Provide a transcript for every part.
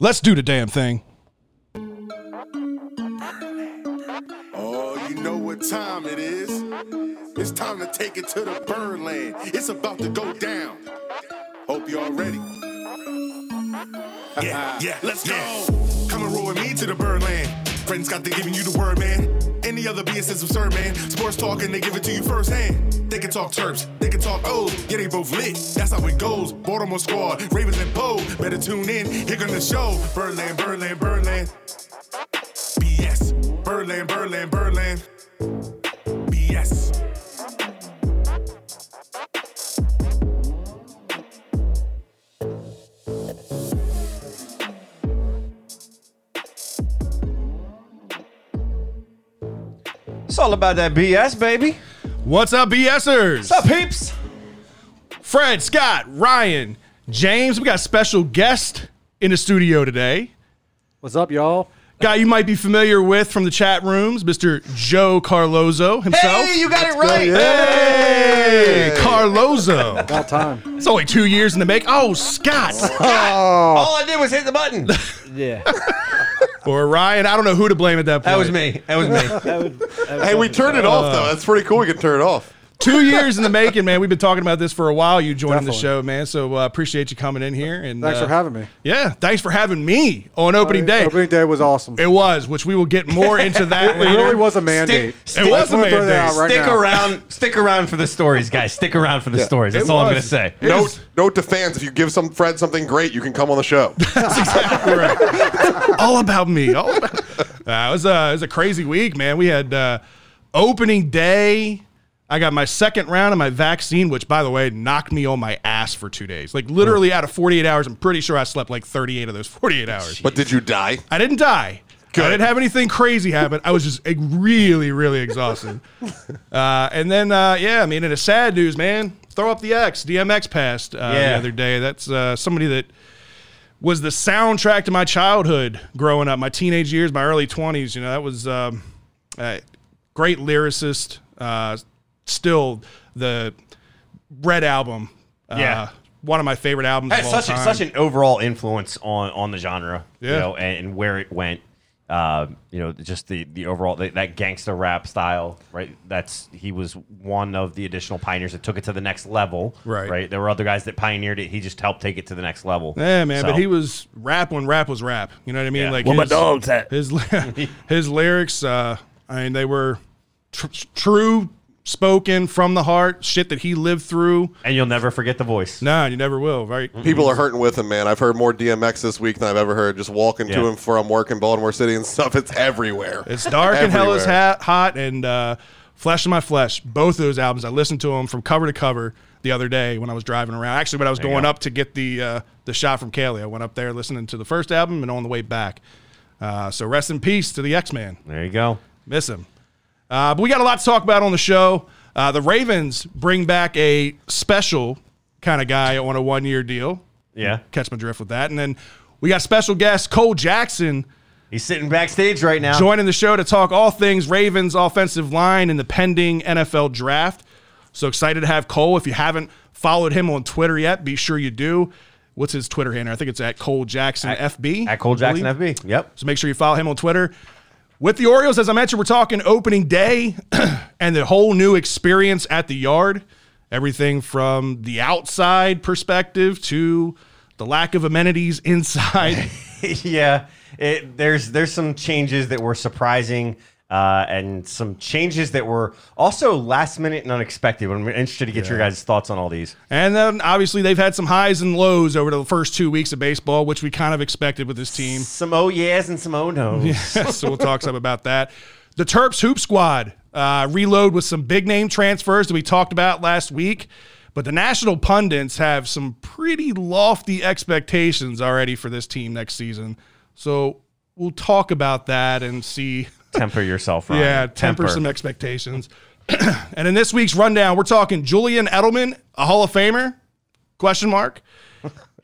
Let's do the damn thing. Oh, you know what time it is. It's time to take it to the Birdland. It's about to go down. Hope you're all ready. Yeah, yeah, let's go. Come and roll with me to the Birdland. Friends got to giving you the word, man. Any other BS is absurd, man. Sports talking, they give it to you firsthand. They can talk chirps, they can talk oh, yeah, they both lit. That's how it goes. Baltimore squad, Ravens and Poe. Better tune in, here gonna the show. Birdland, Birdland, Birdland. BS. Birdland, Birdland, Birdland. All about that BS, baby. What's up, BSers? What's up, peeps? Fred, Scott, Ryan, James. We got a special guest in the studio today. What's up, y'all? Guy you might be familiar with from the chat rooms, Mr. Joe Carlozo himself. Hey, you got it right. Hey, Carlozo. About time. It's only two years in the make. Oh, Scott. All I did was hit the button. Yeah. or Ryan. I don't know who to blame at that point. That was me. That was me. That would, that would Hey, we turned it off though. That's pretty cool. We can turn it off. Two years in the making, man. We've been talking about this for a while. You joining the show, man. So uh, appreciate you coming in here. And Thanks uh, for having me. Yeah, thanks for having me on opening day. Opening day was awesome. It was, which we will get more into that. It later. really was a mandate. Stick- It was I a wanna throw that mandate. right Stick now. around. Stick around for the stories, guys. Stick around for the stories. That's It all I'm gonna say. It Note, was- note to fans: if you give some Fred something great, you can come on the show. That's exactly right. all about me. All about, uh, it was a it was a crazy week, man. We had uh, opening day. I got my second round of my vaccine, which, by the way, knocked me on my ass for two days. Like literally, out of 48 hours, I'm pretty sure I slept like 38 of those 48 hours. but did you die? I didn't die. Good. I didn't have anything crazy happen. I was just like, really, really exhausted. Uh, and then, uh, yeah, I mean, in a sad news, man, throw up the X. DMX passed uh, the Yeah. other day. That's uh, somebody that was the soundtrack to my childhood growing up, my teenage years, my early 20s. You know, that was um, a great lyricist. Uh, still the Red album. Uh, Yeah. One of my favorite albums Had of all such a, such an overall influence on on the genre. You know, and, and where it went. Uh, you know, just the the overall that, that gangster rap style, right? That's he was one of the additional pioneers that took it to the next level. Right. Right. There were other guys that pioneered it. He just helped take it to the next level. Yeah, man, but he was rap when rap was rap. You know what I mean? Yeah. Like Where my his, dogs at? His his lyrics, uh, I mean, they were tr- true, spoken from the heart, shit that he lived through. and you'll never forget the voice. Nah, you never will, right? People are hurting with him, man. I've heard more DMX this week than I've ever heard. Just walking to Yeah. him from work in Baltimore City and stuff. It's everywhere. It's dark and hell is Everywhere. ha- hot and uh, flesh of my flesh. Both of those albums, I listened to them from cover to cover the other day when I was driving around. Actually, when I was you going go. up to get the uh, the shot from Kaylee, I went up there listening to the first album and on the way back. Uh, so rest in peace to the X Man. There you go. Miss him. Uh, but we got a lot to talk about on the show. Uh, the Ravens bring back a special kind of guy on a one year deal. Yeah. Catch my drift with that. And then we got special guest Cole Jackson He's sitting backstage right now. joining the show to talk all things Ravens offensive line and the pending NFL draft. So excited to have Cole. If you haven't followed him on Twitter yet, be sure you do. What's his Twitter handle? I think it's at Cole Jackson FB. At Cole. Jackson FB. Yep. So make sure you follow him on Twitter. With the Orioles, as I mentioned, we're talking opening day and the whole new experience at the yard. Everything from the outside perspective to the lack of amenities inside. yeah, it, there's there's some changes that were surprising, uh, and some changes that were also last minute and unexpected. I'm interested to get your guys' thoughts on all these. and then obviously they've had some highs and lows over the first two weeks of baseball, which we kind of expected with this team. Some oh yes and some oh no's. so we'll talk some about that. The Terps Hoop Squad uh, reload with some big name transfers that we talked about last week. But the national pundits have some pretty lofty expectations already for this team next season. So we'll talk about that and see. Temper yourself, Ryan. Yeah, temper, some expectations. and in this week's rundown, we're talking Julian Edelman, a Hall of Famer? Question mark.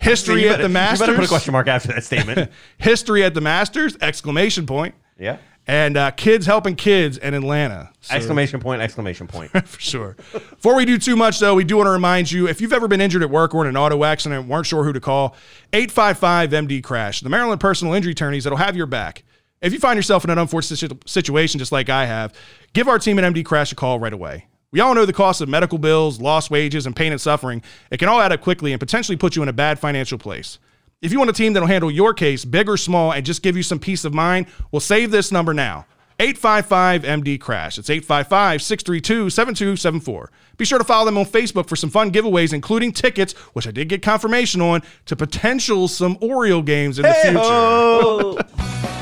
History You at the Masters. You better put a question mark after that statement. History at the Masters! Exclamation point. yeah. and uh, Kids Helping Kids in Atlanta. So- Exclamation point! Exclamation point! for sure. Before we do too much, though, we do want to remind you if you've ever been injured at work or in an auto accident weren't sure who to call, 855 MD Crash, the Maryland personal injury attorneys that'll have your back. If you find yourself in an unfortunate situation just like I have, give our team at MD Crash a call right away. We all know the cost of medical bills, lost wages, and pain and suffering. It can all add up quickly and potentially put you in a bad financial place. If you want a team that'll handle your case, big or small, and just give you some peace of mind, well, save this number now. 855 MD Crash. It's 855 632 7274. Be sure to follow them on Facebook for some fun giveaways, including tickets, which I did get confirmation on, to potential some Oriole games in the future.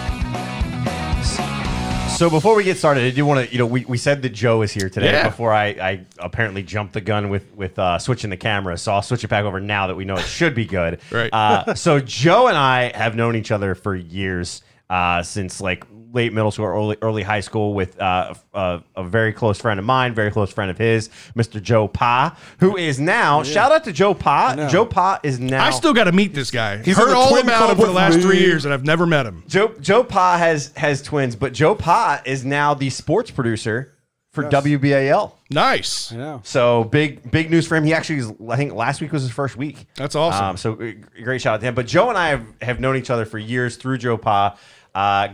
So before we get started, I do want to, you know, we, we said that Joe is here today. Yeah. Before I, I apparently jumped the gun with with uh, switching the camera, so I'll switch it back over now that we know it should be good. Right. Uh, so Joe and I have known each other for years, uh, since like late middle school or early, early high school. With uh, a, a very close friend of mine, very close friend of his, Mr. Joe Pa, who is now. Shout out to Joe Pa. Joe Pa is now. I still got to meet this guy. He's Heard all about him for the last me. three years, and I've never met him. Joe Joe Pa has has twins, but Joe Pa is now the sports producer for WBAL. Nice. Yeah. So big big news for him. He actually, is, I think last week was his first week. That's awesome. Um, so uh, great shout out to him. But Joe and I have, have known each other for years through Joe Pa. Uh,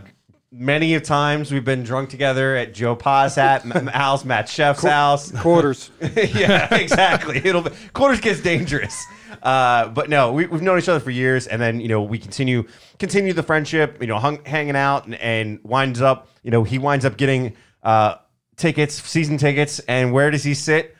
many of times we've been drunk together at Joe Pa's hat, M- house, Matt Chef's house. Quarters. yeah, exactly. It'll be, quarters gets dangerous. Uh, but no, we, we've known each other for years, and then you know we continue continue the friendship. You know, hung, hanging out, and, and winds up. You know, he winds up getting uh, tickets, season tickets, and where does he sit?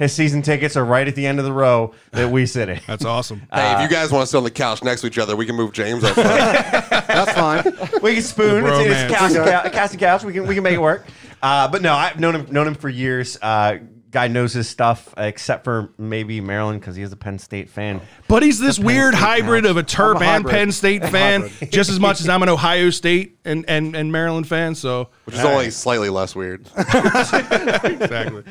His season tickets are right at the end of the row that we sit in. That's awesome. Hey, if you guys want to sit on the couch next to each other, we can move James up. That's fine. we can spoon. It's, it's bromance. couch, couch, couch, couch. We can we can make it work. Uh, but no, I've known him known him for years. Uh, guy knows his stuff, except for maybe Maryland because he is a Penn State fan. But he's this weird State hybrid counts. of a Terp a and. Penn State fan, just as much as I'm an Ohio State and, and, and Maryland fan. So Which is only slightly less weird. exactly.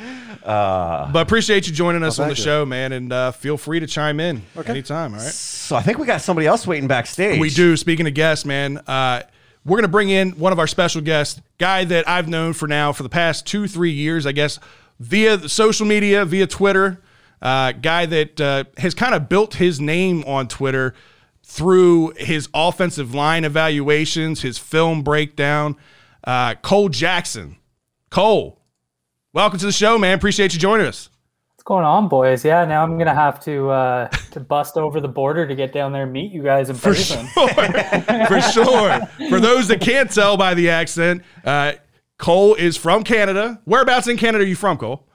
But appreciate you joining us on the you. show, man, and uh, feel free to chime in okay. anytime. All right. So I think we got somebody else waiting backstage. We do. Speaking of guests, man, uh, we're going to bring in one of our special guests, guy that I've known for now for the past two, three years, I guess, via social media, via Twitter. Uh, guy that uh, has kind of built his name on Twitter through his offensive line evaluations, his film breakdown. Uh, Cole Jackson. Cole, welcome to the show, man. Appreciate you joining us. What's going on, boys? Yeah, now I'm gonna have to uh, to bust over the border to get down there and meet you guys in person. for sure. For those that can't tell by the accent, uh, Cole is from Canada. Whereabouts in Canada are you from, Cole?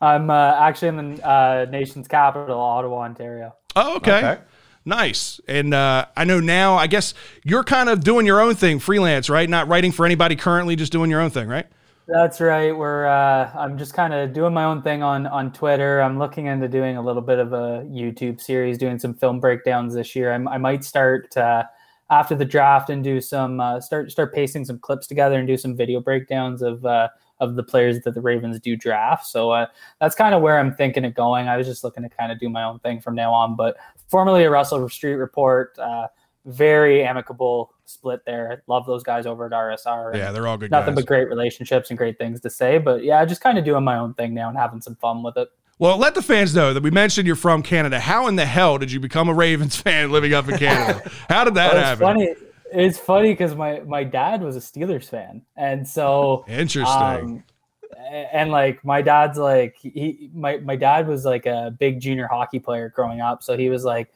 I'm uh, actually in the uh, nation's capital, Ottawa, Ontario. Oh, okay. Okay. Nice. And uh, I know now, I guess you're kind of doing your own thing, freelance, right? Not writing for anybody currently, just doing your own thing, right? That's right. We're uh, I'm just kind of doing my own thing on on Twitter. I'm looking into doing a little bit of a YouTube series, doing some film breakdowns this year. I, I might start uh, after the draft and do some uh, start start pasting some clips together and do some video breakdowns of uh, of the players that the Ravens do draft. So uh, that's kind of where I'm thinking of going. I was just looking to kind of do my own thing from now on. But formerly a Russell Street Report, uh, very amicable split there. Love those guys over at RSR. Yeah, they're all good nothing guys. but great relationships and great things to say. But yeah, just kind of doing my own thing now and having some fun with it. Well, let the fans know that we mentioned you're from Canada. How in the hell did you become a Ravens fan living up in Canada? How did that it's happen? funny. It's funny because my my dad was a Steelers fan, and so Interesting. um, and like my dad's like he my my dad was like a big junior hockey player growing up, so he was like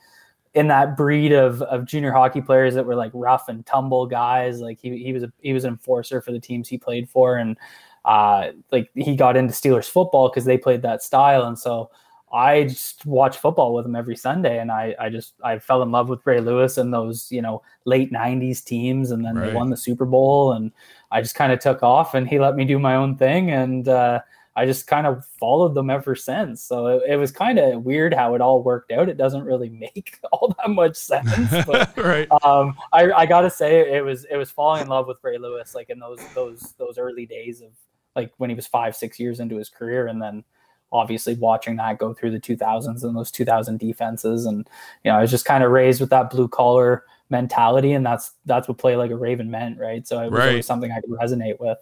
in that breed of of junior hockey players that were like rough and tumble guys. Like he he was a he was an enforcer for the teams he played for, and uh, like he got into Steelers football because they played that style, and so. I just watch football with him every Sunday, and I, I just I fell in love with Ray Lewis and those you know late '90s teams, and then Right. they won the Super Bowl, and I just kind of took off, and he let me do my own thing, and uh, I just kind of followed them ever since. So it, it was kind of weird how it all worked out. It doesn't really make all that much sense, but right. um, I, I gotta say it was it was falling in love with Ray Lewis like in those those those early days of like when he was five six years into his career, and then obviously watching that go through the 2000s and those 2000 defenses, and you know I was just kind of raised with that blue collar mentality, and that's that's what play like a Raven meant, right? So it was Right. something I could resonate with.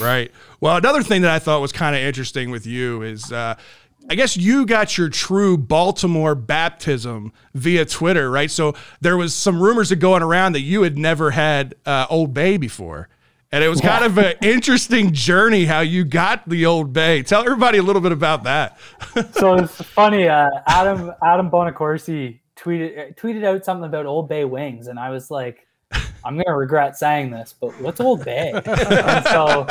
Right. Well, another thing that I thought was kind of interesting with you is uh, I guess you got your true Baltimore baptism via Twitter, right? So there was some rumors that going around that you had never had uh, Old Bay before. And it was kind of an interesting journey how you got the Old Bay. Tell everybody a little bit about that. so it's funny. Uh, Adam Adam Bonacorsi tweeted tweeted out something about Old Bay wings, and I was like, I'm gonna regret saying this, but what's Old Bay? and so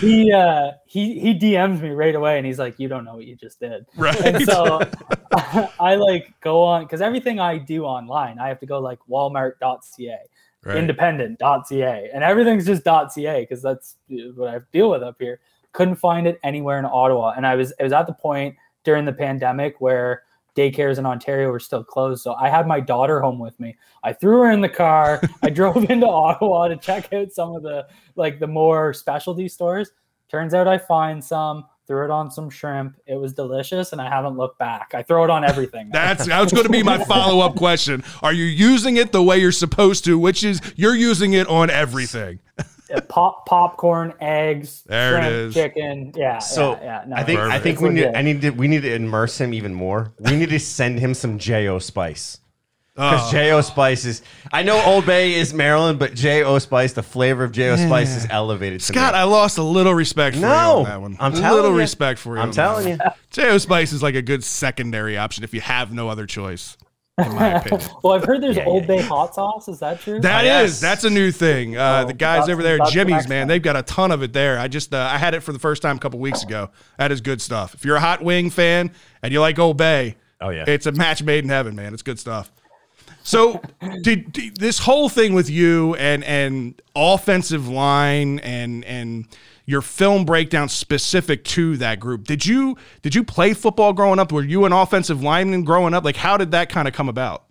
he uh, he he DMs me right away, and he's like, you don't know what you just did. Right. And so I like go on because everything I do online, I have to go like Walmart.ca. Right. independent.ca and everything's just .ca because that's what I deal with up here. Couldn't find it anywhere in Ottawa, and I was I was at the point during the pandemic where daycares in Ontario were still closed. So I had my daughter home with me. I threw her in the car. I drove into Ottawa to check out some of the like the more specialty stores. Turns out I find some. Threw it on some shrimp. It was delicious, and I haven't looked back. I throw it on everything. that's That's going to be my follow up question. Are you using it the way you're supposed to? Which is you're using it on everything. Yeah, pop popcorn, eggs, There shrimp, is. chicken. Yeah. So yeah, yeah. No, I think I think we need. I need to we need to immerse him even more. We need to send him some J.O. Spice. Oh. Because J.O. Spice is I know Old Bay is Maryland, but J.O. Spice, the flavor of J.O. Spice is elevated. To Scott, me. I lost a little respect for you on that one. I'm a telling little you. respect for you. I'm telling you. J.O. Spice is like a good secondary option if you have no other choice, in my opinion. Well, I've heard there's Yeah, Old yeah, Bay hot sauce. Is that true? That is, yes. that's a new thing. Uh, Oh, the guys over there, at that's the Jimmy's, man, one. they've got a ton of it there. I just, uh, I had it for the first time a couple weeks ago. That is good stuff. If you're a hot wing fan and you like Old Bay, Oh, yeah. it's a match made in heaven, man. It's good stuff. So, did, did this whole thing with you and and offensive line and and your film breakdown specific to that group? Did you did you play football growing up? Were you an offensive lineman growing up? Like, how did that kind of come about?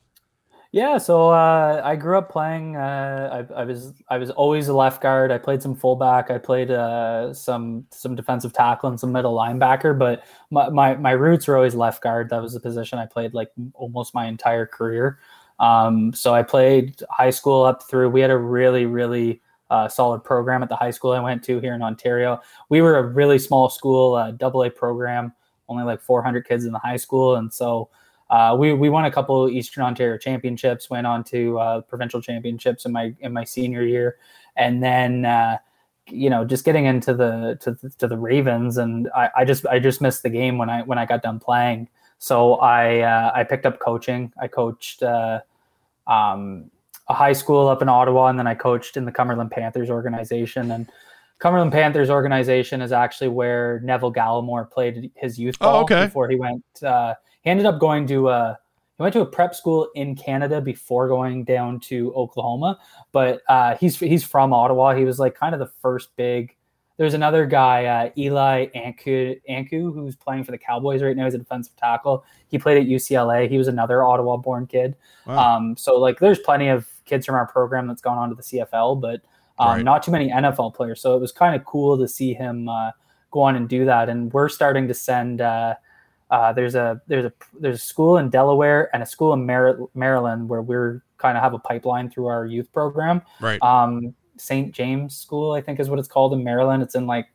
Yeah, so uh, I grew up playing. Uh, I, I was I was always a left guard. I played some fullback. I played uh, some some defensive tackle and some middle linebacker. But my, my my roots were always left guard. That was the position I played like almost my entire career. Um, so I played high school up through. We had a really really uh, solid program at the high school I went to here in Ontario. We were a really small school, double A program, only like 400 kids in the high school, and so uh, we we won a couple Eastern Ontario championships, went on to uh, provincial championships in my in my senior year, and then uh, you know just getting into the to, the- to the Ravens, and I, I just I just missed the game when I when I got done playing. So I uh, I picked up coaching. I coached uh, um, a high school up in Ottawa, and then I coached in the Cumberland Panthers organization. And Cumberland Panthers organization is actually where Neville Gallimore played his youth Oh, ball okay. before he went. Uh, he ended up going to uh, he went to a prep school in Canada before going down to Oklahoma. But uh, he's he's from Ottawa. He was like kind of the first big. There's another guy, uh, Eli Ankou, Ankou, who's playing for the Cowboys right now. He's a defensive tackle. He played at UCLA. He was another Ottawa-born kid. Wow. Um, so like, there's plenty of kids from our program that's gone on to the CFL, but um, Right. not too many NFL players. So it was kind of cool to see him uh, go on and do that. And we're starting to send. Uh, uh, there's a there's a there's a school in Delaware and a school in Mar- Maryland where we're kind of have a pipeline through our youth program. Right. Um, St. James School, I think, is what it's called in Maryland. It's in like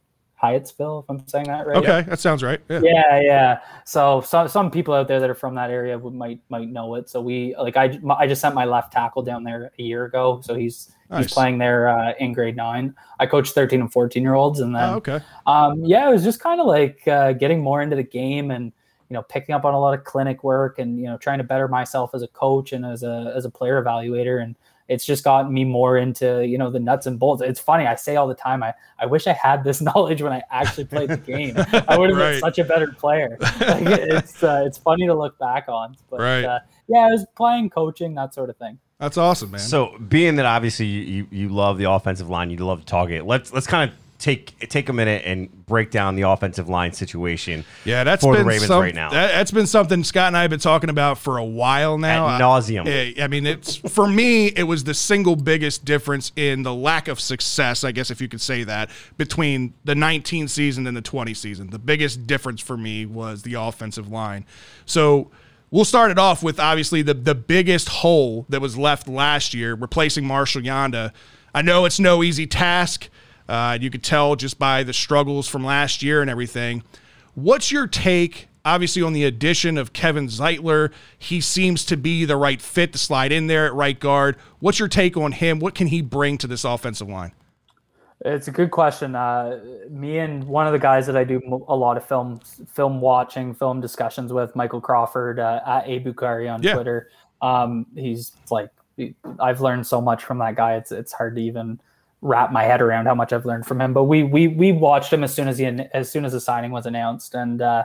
Hyattsville, if I'm saying that right. Okay, that sounds right. Yeah. Yeah, yeah. So some some people out there that are from that area would, might might know it. So we like I I just sent my left tackle down there a year ago. So he's Nice. he's playing there uh, in grade nine. I coach 13 and 14 year olds, and then Oh, okay. um, yeah, it was just kind of like uh, getting more into the game and you know picking up on a lot of clinic work and you know trying to better myself as a coach and as a as a player evaluator and it's just gotten me more into you know the nuts and bolts. It's funny I say all the time I I wish I had this knowledge when I actually played the game. I would have Right. been such a better player. Like, it's uh, it's funny to look back on, but Right. uh, yeah, I was playing, coaching, that sort of thing. That's awesome, man. So, being that obviously you, you, you love the offensive line, you love to target. Let's let's kind of take take a minute and break down the offensive line situation. yeah, that's for the been Ravens some- right now. That, has been something Scott and I have been talking about for a while now. Ad nauseum. I, I mean, it's for me, it was the single biggest difference in the lack of success, I guess if you could say that, between the 19 season and the 20 season. The biggest difference for me was the offensive line. So We'll start it off with obviously the the biggest hole that was left last year, replacing Marshall Yanda. I know it's no easy task. Uh, you could tell just by the struggles from last year and everything. What's your take, obviously, on the addition of Kevin Zeitler? He seems to be the right fit to slide in there at right guard. What's your take on him? What can he bring to this offensive line? It's a good question. Uh, me and one of the guys that I do a lot of film film watching, film discussions with, Michael Crawford uh, at A Bukhari on Yeah. Twitter. Um, he's like, I've learned so much from that guy. It's it's hard to even wrap my head around how much I've learned from him. But we we we watched him as soon as he as soon as the signing was announced, and uh,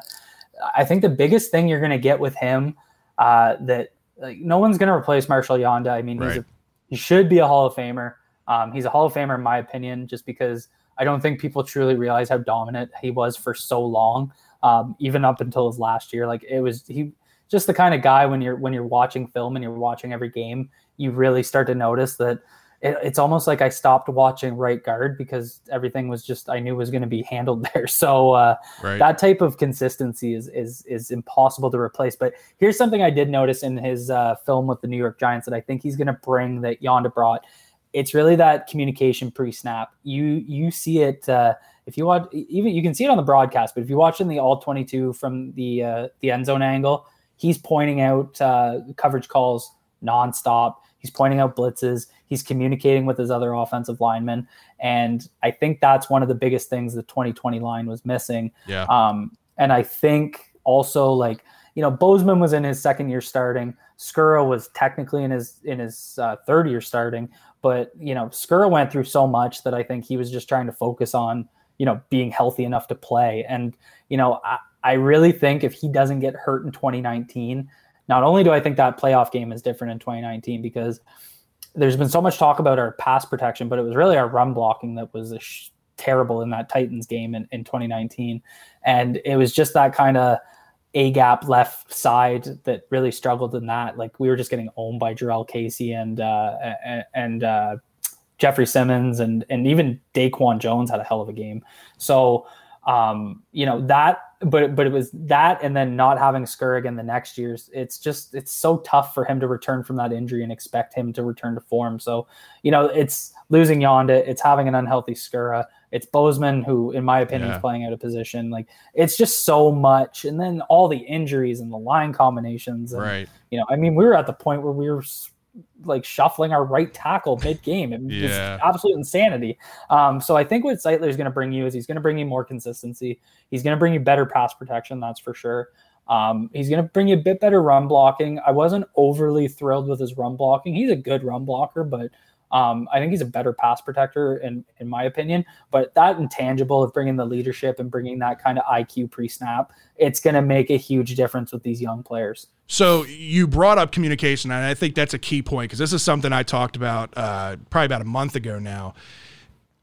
I think the biggest thing you're going to get with him uh, that like no one's going to replace Marshall Yanda. I mean, he's a, he should be a Hall of Famer. Um, he's a Hall of Famer in my opinion, just because I don't think people truly realize how dominant he was for so long, um, even up until his last year. Like it was he just the kind of guy when you're when you're watching film and you're watching every game, you really start to notice that it, it's almost like I stopped watching right guard because everything was just I knew was going to be handled there. So uh, Right. that type of consistency is is is impossible to replace. But here's something I did notice in his uh, film with the New York Giants that I think he's going to bring that Yanda brought. It's really that communication pre-snap. You you see it uh, if you watch even you can see it on the broadcast, but if you watch in the all 22 from the uh, the end zone angle, he's pointing out uh, coverage calls nonstop. He's pointing out blitzes. He's communicating with his other offensive linemen, and I think that's one of the biggest things the 2020 line was missing. Yeah. Um, and I think also like you know Bozeman was in his second year starting. Skura was technically in his in his uh, third year starting, but you know Skura went through so much that I think he was just trying to focus on you know being healthy enough to play. And you know I, I really think if he doesn't get hurt in 2019, not only do I think that playoff game is different in 2019 because there's been so much talk about our pass protection, but it was really our run blocking that was sh- terrible in that Titans game in, in 2019. And it was just that kind of A gap left side that really struggled in that. Like we were just getting owned by Jurrell Casey and, uh, and, and uh, Jeffrey Simmons and, and even Daquan Jones had a hell of a game. So, um, you know, that, but, but it was that and then not having Skur again the next year's, it's just, it's so tough for him to return from that injury and expect him to return to form. So, you know, it's losing Yanda, it's having an unhealthy Skura, it's Bozeman, who, in my opinion, Yeah. is playing out of position. Like it's just so much, and then all the injuries and the line combinations. And, Right. You know, I mean, we were at the point where we were like shuffling our right tackle mid game. It Yeah. absolute insanity. Um, so I think what Zeitler is going to bring you is he's going to bring you more consistency. He's going to bring you better pass protection, that's for sure. Um, he's going to bring you a bit better run blocking. I wasn't overly thrilled with his run blocking. He's a good run blocker, but um, I think he's a better pass protector in in my opinion. But that intangible of bringing the leadership and bringing that kind of IQ pre snap, it's going to make a huge difference with these young players. So you brought up communication, and I think that's a key point because this is something I talked about uh, probably about a month ago now.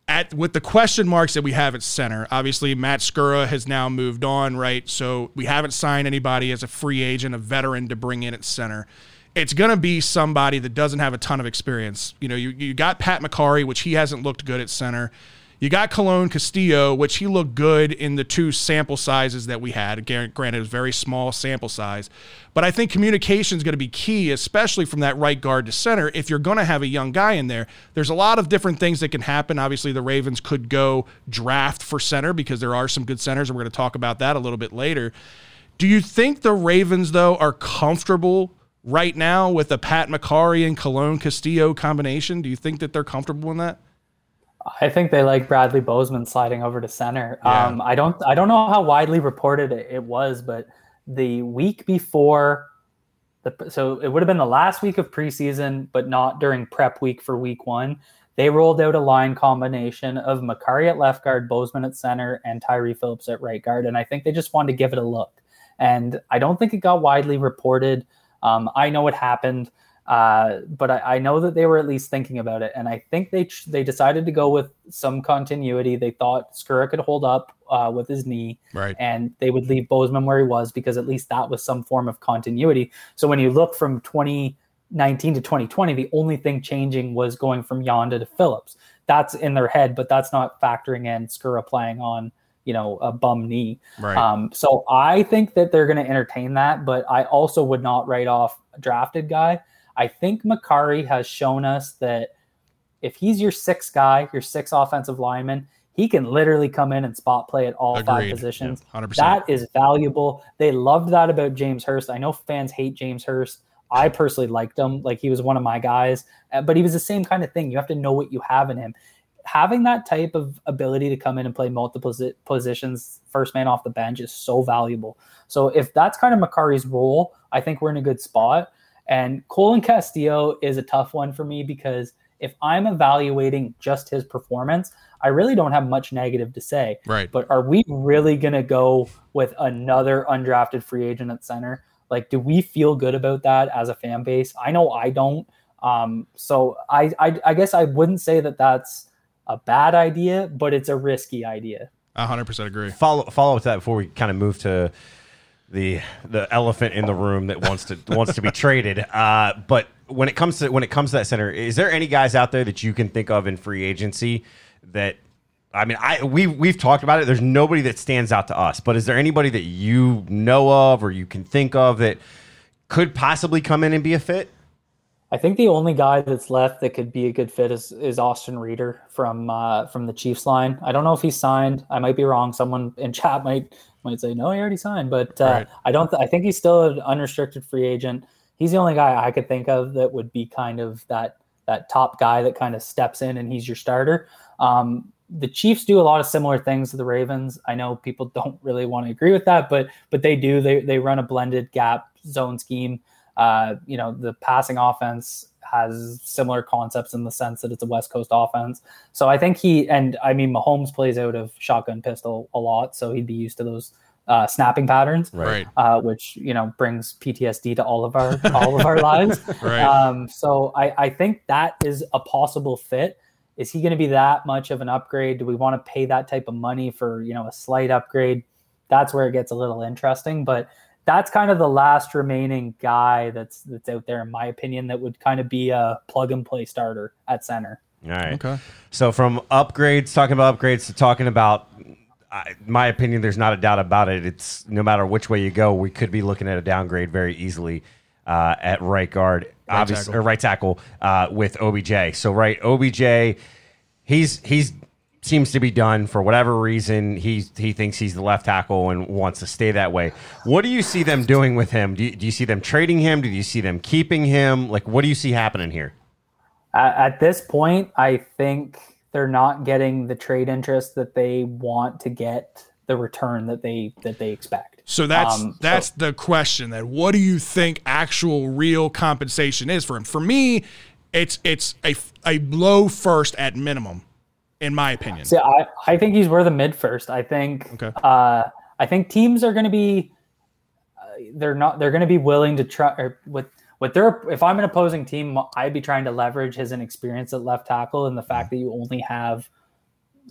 At with the question marks that we have at center, obviously Matt Skura has now moved on, right? So we haven't signed anybody as a free agent, a veteran to bring in at center. It's going to be somebody that doesn't have a ton of experience. You know, you, you got Pat Mekari, which he hasn't looked good at center. You got Colon-Castillo, which he looked good in the two sample sizes that we had. Granted, it was very small sample size, but I think communication is going to be key, especially from that right guard to center. If you're going to have a young guy in there, there's a lot of different things that can happen. Obviously, the Ravens could go draft for center because there are some good centers, and we're going to talk about that a little bit later. Do you think the Ravens, though, are comfortable right now with the Pat Mekari and Colon-Castillo combination? Do you think that they're comfortable in that? I think they like Bradley Bozeman sliding over to center. Yeah. Um, I don't I don't know how widely reported it, it was, but the week before the so it would have been the last week of preseason, but not during prep week for week one. They rolled out a line combination of Mekari at left guard, Bozeman at center, and Tyre Phillips at right guard. And I think they just wanted to give it a look. And I don't think it got widely reported. Um, I know it happened. Uh, but I, I know that they were at least thinking about it, and I think they they decided to go with some continuity. They thought Skura could hold up uh, with his knee, Right. and they would leave Bozeman where he was because at least that was some form of continuity. So when you look from 2019 to 2020, the only thing changing was going from Yanda to Phillips. That's in their head, but that's not factoring in Skura playing on you know a bum knee. Right. Um, so I think that they're going to entertain that, but I also would not write off a drafted guy. I think Mekari has shown us that if he's your sixth guy, your sixth offensive lineman, he can literally come in and spot play at all five Agreed. positions. Hundred That is valuable. They loved that about James Hurst. I know fans hate James Hurst. I personally liked him. Like he was one of my guys, uh, but he was the same kind of thing. You have to know what you have in him. Having that type of ability to come in and play multiple positions, first man off the bench, is so valuable. So if that's kind of Mekari's role, I think we're in a good spot. And Colon-Castillo is a tough one for me because if I'm evaluating just his performance, I really don't have much negative to say. Right. But are we really going to go with another undrafted free agent at center? Like, do we feel good about that as a fan base? I know I don't. Um, so I, I, I guess I wouldn't say that that's a bad idea, but it's a risky idea. hundred percent agree. follow follow up to that before we kind of move to the the elephant in the room that wants to wants to be traded. Uh, but when it comes to when it comes to that center, is there any guys out there that you can think of in free agency that I mean, I we we've talked about it. There's nobody that stands out to us, but is there anybody that you know of or you can think of that could possibly come in and be a fit? I think the only guy that's left that could be a good fit is, is Austin Reiter from uh, from the Chiefs line. I don't know if he's signed. I might be wrong. Someone in chat might might say no, he already signed, but uh, Right. I don't. Th- I think he's still an unrestricted free agent. He's the only guy I could think of that would be kind of that that top guy that kind of steps in and he's your starter. Um, the Chiefs do a lot of similar things to the Ravens. I know people don't really want to agree with that, but but they do. They they run a blended gap zone scheme. Uh, you know, the passing offense has similar concepts in the sense that it's a West Coast offense. So I think he and I mean Mahomes plays out of shotgun pistol a lot, so he'd be used to those uh, snapping patterns, Right. uh, which you know brings PTSD to all of our all of our lives. Right. Um, so I, I think that is a possible fit. Is he going to be that much of an upgrade? Do we want to pay that type of money for you know a slight upgrade? That's where it gets a little interesting. But that's kind of the last remaining guy that's that's out there, in my opinion, that would kind of be a plug and play starter at center. All right. Okay. So from upgrades, talking about upgrades to talking about, I my opinion, there's not a doubt about it. It's no matter which way you go, we could be looking at a downgrade very easily uh, at right guard, obviously, tackle. or right tackle uh, with OBJ. So right, OBJ, he's he's seems to be done for whatever reason. He he thinks he's the left tackle and wants to stay that way. What do you see them doing with him? Do you, do you see them trading him? Do you see them keeping him? Like, what do you see happening here? At, at this point, I think they're not getting the trade interest that they want to get the return that they that they expect. So that's Um, so- that's the question. Then, what do you think actual real compensation is for him? For me, it's it's a a low first at minimum, in my opinion. See, I, I think he's worth a mid first. I think Okay. uh, I think teams are going to be uh, they're not they're going to be willing to try or with with their if I'm an opposing team, I'd be trying to leverage his inexperience at left tackle and the fact that you only have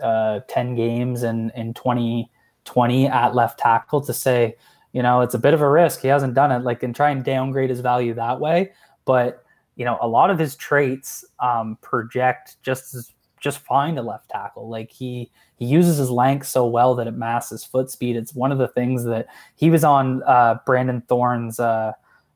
uh, 10 games in in 2020 at left tackle to say, you know, it's a bit of a risk. He hasn't done it like and try and downgrade his value that way, but you know, a lot of his traits um, project just as just fine to left tackle. Like he he uses his length so well that it masks his foot speed. It's one of the things that he was on uh, Brandon Thorn's uh,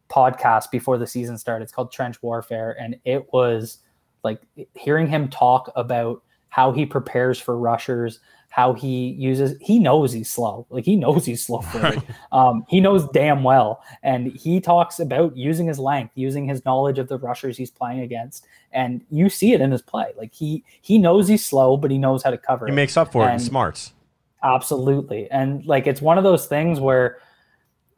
podcast before the season started. It's called Trench Warfare, and it was like hearing him talk about how he prepares for rushers, how he uses. He knows he's slow. Like he knows he's slow footed. Um, he knows damn well, and he talks about using his length, using his knowledge of the rushers he's playing against, and you see it in his play. Like he he knows he's slow, but he knows how to cover He it. makes up for it in smarts. Absolutely. And like it's one of those things where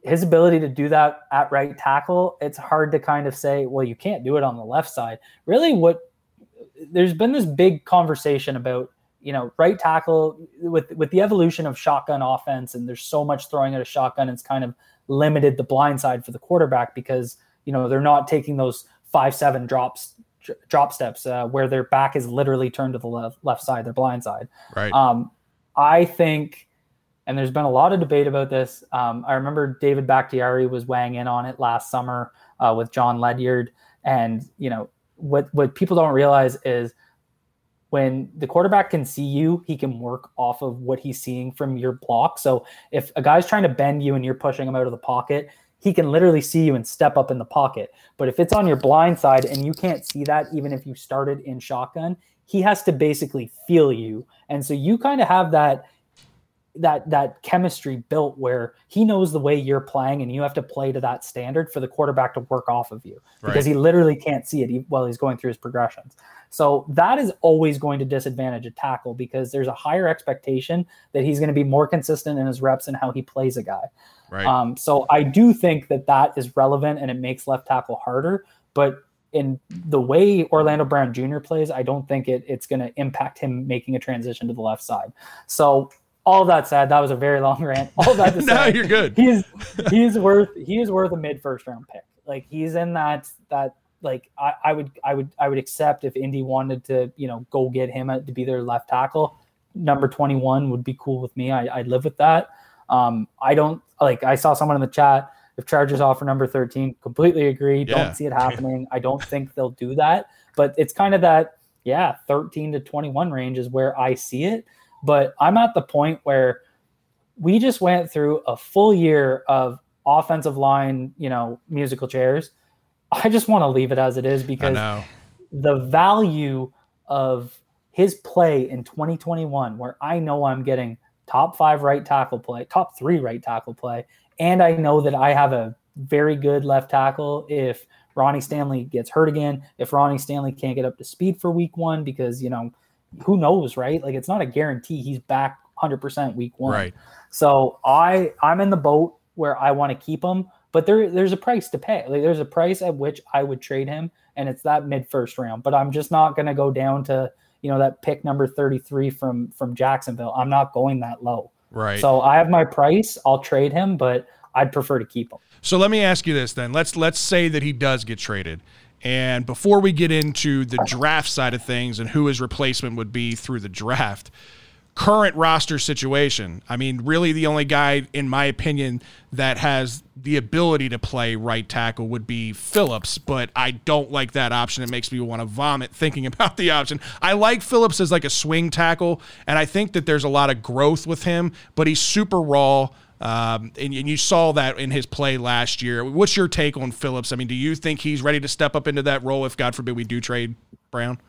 his ability to do that at right tackle, it's hard to kind of say, well, you can't do it on the left side. Really, what there's been this big conversation about, you know, right tackle with with the evolution of shotgun offense, and there's so much throwing at a shotgun, it's kind of limited the blind side for the quarterback because you know they're not taking those five seven drops drop steps uh, where their back is literally turned to the left left side, their blind side. Right. Um, I think, and there's been a lot of debate about this. Um, I remember David Bakhtiari was weighing in on it last summer uh, with Jon Ledyard, and you know what what people don't realize is when the quarterback can see you, he can work off of what he's seeing from your block. So if a guy's trying to bend you and you're pushing him out of the pocket, he can literally see you and step up in the pocket. But if it's on your blind side and you can't see that, even if you started in shotgun, he has to basically feel you. And so you kind of have that that that chemistry built where he knows the way you're playing and you have to play to that standard for the quarterback to work off of you because Right. he literally can't see it while he's going through his progressions. So that is always going to disadvantage a tackle because there's a higher expectation that he's going to be more consistent in his reps and how he plays a guy. Right. Um, so I do think that that is relevant and it makes left tackle harder. But in the way Orlando Brown Jr. plays, I don't think it, it's going to impact him making a transition to the left side. So all that said, that was a very long rant. All that to no, say, you're good. he's he's worth he is worth a mid first round pick. Like he's in that that like I, I would I would I would accept if Indy wanted to you know go get him at, to be their left tackle. Number twenty one would be cool with me. I, I'd live with that. Um, I don't like. I saw someone in the chat. If Chargers offer number thirteen, completely agree. Yeah. Don't see it happening. I don't think they'll do that. But it's kind of that yeah, thirteen to twenty one range is where I see it. But I'm at the point where we just went through a full year of offensive line, you know, musical chairs. I just want to leave it as it is because the value of his play in 2021, where I know I'm getting top five right tackle play, top three right tackle play, and I know that I have a very good left tackle if Ronnie Stanley gets hurt again, if Ronnie Stanley can't get up to speed for week one, because, you know, who knows, right? Like it's not a guarantee he's back 100% week one. Right. So I I'm in the boat where I want to keep him, but there there's a price to pay. Like there's a price at which I would trade him, and it's that mid first round. But I'm just not going to go down to you know that pick number 33 from from Jacksonville. I'm not going that low. Right. So I have my price. I'll trade him, but I'd prefer to keep him. So let me ask you this then. Let's let's say that he does get traded. And before we get into the draft side of things and who his replacement would be through the draft, current roster situation. I mean, really the only guy in my opinion that has the ability to play right tackle would be Phillips, but I don't like that option. It makes me want to vomit thinking about the option. I like Phillips as like a swing tackle, and I think that there's a lot of growth with him, but he's super raw. Um, and, and you saw that in his play last year. What's your take on Phillips? I mean, do you think he's ready to step up into that role if, God forbid, we do trade Brown?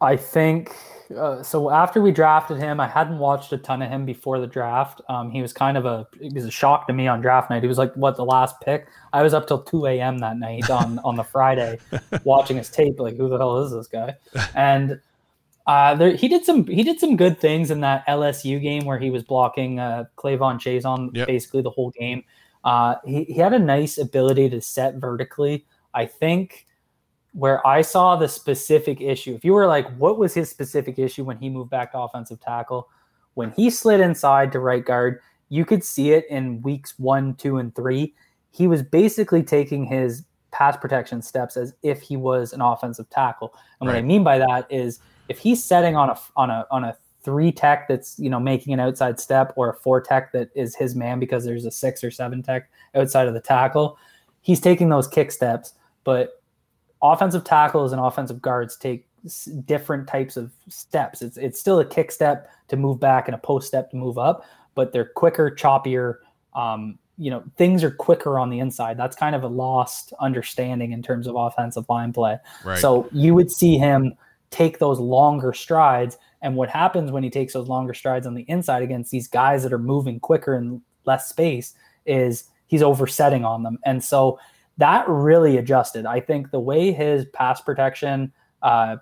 I think uh, so. After we drafted him, I hadn't watched a ton of him before the draft. Um, he was kind of a it was a shock to me on draft night. He was like what the last pick. I was up till two a.m. that night on on the Friday watching his tape. Like who the hell is this guy? And uh, there, he did some he did some good things in that LSU game where he was blocking uh, K'Lavon Chaisson on Yep. basically the whole game. Uh, he, he had a nice ability to set vertically. I think where I saw the specific issue, if you were like, what was his specific issue when he moved back to offensive tackle? When he slid inside to right guard, you could see it in weeks one, two, and three. He was basically taking his pass protection steps as if he was an offensive tackle. And what I mean by that is if he's setting on a on a on a three tech that's you know making an outside step or a four tech that is his man because there's a six or seven tech outside of the tackle, he's taking those kick steps. But offensive tackles and offensive guards take s- different types of steps. It's it's still a kick step to move back and a post step to move up, but they're quicker, choppier. Um, you know, things are quicker on the inside. That's kind of a lost understanding in terms of offensive line play. Right. So you would see him take those longer strides. And what happens when he takes those longer strides on the inside against these guys that are moving quicker and less space is he's oversetting on them. And so that really adjusted. I think the way his pass protection uh,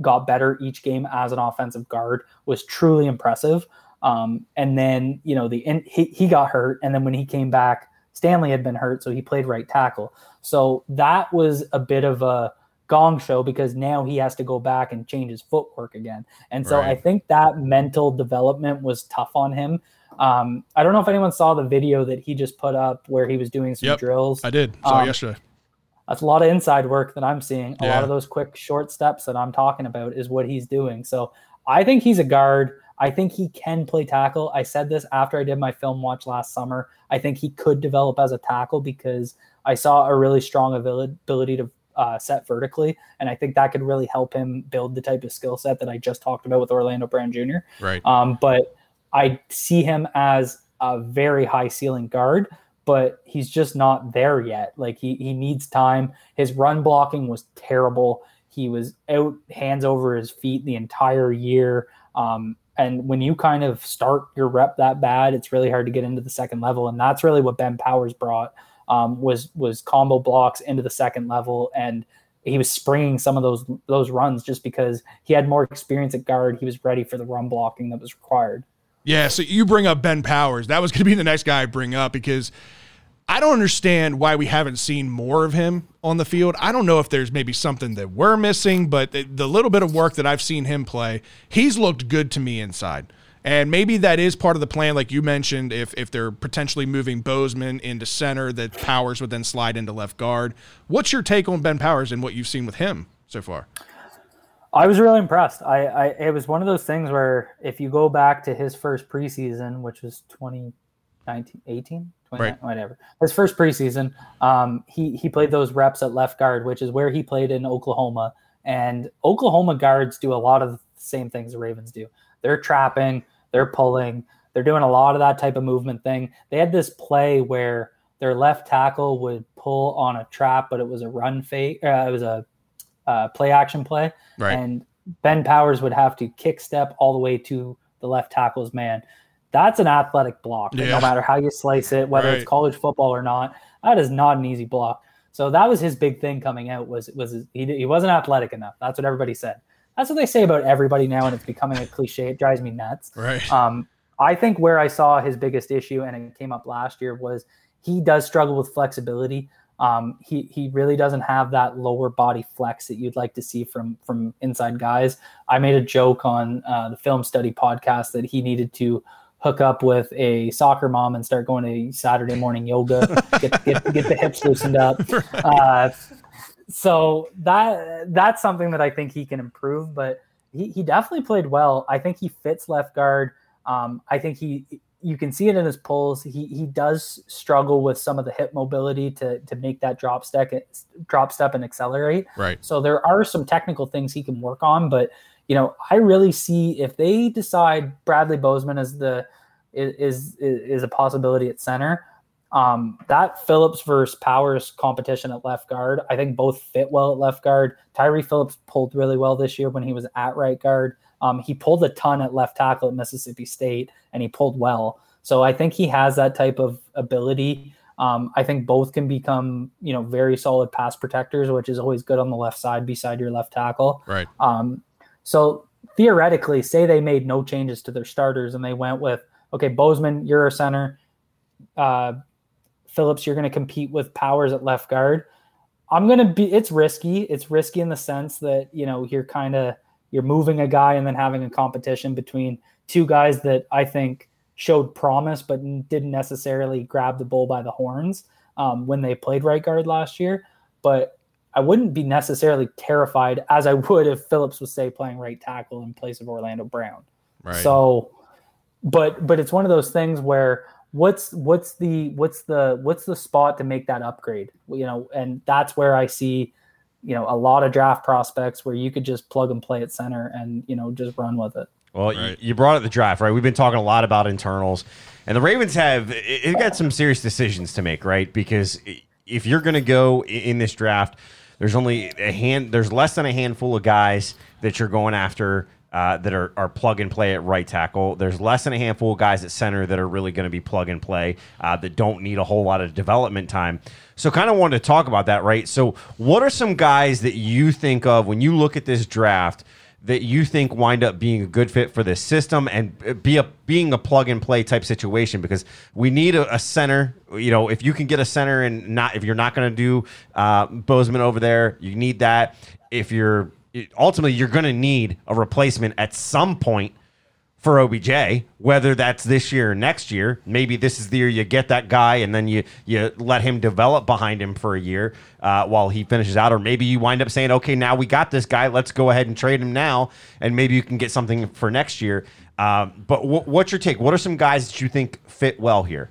got better each game as an offensive guard was truly impressive. Um, and then, you know, the in, he, he got hurt. And then when he came back, Stanley had been hurt. So he played right tackle. So that was a bit of a, gong show because now he has to go back and change his footwork again. And so I think that mental development was tough on him. Um, I don't know if anyone saw the video that he just put up where he was doing some Yep, drills. I did. Saw it Um, yesterday. That's a lot of inside work that I'm seeing. A Yeah. lot of those quick short steps that I'm talking about is what he's doing. So I think he's a guard. I think he can play tackle. I said this after I did my film watch last summer. I think he could develop as a tackle because I saw a really strong ability to uh, set vertically, and I think that could really help him build the type of skill set that I just talked about with Orlando Brown Jr. Right. Um, but I see him as a very high ceiling guard, but he's just not there yet. Like he he needs time. His run blocking was terrible. He was out hands over his feet the entire year. Um, and when you kind of start your rep that bad, it's really hard to get into the second level. And that's really what Ben Powers brought um, was was combo blocks into the second level and he was springing some of those those runs just because he had more experience at guard. He was ready for the run blocking that was required. Yeah, so you bring up Ben Powers. That was going to be the next guy I bring up because I don't understand why we haven't seen more of him on the field. I don't know if there's maybe something that we're missing, but the, the little bit of work that I've seen him play, he's looked good to me inside. And maybe that is part of the plan, like you mentioned, if if they're potentially moving Bozeman into center, that Powers would then slide into left guard. What's your take on Ben Powers and what you've seen with him so far? I was really impressed. I, I it was one of those things where if you go back to his first preseason, which was 2019, 18, 20, Right. whatever, his first preseason, um, he he played those reps at left guard, which is where he played in Oklahoma. And Oklahoma guards do a lot of the same things the Ravens do. They're trapping, they're pulling, they're doing a lot of that type of movement thing. They had this play where their left tackle would pull on a trap, but it was a run fake. Uh, it was a uh, play action play, Right. and Ben Powers would have to kick step all the way to the left tackle's man. That's an athletic block. Yeah. No matter how you slice it, whether Right. it's college football or not, that is not an easy block. So that was his big thing coming out was was he, he wasn't athletic enough. That's what everybody said. That's what they say about everybody now, and it's becoming a cliche. It drives me nuts. Right. Um, I think where I saw his biggest issue, and it came up last year, was he does struggle with flexibility. Um, he he really doesn't have that lower body flex that you'd like to see from from inside guys. I made a joke on uh, the film study podcast that he needed to hook up with a soccer mom and start going to Saturday morning yoga, get, get, get the hips loosened up. Uh, so that that's something that I think he can improve, but he, he definitely played well. I think he fits left guard. Um, I think he you can see it in his pulls. He he does struggle with some of the hip mobility to to make that drop step drop step and accelerate. Right. So there are some technical things he can work on, but you know, I really see if they decide Bradley Bozeman is the is is, is a possibility at center. Um, that Phillips versus Powers competition at left guard, I think both fit well at left guard. Tyre Phillips pulled really well this year when he was at right guard. Um, he pulled a ton at left tackle at Mississippi State, and he pulled well. So I think he has that type of ability. Um, I think both can become, you know, very solid pass protectors, which is always good on the left side beside your left tackle. Right. Um, so theoretically, say they made no changes to their starters and they went with, okay, Bozeman, you're a center. Uh, Phillips, you're going to compete with Powers at left guard. I'm going to be, it's risky. It's risky in the sense that, you know, you're kind of, you're moving a guy and then having a competition between two guys that I think showed promise, but didn't necessarily grab the bull by the horns um, when they played right guard last year. But I wouldn't be necessarily terrified as I would if Phillips was say playing right tackle in place of Orlando Brown. Right. So, but but it's one of those things where what's what's the what's the what's the spot to make that upgrade? You know, and that's where I see, you know, a lot of draft prospects where you could just plug and play at center and you know just run with it. Well, Right. you, you brought up the draft, right? We've been talking a lot about internals, and the Ravens have it, it got some serious decisions to make, right? Because if you're going to go in this draft, there's only a hand, there's less than a handful of guys that you're going after uh, that are, are plug and play at right tackle. There's less than a handful of guys at center that are really going to be plug and play uh, that don't need a whole lot of development time. So, kind of wanted to talk about that, right? So, what are some guys that you think of when you look at this draft? that you think wind up being a good fit for this system and be a being a plug and play type situation because we need a, a center. You know, if you can get a center and not if you're not going to do uh, Bozeman over there, you need that. If you're ultimately you're going to need a replacement at some point for OBJ, whether that's this year or next year. Maybe this is the year you get that guy and then you you let him develop behind him for a year uh, while he finishes out, or maybe you wind up saying, okay, now we got this guy, let's go ahead and trade him now, and maybe you can get something for next year. Um, but wh- what's your take? What are some guys that you think fit well here?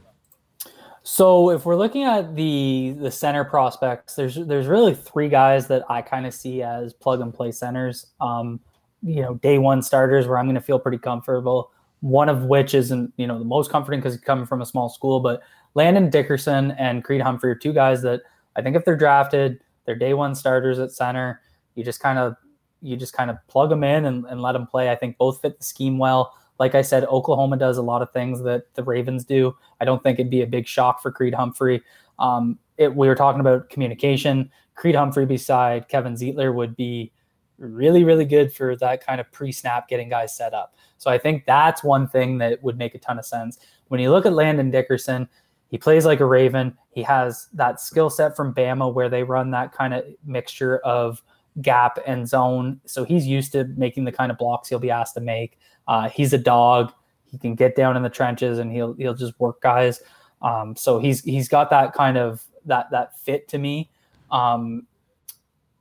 So if we're looking at the the center prospects, there's there's really three guys that I kind of see as plug and play centers. Um, you know, day one starters where I'm going to feel pretty comfortable. One of which isn't you know the most comforting because he's coming from a small school, but Landon Dickerson and Creed Humphrey are two guys that I think if they're drafted, they're day one starters at center. You just kind of you just kind of plug them in and, and let them play. I think both fit the scheme well. Like I said, Oklahoma does a lot of things that the Ravens do. I don't think it'd be a big shock for Creed Humphrey. Um, it, we were talking about communication. Creed Humphrey beside Kevin Zeitler would be really, really good for that kind of pre-snap getting guys set up. So I think that's one thing that would make a ton of sense. When you look at Landon Dickerson, he plays like a Raven. He has that skill set from Bama where they run that kind of mixture of gap and zone. So he's used to making the kind of blocks he'll be asked to make. Uh, he's a dog. He can get down in the trenches and he'll he'll just work guys. Um, so he's he's got that kind of that that fit to me. Um,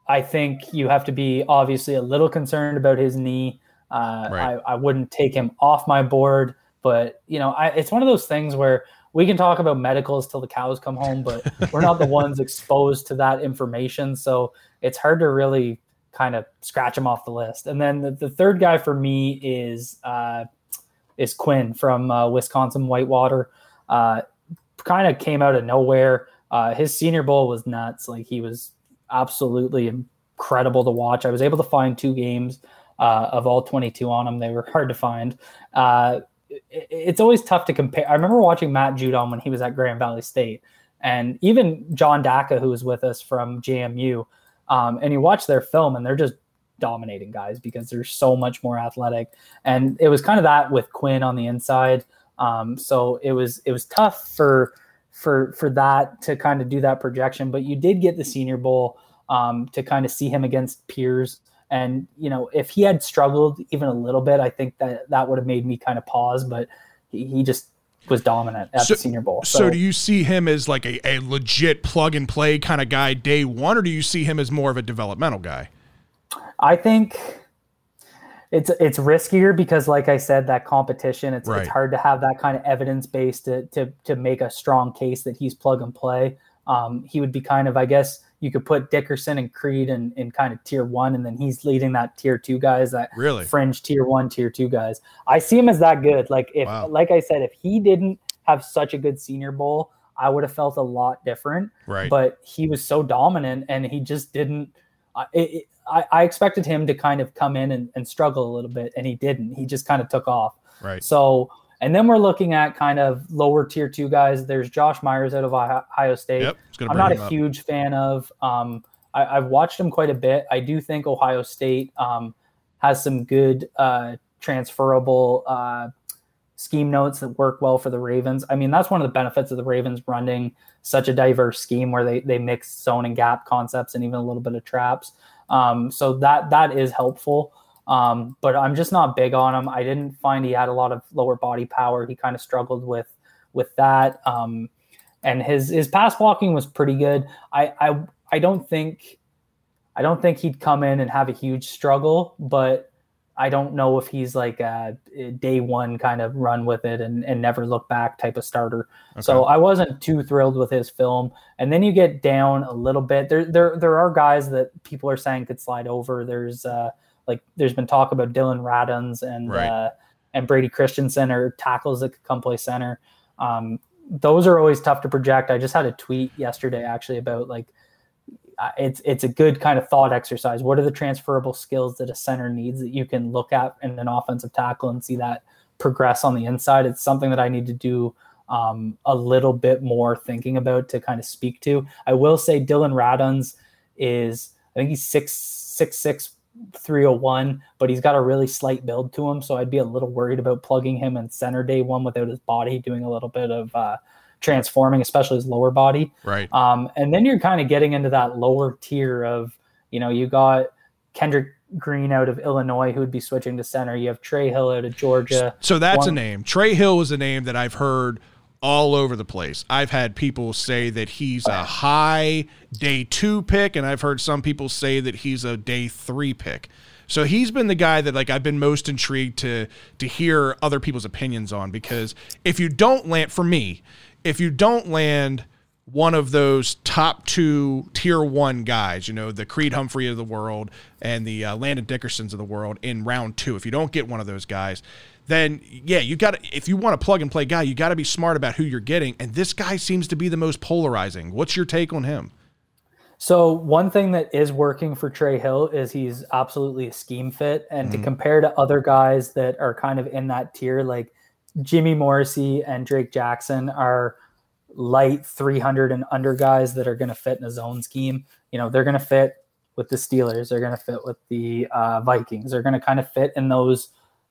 I think you have to be obviously a little concerned about his knee. Uh, Right. I, I wouldn't take him off my board, but you know, I, it's one of those things where we can talk about medicals till the cows come home, but we're not the ones exposed to that information. So it's hard to really kind of scratch him off the list. And then the, the third guy for me is uh, is Quinn from uh, Wisconsin Whitewater. Uh, kind of came out of nowhere. Uh, his Senior Bowl was nuts. Like he was absolutely incredible to watch. I was able to find two games uh, of all 22 on him. They were hard to find. Uh, it- it's always tough to compare. I remember watching Matt Judon when he was at Grand Valley State, and even John Daka, who was with us from JMU. Um, and you watch their film, and they're just dominating guys because they're so much more athletic. And it was kind of that with Quinn on the inside. Um, so it was it was tough for for for that to kind of do that projection. But you did get the Senior Bowl um, to kind of see him against peers. And you know, if he had struggled even a little bit, I think that that would have made me kind of pause. But he, he just was dominant at So- the Senior Bowl. So, do you see him as like a, a legit plug and play kind of guy day one, or do you see him as more of a developmental guy? I think it's it's riskier because, like I said, that competition. It's Right. it's hard to have that kind of evidence base to to to make a strong case that he's plug and play. Um, he would be kind of, I guess, you could put Dickerson and Creed in, in kind of tier one, and then he's leading that tier two guys, that Really? fringe tier one, tier two guys. I see him as that good. Like if, Wow. like I said, if he didn't have such a good Senior Bowl, I would have felt a lot different Right. but he was so dominant and he just didn't I, it, I, I expected him to kind of come in and, and struggle a little bit and he didn't he just kind of took off right. so and then we're looking at kind of lower tier two guys there's josh myers out of Ohio state Yep. I'm not a up. huge fan of um, I, i've watched him quite a bit i do think ohio state um, has some good uh, transferable uh, scheme notes that work well for the Ravens. I mean, that's one of the benefits of the Ravens running such a diverse scheme where they they mix zone and gap concepts and even a little bit of traps. Um, so that that is helpful. Um, but I'm just not big on him. I didn't find he had a lot of lower body power. He kind of struggled with with that. Um, and his his pass blocking was pretty good. I I I don't think I don't think he'd come in and have a huge struggle, but I don't know if he's like a day one kind of run with it and, and never look back type of starter. So I wasn't too thrilled with his film. And then you get down a little bit. There there there are guys that people are saying could slide over. There's uh like there's been talk about Dillon Radunz and Right. uh and Brady Christensen or tackles that could come play center. Um those are always tough to project. I just had a tweet yesterday actually about like it's it's a good kind of thought exercise. What are the transferable skills that a center needs that you can look at in an offensive tackle and see that progress on the inside? It's something that I need to do um, a little bit more thinking about to kind of speak to. I will say Dillon Radunz is I think he's six six six. 301 but he's got a really slight build to him so i'd be a little worried about plugging him in center day one without his body doing a little bit of uh, transforming especially his lower body Right. um, and then you're kind of getting into that lower tier of, you know, you got Kendrick Green out of Illinois who would be switching to center. You have Trey Hill out of Georgia. So that's a name. Trey Hill is a name that I've heard all over the place. I've had people say that he's a high day two pick, and I've heard some people say that he's a day three pick. So he's been the guy that like I've been most intrigued to to hear other people's opinions on because if you don't land for me, if you don't land one of those top two tier one guys, you know, the Creed Humphrey of the world and the uh, Landon Dickersons of the world in round two, if you don't get one of those guys, then yeah, you got to, if you want a plug and play guy, you got to be smart about who you're getting. And this guy seems to be the most polarizing. What's your take on him? So one thing that is working for Trey Hill is he's absolutely a scheme fit, and to compare to other guys that are kind of in that tier, like Jimmy Morrissey and Drake Jackson are light 300 and under guys that are going to fit in a zone scheme. You know, they're going to fit with the Steelers, they're going to fit with the uh, Vikings, they're going to kind of fit in those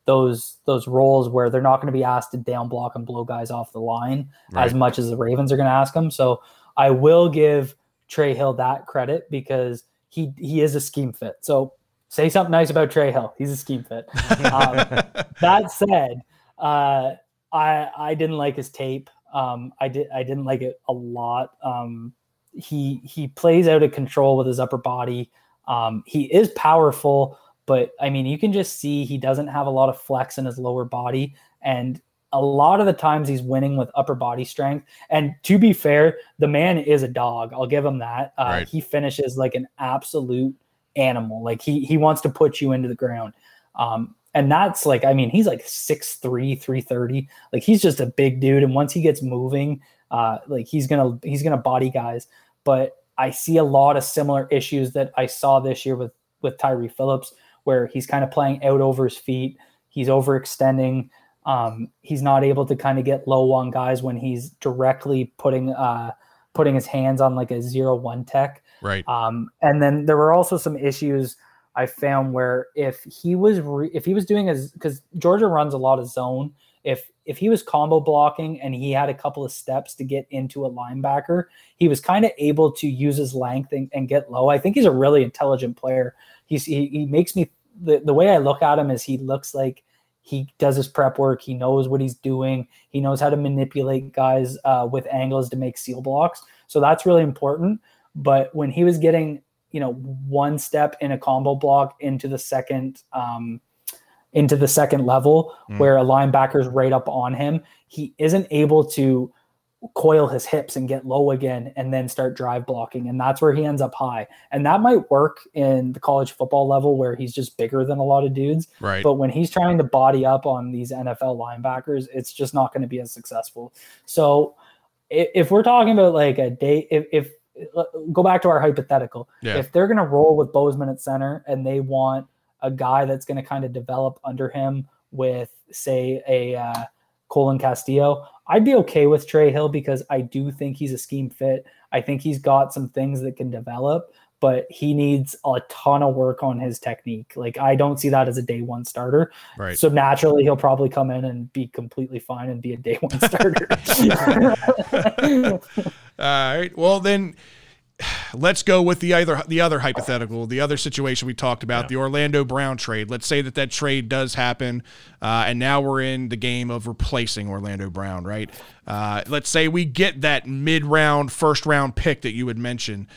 those those roles where they're not going to be asked to down block and blow guys off the line as much as the Ravens are going to ask them. So I will give Trey Hill that credit because he he is a scheme fit. So say something nice about Trey Hill. He's a scheme fit. Um, that said, uh, I I didn't like his tape. Um, I did I didn't like it a lot. Um, he he plays out of control with his upper body. Um, he is powerful, but I mean you can just see he doesn't have a lot of flex in his lower body, and a lot of the times he's winning with upper body strength. And to be fair, the man is a dog. I'll give him that. Uh, Right. He finishes like an absolute animal. Like he he wants to put you into the ground. Um, and that's like, I mean, he's like 6'3, 330. Like he's just a big dude. And once he gets moving, uh, like he's gonna he's gonna body guys. But I see a lot of similar issues that I saw this year with with Tyre Phillips, where he's kind of playing out over his feet. He's overextending. Um, he's not able to kind of get low on guys when he's directly putting uh, putting his hands on like a zero one tech. Right. Um, and then there were also some issues I found where if he was re- if he was doing his because Georgia runs a lot of zone. If if he was combo blocking and he had a couple of steps to get into a linebacker, he was kind of able to use his length and, and get low. I think he's a really intelligent player. He's he, he makes me the, the way I look at him is he looks like he does his prep work. He knows what he's doing. He knows how to manipulate guys uh, with angles to make seal blocks. So that's really important. But when he was getting, you know, one step in a combo block into the second, um, into the second level where a linebacker's right up on him, he isn't able to coil his hips and get low again and then start drive blocking. And that's where he ends up high. And that might work in the college football level where he's just bigger than a lot of dudes. Right. But when he's trying to body up on these NFL linebackers, it's just not going to be as successful. So if, if we're talking about like a day, if, if go back to our hypothetical, Yeah. if they're going to roll with Bozeman at center and they want a guy that's going to kind of develop under him with, say, a uh, Colon-Castillo, I'd be okay with Trey Hill because I do think he's a scheme fit. I think he's got some things that can develop, but he needs a ton of work on his technique. Like I don't see that as a day one starter. Right. So naturally, he'll probably come in and be completely fine and be a day one starter. All right. Well, then let's go with the other the other hypothetical, the other situation we talked about, the Orlando Brown trade. Let's say that that trade does happen, uh, and now we're in the game of replacing Orlando Brown, right? Uh, let's say we get that mid round, first round pick that you had mentioned.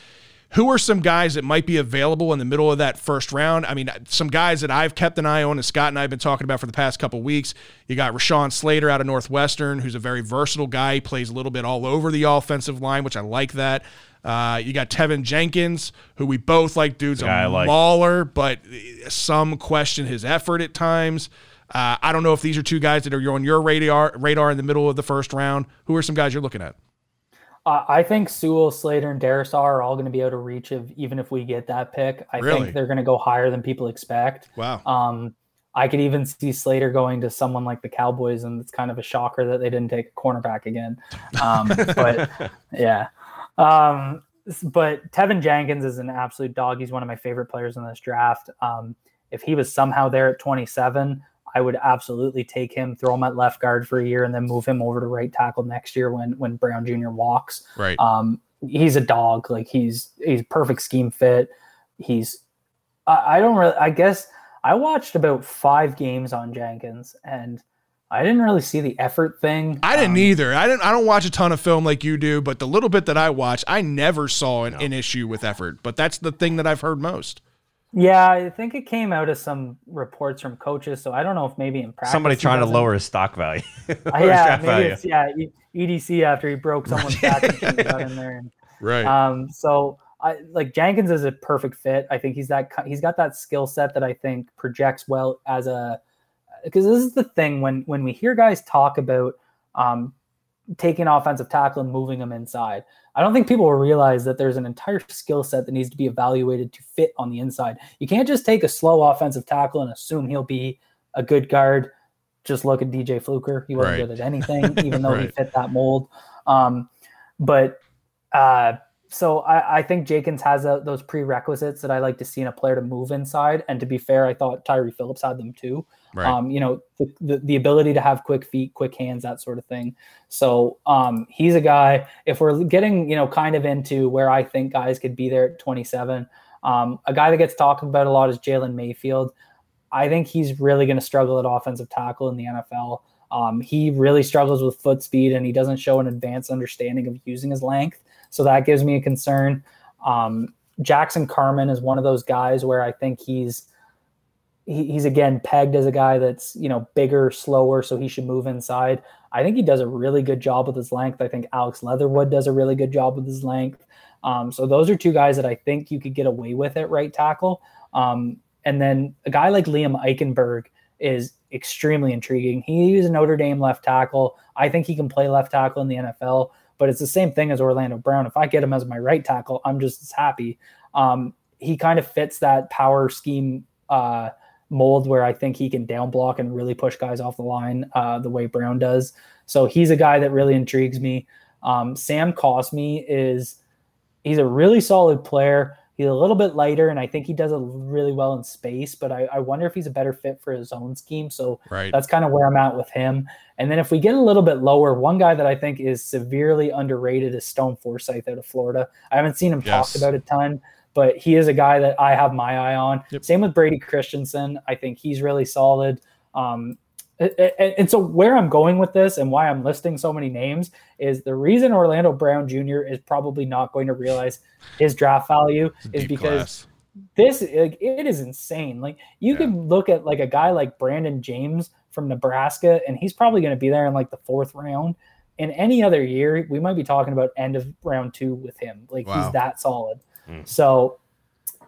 Who are some guys that might be available in the middle of that first round? I mean, some guys that I've kept an eye on, and Scott and I have been talking about for the past couple weeks. You got Rashawn Slater out of Northwestern, who's a very versatile guy. He plays a little bit all over the offensive line, which I like that. Uh, you got Teven Jenkins, who we both like, dude's a like. mauler, but some question his effort at times. Uh, I don't know if these are two guys that are on your radar radar in the middle of the first round. Who are some guys you're looking at? Uh, I think Sewell, Slater, and Darrisaw are all going to be out of reach of even if we get that pick. I Really? think they're going to go higher than people expect. Wow. Um, I could even see Slater going to someone like the Cowboys, and it's kind of a shocker that they didn't take a cornerback again. Um, but yeah, um, but Teven Jenkins is an absolute dog. He's one of my favorite players in this draft. Um, if he was somehow there at 27, I would absolutely take him, throw him at left guard for a year, and then move him over to right tackle next year when when Brown Jr. walks. Right. Um, he's a dog. Like he's he's perfect scheme fit. He's I, I don't really. I guess I watched about five games on Jenkins, and I didn't really see the effort thing. I didn't Um, either. I didn't. I don't watch a ton of film like you do, but the little bit that I watch, I never saw an, an issue with effort. But that's the thing that I've heard most. Yeah, I think it came out of some reports from coaches. So I don't know if maybe in practice Somebody trying to lower his stock value. Uh, yeah, maybe value. it's yeah EDC after he broke someone's back and got in there. And, Right. um, so I like Jenkins is a perfect fit. I think he's that he's got that skill set that I think projects well as a because this is the thing when when we hear guys talk about um, taking offensive tackle and moving them inside. I don't think people will realize that there's an entire skill set that needs to be evaluated to fit on the inside. You can't just take a slow offensive tackle and assume he'll be a good guard. Just look at DJ Fluker. He wasn't Right. good at anything, even though he fit that mold. Um, but uh, so I, I think Jenkins has a, those prerequisites that I like to see in a player to move inside. And to be fair, I thought Tyre Phillips had them too. Right. Um, you know, the, the, the ability to have quick feet, quick hands, that sort of thing. So um, he's a guy, if we're getting, you know, kind of into where I think guys could be there at 27, um, a guy that gets talked about a lot is Jalen Mayfield. I think he's really going to struggle at offensive tackle in the NFL. Um, he really struggles with foot speed and he doesn't show an advanced understanding of using his length. So that gives me a concern. Um, Jackson Carman is one of those guys where I think he's he, he's again pegged as a guy that's you know bigger, slower, so he should move inside. I think he does a really good job with his length. I think Alex Leatherwood does a really good job with his length. Um, so those are two guys that I think you could get away with at right tackle. Um, and then a guy like Liam Eichenberg is extremely intriguing. He He's a Notre Dame left tackle. I think he can play left tackle in the NFL, but it's the same thing as Orlando Brown. If I get him as my right tackle, I'm just as happy. Um, he kind of fits that power scheme uh, mold where I think he can down block and really push guys off the line uh, the way Brown does. So he's a guy that really intrigues me. Um, Sam Cosmi is he's a really solid player. He's a little bit lighter, and I think he does it really well in space. But I, I wonder if he's a better fit for his own scheme. So Right. that's kind of where I'm at with him. And then if we get a little bit lower, one guy that I think is severely underrated is Stone Forsythe out of Florida. I haven't seen him Yes. talked about a ton, but he is a guy that I have my eye on. Yep. Same with Brady Christensen. I think he's really solid. Um, a- a- and so where I'm going with this and why I'm listing so many names is the reason Orlando Brown Jr. is probably not going to realize his draft value is because class. this like, it is insane. Like you can look at like a guy like Brenden Jaimes from Nebraska, and he's probably going to be there in like the fourth round. In any other year, we might be talking about end of round two with him. Like Wow. he's that solid. Mm. So,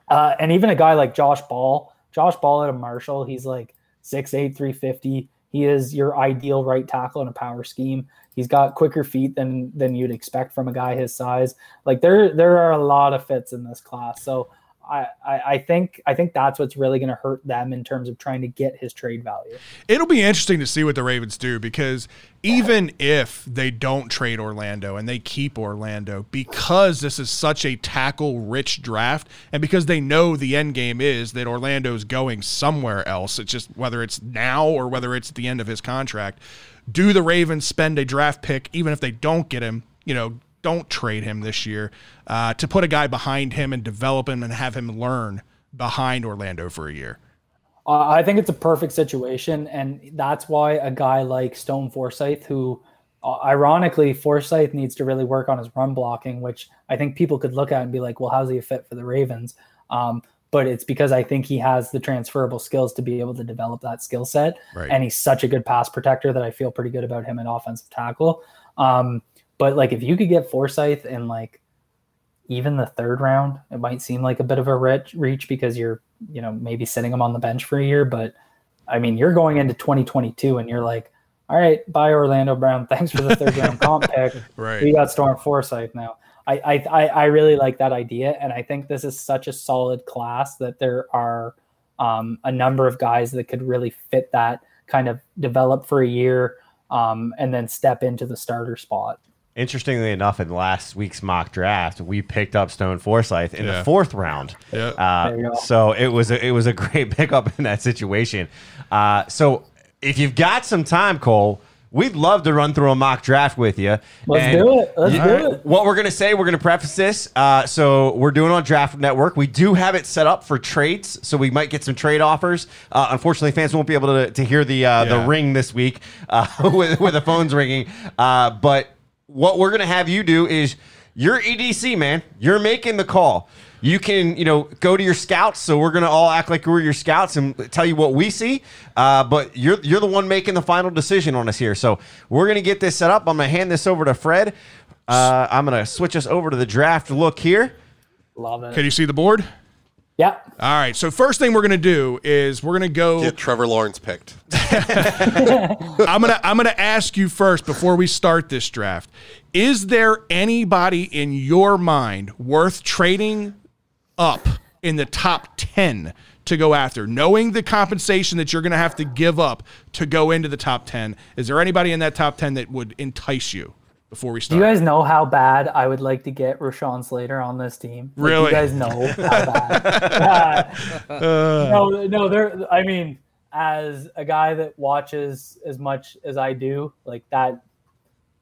uh, and even a guy like Josh Ball, Josh Ball at a Marshall, he's like 6'8", 350. He is your ideal right tackle in a power scheme. He's got quicker feet than than you'd expect from a guy his size. Like there there are a lot of fits in this class. So I, I, think I think that's what's really going to hurt them in terms of trying to get his trade value. It'll be interesting to see what the Ravens do because even if they don't trade Orlando and they keep Orlando, because this is such a tackle rich draft, and because they know the end game is that Orlando's going somewhere else, it's just whether it's now or whether it's at the end of his contract. Do the Ravens spend a draft pick, even if they don't get him, you know, don't trade him this year, uh, to put a guy behind him and develop him and have him learn behind Orlando for a year? Uh, I think it's a perfect situation, and that's why a guy like Stone Forsythe, who uh, ironically Forsythe needs to really work on his run blocking, which I think people could look at and be like, "Well, how's he a fit for the Ravens?" Um, but it's because I think he has the transferable skills to be able to develop that skill set, Right. and he's such a good pass protector that I feel pretty good about him at offensive tackle. Um, but like, if you could get Forsythe in like even the third round, it might seem like a bit of a reach, reach because you're, you know, maybe sitting him on the bench for a year. But I mean, you're going into 2022 and you're like, all right, bye Orlando Brown. Thanks for the third round comp pick. Right. We got Stone Forsythe now. I, I, I I really like that idea, and I think this is such a solid class that there are um, a number of guys that could really fit that kind of develop for a year um, and then step into the starter spot. Interestingly enough, in last week's mock draft, we picked up Stone Forsythe in Yeah. the fourth round. Yeah. Uh, There you go. so it was a, it was a great pickup in that situation. Uh, so if you've got some time, Cole, we'd love to run through a mock draft with you. Let's And do it. Let's you- do it. What we're gonna say, we're gonna preface this. Uh, so we're doing it on Draft Network. We do have it set up for trades, so we might get some trade offers. Uh, unfortunately, fans won't be able to, to hear the uh, Yeah. the ring this week uh, with with the phones ringing. Uh, but what we're gonna have you do is you're EDC man. You're making the call. you can, you know, go to your scouts. So we're gonna all act like we're your scouts and tell you what we see. Uh, but you're you're the one making the final decision on us here. So we're gonna get this set up. I'm gonna hand this over to Fred. Uh, I'm gonna switch us over to the draft look here. Love it. Can you see the board? Yeah. All right. So first thing we're gonna do is we're gonna go. Get Trevor Lawrence picked. I'm gonna I'm gonna ask you first before we start this draft. Is there anybody in your mind worth trading up in the top ten to go after, knowing the compensation that you're gonna have to give up to go into the top ten? Is there anybody in that top ten that would entice you before we start. Do you guys know how bad I would like to get Rashawn Slater on this team? Like, Really? You guys know how bad. Uh, no, no, there. I mean, as a guy that watches as much as I do, like that,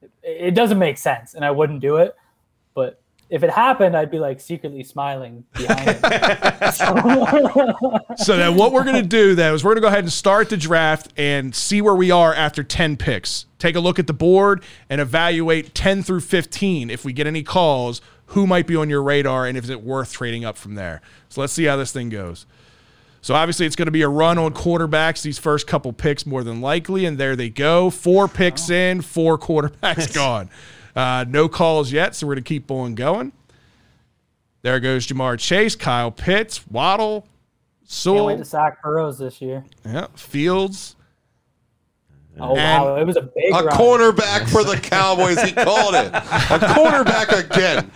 it, it doesn't make sense, and I wouldn't do it. But if it happened, I'd be like secretly smiling behind it. So then what we're going to do then is we're going to go ahead and start the draft and see where we are after 10 picks. Take a look at the board and evaluate 10 through 15 if we get any calls, who might be on your radar and if it's worth trading up from there. So let's see how this thing goes. So obviously it's going to be a run on quarterbacks these first couple picks more than likely and there they go. Four picks in, four quarterbacks gone. Uh, no calls yet, so we're going to keep on going. There goes Ja'Marr Chase, Kyle Pitts, Waddle, Can't wait to sack Burrows this year. yeah, Fields. Oh And- wow, it was a big A run. cornerback for the Cowboys. He called it. A cornerback again.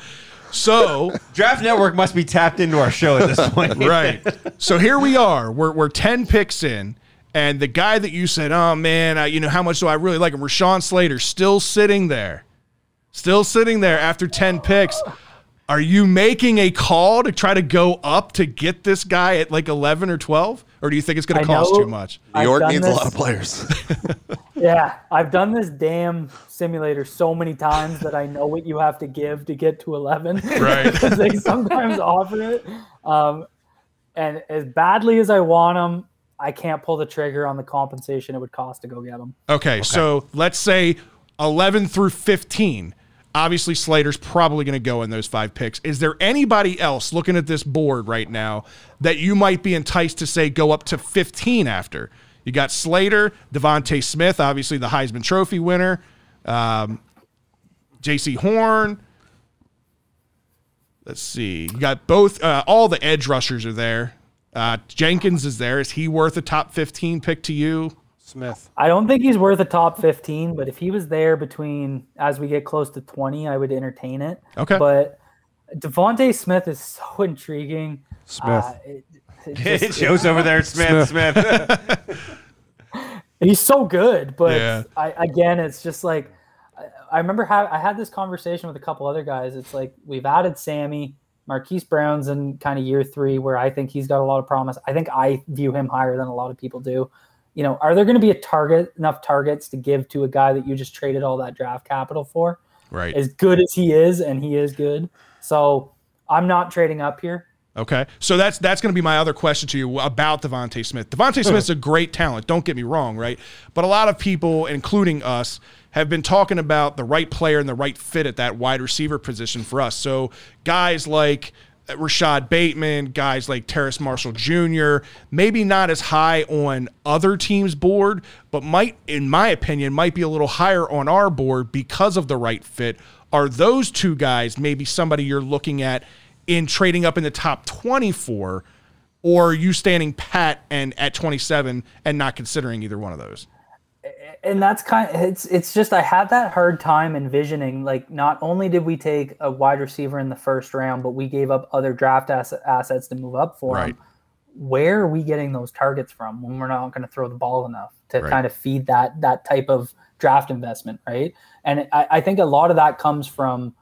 So Draft Network must be tapped into our show at this point. right. So here we are. We're we're ten picks in, and the guy that you said, "Oh man, I, you know how much do I really like him?" Rashawn Slater still sitting there, still sitting there after ten picks. Are you making a call to try to go up to get this guy at like eleven or twelve, or do you think it's going to cost too much? New York done needs a lot of players. Yeah, I've done this damn simulator so many times that I know what you have to give to get to 11. Right. Because they sometimes offer it. Um, and as badly as I want them, I can't pull the trigger on the compensation it would cost to go get them. Okay, so let's say 11 through 15. Obviously, Slater's probably going to go in those five picks. Is there anybody else looking at this board right now that you might be enticed to say go up to 15 after? You got Slater, DeVonta Smith, obviously the Heisman Trophy winner, um, Jaycee Horn. Let's see. You got both, uh, all the edge rushers are there. Uh, Jenkins is there. Is he worth a top 15 pick to you? Smith. I don't think he's worth a top 15, but if he was there between as we get close to 20, I would entertain it. Okay. But DeVonta Smith is so intriguing. Smith. Uh, it- it it shows over there, Smith. Smith. He's so good, but Yeah. I again, it's just like I, I remember how I had this conversation with a couple other guys. It's like we've added Sammy, Marquise Brown's in kind of year three, where I think he's got a lot of promise. I think I view him higher than a lot of people do. You know, are there going to be a target enough targets to give to a guy that you just traded all that draft capital for? Right. As good as he is, and he is good. So I'm not trading up here. Okay, so that's that's going to be my other question to you about DeVonta Smith. DeVonta hmm. Smith's a great talent. Don't get me wrong, right? But a lot of people, including us, have been talking about the right player and the right fit at that wide receiver position for us. So guys like Rashod Bateman, guys like Terrace Marshall Jr., maybe not as high on other teams' board, but might, in my opinion, might be a little higher on our board because of the right fit. Are those two guys maybe somebody you're looking at? in trading up in the top 24 or you standing pat and at 27 and not considering either one of those and that's kind of, it's it's just I had that hard time envisioning like not only did we take a wide receiver in the first round, but we gave up other draft ass- assets to move up for Right. him. Where are we getting those targets from when we're not going to throw the ball enough to Right. kind of feed that that type of draft investment, right? And I, I think a lot of that comes from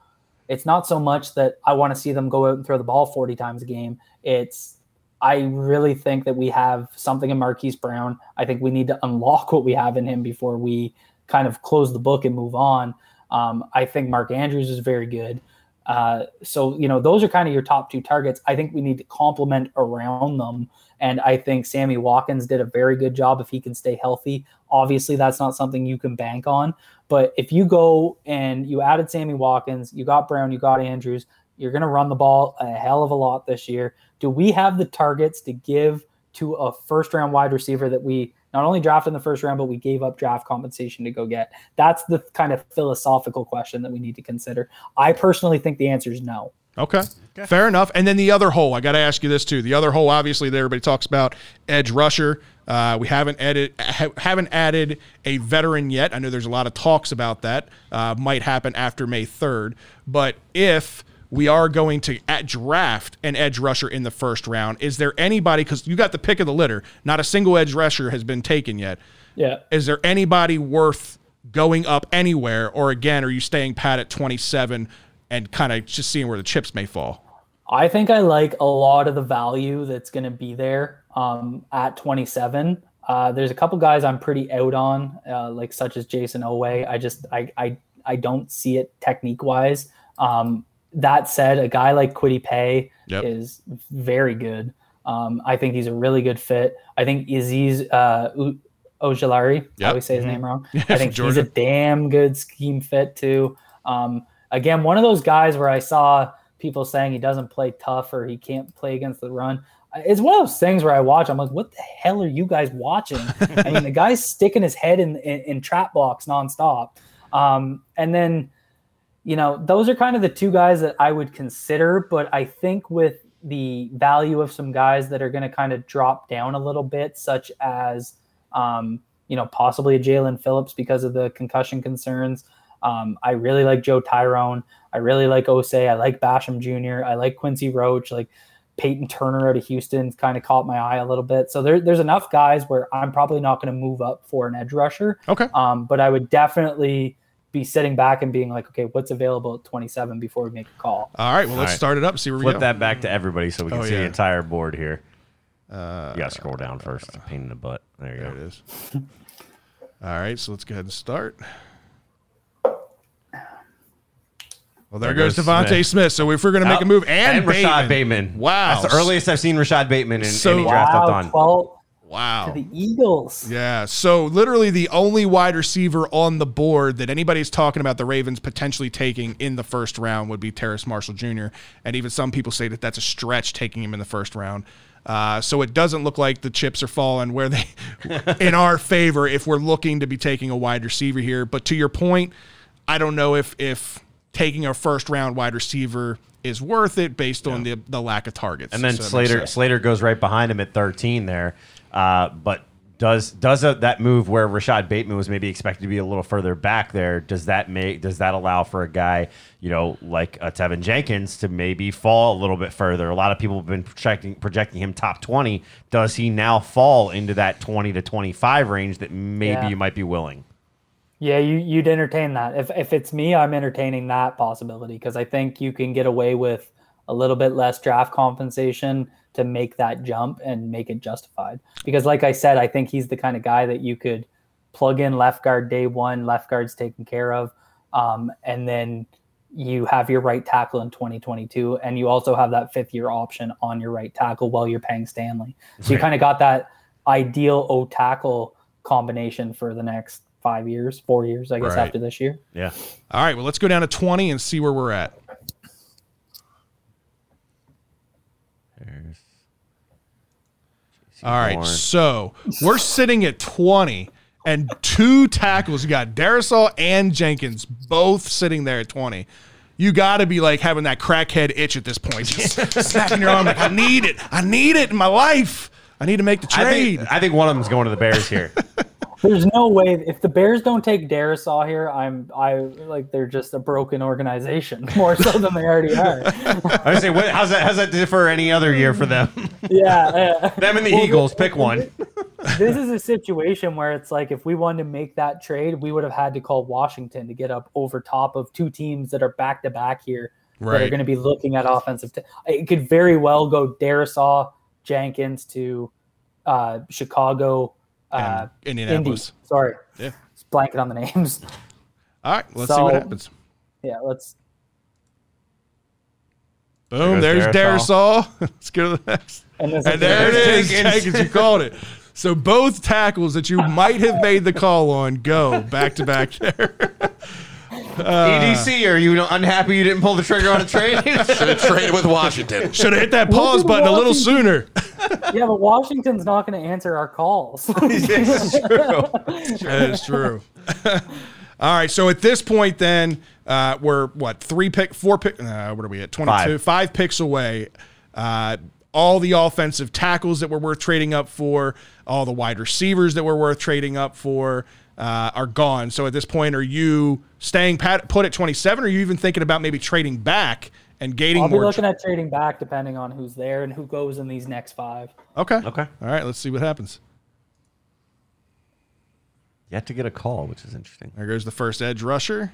it's not so much that I want to see them go out and throw the ball 40 times a game. It's I really think that we have something in Marquise Brown. I think we need to unlock what we have in him before we kind of close the book and move on. Um, I think Mark Andrews is very good. Uh, so, you know, those are kind of your top two targets. I think we need to complement around them. And I think Sammy Watkins did a very good job if he can stay healthy. Obviously, that's not something you can bank on. But if you go and you added Sammy Watkins, you got Brown, you got Andrews, You're going to run the ball a hell of a lot this year. Do we have the targets to give to a first round wide receiver that we not only drafted in the first round, but we gave up draft compensation to go get? That's the kind of philosophical question that we need to consider. I personally think the answer is no. Okay. Fair enough. And then the other hole, I got to ask you this too. The other hole, obviously, that everybody talks about edge rusher. Uh, we haven't added ha- haven't added a veteran yet. I know there's a lot of talks about that. Uh, might happen after May 3rd. But if we are going to at draft an edge rusher in the first round, is there anybody? Because you got the pick of the litter. Not a single edge rusher has been taken yet. Yeah. Is there anybody worth going up anywhere, or again, are you staying pat at 27 and kind of just seeing where the chips may fall? I think I like a lot of the value that's going to be there um, at 27. Uh, there's a couple guys I'm pretty out on, uh, like such as Jayson Oweh. I just I I, I don't see it technique wise. Um, that said, a guy like Kwity Paye Yep. is very good. Um, I think he's a really good fit. I think Azeez uh, U- Ojulari, I always say his name wrong. Yeah, I think he's a damn good scheme fit too. Um, again, one of those guys where I saw people saying he doesn't play tough or he can't play against the run. It's one of those things where I watch. I'm like, what the hell are you guys watching? I mean, the guy's sticking his head in in, in trap blocks nonstop. Um, and then, you know, those are kind of the two guys that I would consider. But I think with the value of some guys that are going to kind of drop down a little bit, such as, um, you know, possibly a Jaelan Phillips because of the concussion concerns. Um, I really like Joe Tryon. I really like Ossai. I like Basham Jr. I like Quincy Roche. Like Peyton Turner out of Houston kind of caught my eye a little bit. So there, there's enough guys where I'm probably not going to move up for an edge rusher. Okay. Um, but I would definitely be sitting back and being like, okay, what's available at 27 before we make a call? All right. Well, let's right. start it up. See where we Flip go. that back to everybody so we can Oh, see yeah. the entire board here. Uh, you got to scroll down first. It's a pain in the butt. There you There go. it is. All right. So let's go ahead and start. Well, there, There goes, goes DeVonta Smith. Smith. So if we're going to make a move, and, Rashod Bateman. Bateman. Wow. That's the earliest I've seen Rashod Bateman in So- any draft I've done. 12 Wow. to the Eagles. Yeah. So literally the only wide receiver on the board that anybody's talking about the Ravens potentially taking in the first round would be Terrace Marshall Jr. And even some people say that that's a stretch taking him in the first round. Uh, so it doesn't look like the chips are falling where they in our favor if we're looking to be taking a wide receiver here. But to your point, I don't know if if taking a first round wide receiver is worth it based on the the lack of targets. And then So Slater. Slater goes right behind him at 13 there. Uh, but does does a, that move where Rashod Bateman was maybe expected to be a little further back there? Does that make does that allow for a guy you know like a Teven Jenkins to maybe fall a little bit further? A lot of people have been projecting projecting him top 20. Does he now fall into that 20 to 25 range that maybe Yeah. you might be willing? Yeah, you, you'd entertain that. If, if it's me, I'm entertaining that possibility because I think you can get away with a little bit less draft compensation to make that jump and make it justified. Because, like I said, I think he's the kind of guy that you could plug in left guard day one, left guard's taken care of, um, and then you have your right tackle in 2022, and you also have that fifth year option on your right tackle while you're paying Stanley. So you kind of got that ideal O tackle combination for the next five years, four years, I guess, Right. after this year. Yeah. All right, well, let's go down to 20 and see where we're at. There's All right, Horn. so we're sitting at 20 and two tackles. You got Darrisaw and Jenkins both sitting there at 20. You got to be like having that crackhead itch at this point, just snapping your arm like, I need it. I need it in my life. I need to make the I trade. think, I think one of them's going to the Bears here. There's no way if the Bears don't take Darrisaw here, I'm I like they're just a broken organization more so than they already are. I say, what, how's that? How's that differ any other year for them? yeah, yeah. them and the Well, Eagles. Pick one. this is a situation where it's like if we wanted to make that trade, we would have had to call Washington to get up over top of two teams that are back to back here that are going to be looking at offensive. T- it could very well go Darrisaw, Jenkins to uh, Chicago, uh, And Indy. Indianapolis. Sorry, Yeah. Just blanking on the names. All right, let's see what happens. yeah, let's. Boom, There there's goes Darrisaw. let's go to the next. And, this And there it There's is. Jenkins. Jenkins, you called it. So both tackles that you might have made the call on go back to back there. EDC, are you unhappy you didn't pull the trigger on a trade? Should have traded with Washington. Should have hit that pause button a little sooner. Yeah, but Washington's not going to answer our calls. It's true. That is true. All right. So at this point, then uh, we're what three pick, four pick. Uh, what are we at? Twenty-two, Five. five picks away. Uh, all the offensive tackles that were worth trading up for, all the wide receivers that were worth trading up for, uh, are gone. So at this point, are you staying pat, put at twenty-seven? Or are you even thinking about maybe trading back and gating I'll be more? looking at trading back depending on who's there and who goes in these next five. okay. Okay. All right. Let's see what happens. Yet to get a call, which is interesting. There goes the first edge rusher.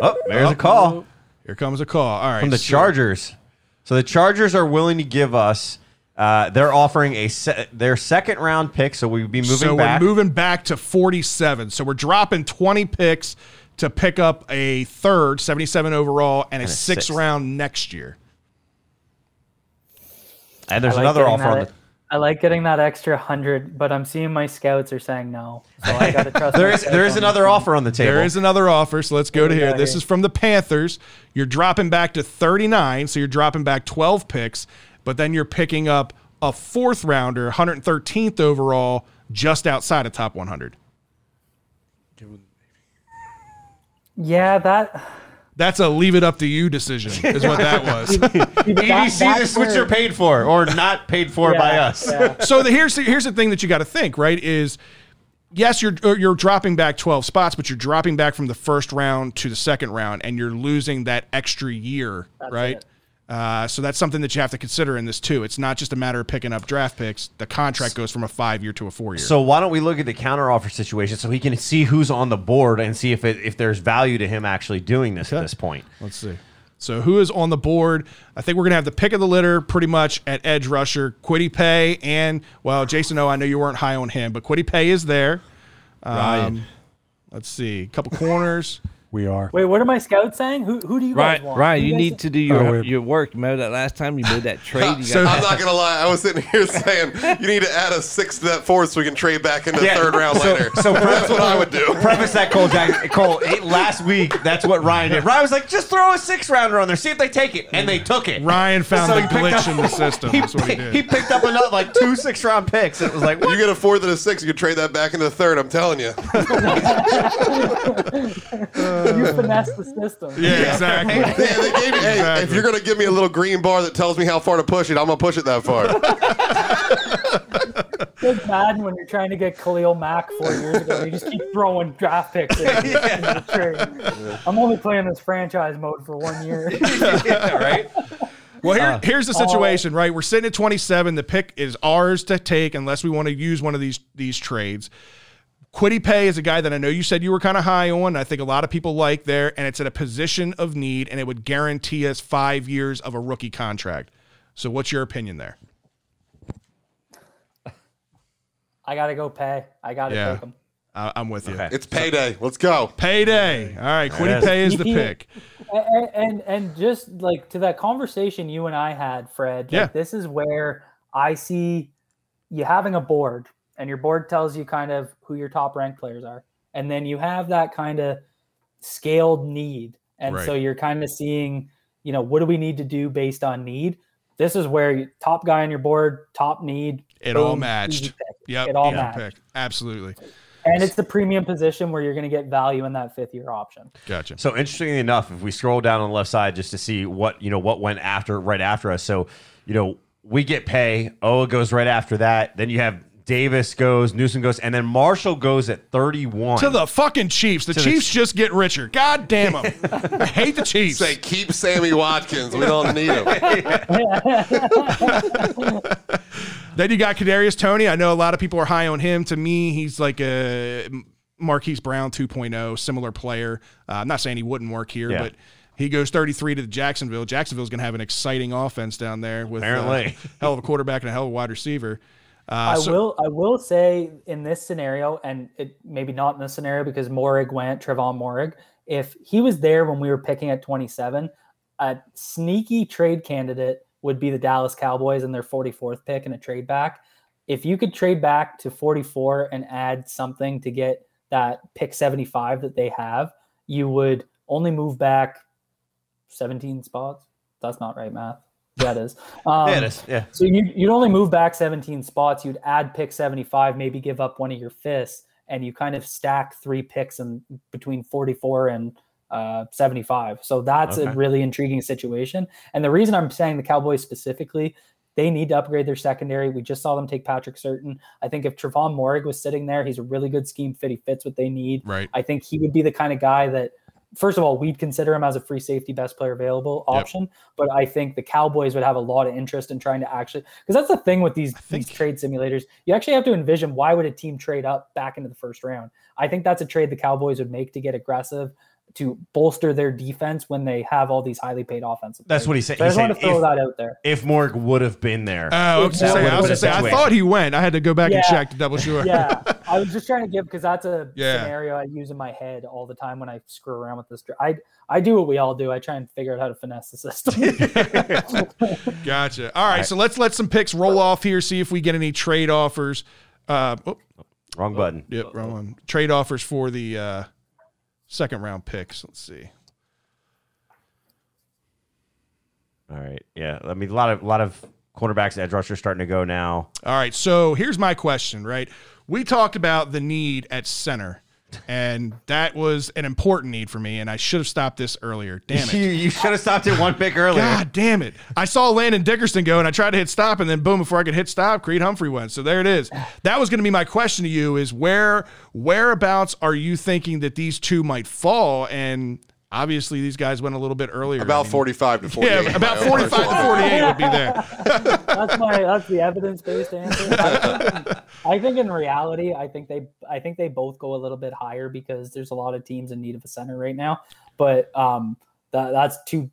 Oh, there's a call Here comes a call. All right. from the so- Chargers. So the Chargers are willing to give us. Uh, they're offering a se- their second round pick, so we'd be moving so back. we're moving back to 47. So we're dropping 20 picks to pick up a third, 77 overall, and a, And a sixth, sixth. round next year. and there's I like another getting offer that- on the. I like getting that extra hundred, but I'm seeing my scouts are saying no. So I got to trust. There my is scouts there is another this offer on the table. There is another offer, so let's go to we here. This here? is from the Panthers. You're dropping back to 39, so you're dropping back 12 picks, but then you're picking up a fourth rounder, 113th overall, just outside of top 100. Yeah, that. That's a leave it up to you decision, is what that was. that- EDC, this that's is what you're paid for, or not paid for by us. yeah. so the, here's the, here's the thing that you got to think, right? Is yes, you're you're dropping back 12 spots, but you're dropping back from the first round to the second round, and you're losing that extra year, right? it. Uh, so that's something that you have to consider in this too. It's not just a matter of picking up draft picks. The contract goes from a five year to a four year. So why don't we look at the counteroffer situation so he can see who's on the board and see if it, if there's value to him actually doing this at this point. Let's see. So who is on the board? I think we're gonna have the pick of the litter pretty much at edge rusher, Kwity Paye, and well, Jayson. O, I know you weren't high on him, but Kwity Paye is there. Um, let's see, a couple corners. We are. Wait, what are my scouts saying? Who who do you guys Ryan, want? Ryan, Who you need to do your Oh, your work. Remember that last time you made that trade? You So- got I'm not gonna lie. I was sitting here saying you need to add a six to that fourth so we can trade back into the third round so- later. so that's what I would do. Preface that Cole Jack Cole last week. That's what Ryan did. Ryan was like, just throw a six rounder on there, see if they take it, and they took it. Ryan found So the he picked glitch up- in the system. That's what he did. He picked up another like two six round picks. And it was like, You get a fourth and a six, you can trade that back into the third. I'm telling you. You finesse the system. yeah, exactly. Yeah, they gave me. Hey, Exactly. if you're gonna give me a little green bar that tells me how far to push it, I'm gonna push it that far. It's Madden when you're trying to get Khalil Mack four years ago. You just keep throwing draft picks in, into the trade. I'm only playing this franchise mode for one year. yeah, right? Well, here, uh, here's the uh, situation, right? We're sitting at 27. The pick is ours to take unless we want to use one of these these trades. Kwity Paye is a guy that I know you said you were kind of high on. I think a lot of people like there, and it's at a position of need, and it would guarantee us five years of a rookie contract. So, what's your opinion there? I gotta go pay. I gotta Yeah. take him. Uh, I'm with you. Okay. It's payday. Let's go. Payday. All right, Kwity is. Pay is the pick. And, and and just like to that conversation you and I had, Fred. Like Yeah. This is where I see you having a board, and your board tells you kind of who your top ranked players are, and then you have that kind of scaled need, and so you're kind of seeing, you know, what do we need to do based on need. This is where you, top guy on your board, top need. It all boom, easy matched. pick. Yep. It all easy matched. pick. Absolutely. And it's the premium position where you're going to get value in that fifth year option. Gotcha. So interestingly enough, if we scroll down on the left side just to see what you know what went after right after us. So you know we get Paye. Oweh goes right after that. Then you have Davis goes, Newsome goes, and then Marshall goes at 31. To the fucking Chiefs. The the Chiefs just get richer. God damn them. I hate the Chiefs. Say keep Sammy Watkins. We don't need him. Then you got Kadarius Toney. I know a lot of people are high on him. To me, he's like a Marquise Brown 2.0, similar player. Uh, I'm not saying he wouldn't work here, Yeah. but he goes 33 to the Jacksonville. Jacksonville's going to have an exciting offense down there with uh, Apparently. hell of a quarterback and a hell of a wide receiver. Uh, I so- will. I will say in this scenario, and it maybe not in this scenario because Moehrig went Trevon Moehrig. If he was there when we were picking at 27, a sneaky trade candidate would be the Dallas Cowboys and their 44th pick and a trade back. If you could trade back to 44 and add something to get that pick 75 that they have, you would only move back 17 spots. That's not right math. Yeah, it is. Um, Yeah, it is. Yeah. So you, you'd only move back 17 spots. You'd add pick 75, maybe give up one of your fifths, and you kind of stack three picks in between 44 and uh, 75. So that's Okay. a really intriguing situation. And the reason I'm saying the Cowboys specifically, they need to upgrade their secondary. We just saw them take Patrick Surtain. I think if Trevon Moehrig was sitting there, he's a really good scheme fit. He fits what they need. Right. I think he would be the kind of guy that, first of all, we'd consider him as a free safety, best player available Yep. option. But I think the Cowboys would have a lot of interest in trying to actually, because that's the thing with these, think- these trade simulators. You actually have to envision why would a team trade up back into the first round. I think that's a trade the Cowboys would make to get aggressive to bolster their defense when they have all these highly paid offensive. That's players. what he said. So I He just want to throw if- that out there. If Moehrig would have been there, Oh, I was That gonna say, would've I, was been gonna say, I thought he went. I had to go back and check to double sure. yeah, I was just trying to give because that's a Yeah. scenario I use in my head all the time when I screw around with this. I I do what we all do. I try and figure out how to finesse the system. Gotcha. All right, so let's let some picks roll off here. See if we get any trade offers. Uh, oh, wrong button. yep, wrong one. Trade offers for the uh, second round picks. Let's see. All right. Yeah. I mean, a lot of a lot of cornerbacks, edge rushers starting to go now. All right, so here's my question. Right, we talked about the need at center, and that was an important need for me, and I should have stopped this earlier. Damn it. You, you should have stopped it one pick earlier. God damn it. I saw Landon Dickerson go and I tried to hit stop and then boom, before I could hit stop, Creed Humphrey went. So there it is. That was going to be my question to you is where whereabouts are you thinking that these two might fall? And obviously these guys went a little bit earlier. I About mean, 45 to 48. Yeah, about 45 to 48 would be there. that's my that's the evidence based answer. I think, I think in reality, I think they I think they both go a little bit higher because there's a lot of teams in need of a center right now. But um, that that's too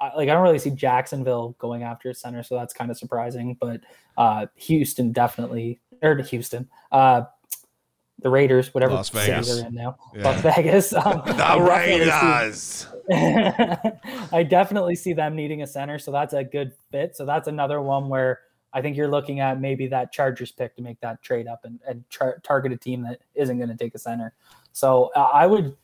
like I don't really see Jacksonville going after a center, so that's kind of surprising. But uh, Houston definitely or Houston. Uh, the Raiders, whatever Las city Vegas. they're in now, Yeah. Las Vegas. Um, I The definitely see- Raiders. I definitely see them needing a center, so that's a good fit. So that's another one where I think you're looking at maybe that Chargers pick to make that trade up and, and tar- target a team that isn't going to take a center. So uh, I would,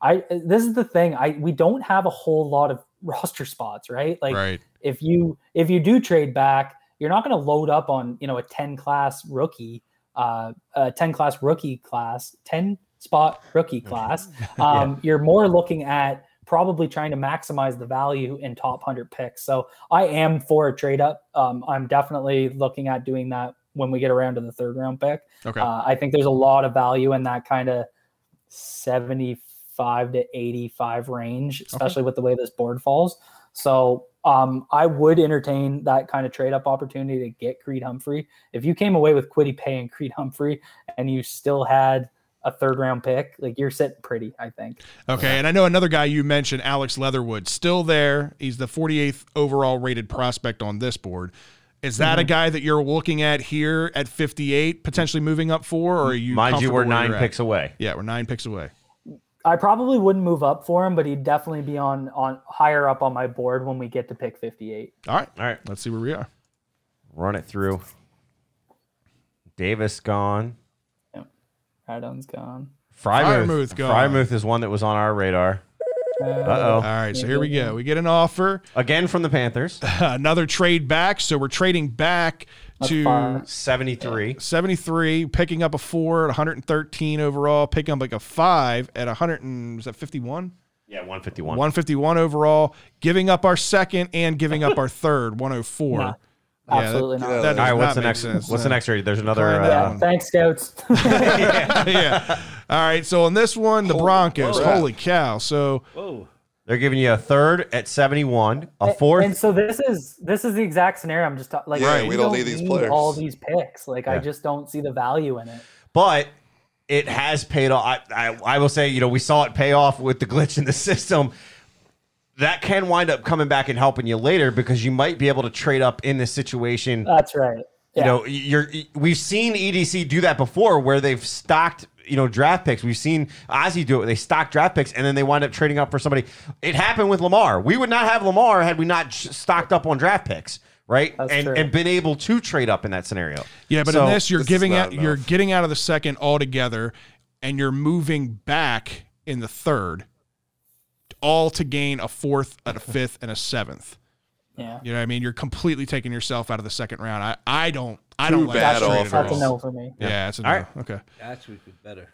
I this is the thing. I we don't have a whole lot of roster spots, right? Like Right. if you if you do trade back, you're not going to load up on you know a 10 class rookie, uh, a 10 class rookie class, 10 spot rookie class. Um, You're more looking at probably trying to maximize the value in top 100 picks. So I am for a trade up. Um, I'm definitely looking at doing that when we get around to the third round pick. Okay. Uh, I think there's a lot of value in that kind of 75 to 85 range, especially with the way this board falls. So um, I would entertain that kind of trade up opportunity to get Creed Humphrey. If you came away with Kwity Paye and Creed Humphrey and you still had a third round pick, like you're sitting pretty, I think. Okay, and I know another guy you mentioned, Alex Leatherwood, still there. He's the 48th overall rated prospect on this board. Is that Mm-hmm. a guy that you're looking at here at 58, potentially moving up for, or are you? Mind you, we're nine you're at? picks away. Yeah, we're nine picks away. I probably wouldn't move up for him, but he'd definitely be on on higher up on my board when we get to pick 58. All right, All right, let's see where we are. run it through. Davis gone. Radunz gone. Freiermuth. Freiermuth gone. Freiermuth is one that was on our radar. Uh oh. right, so here we go. We get an offer, Again from the Panthers. another trade back. So we're trading back to fine. 73. 73, picking up a four at 113 overall, picking up like a five at 100 and was that 51? Yeah, 151. 151 overall, giving up our second and giving up our third, 104. Nah, Yeah, absolutely that- not. that All right, what's the next? sense. What's the next rating? There's another. Decline Uh, one. Thanks, scouts. yeah. All right. So on this one, the Broncos. whoa. Holy cow! So Whoa. They're giving you a third at 71, a fourth. And so this is this is the exact scenario I'm just ta- like. Yeah, we we don't need these players. All these picks, like I just don't see the value in it. but it has paid off. I, I, I will say, you know, we saw it pay off with the glitch in the system. That can wind up coming back and helping you later because you might be able to trade up in this situation. That's right. you know, you're we've seen EDC do that before where they've stocked, you know, draft picks. We've seen Ozzy do it. They stock draft picks and then they wind up trading up for somebody. It happened with Lamar. We would not have Lamar had we not stocked up on draft picks, right? That's and true. and been able to trade up in that scenario. yeah, but So- in this, you're this giving not out, you're getting out of the second altogether, and you're moving back in the third. all to gain a fourth, and a fifth, and a seventh. Yeah. You know what I mean? You're completely taking yourself out of the second round. I, I don't I Too don't like bad that offer. at That's a all. no for me. Yeah, it's a no. All right. Okay, Last week was better.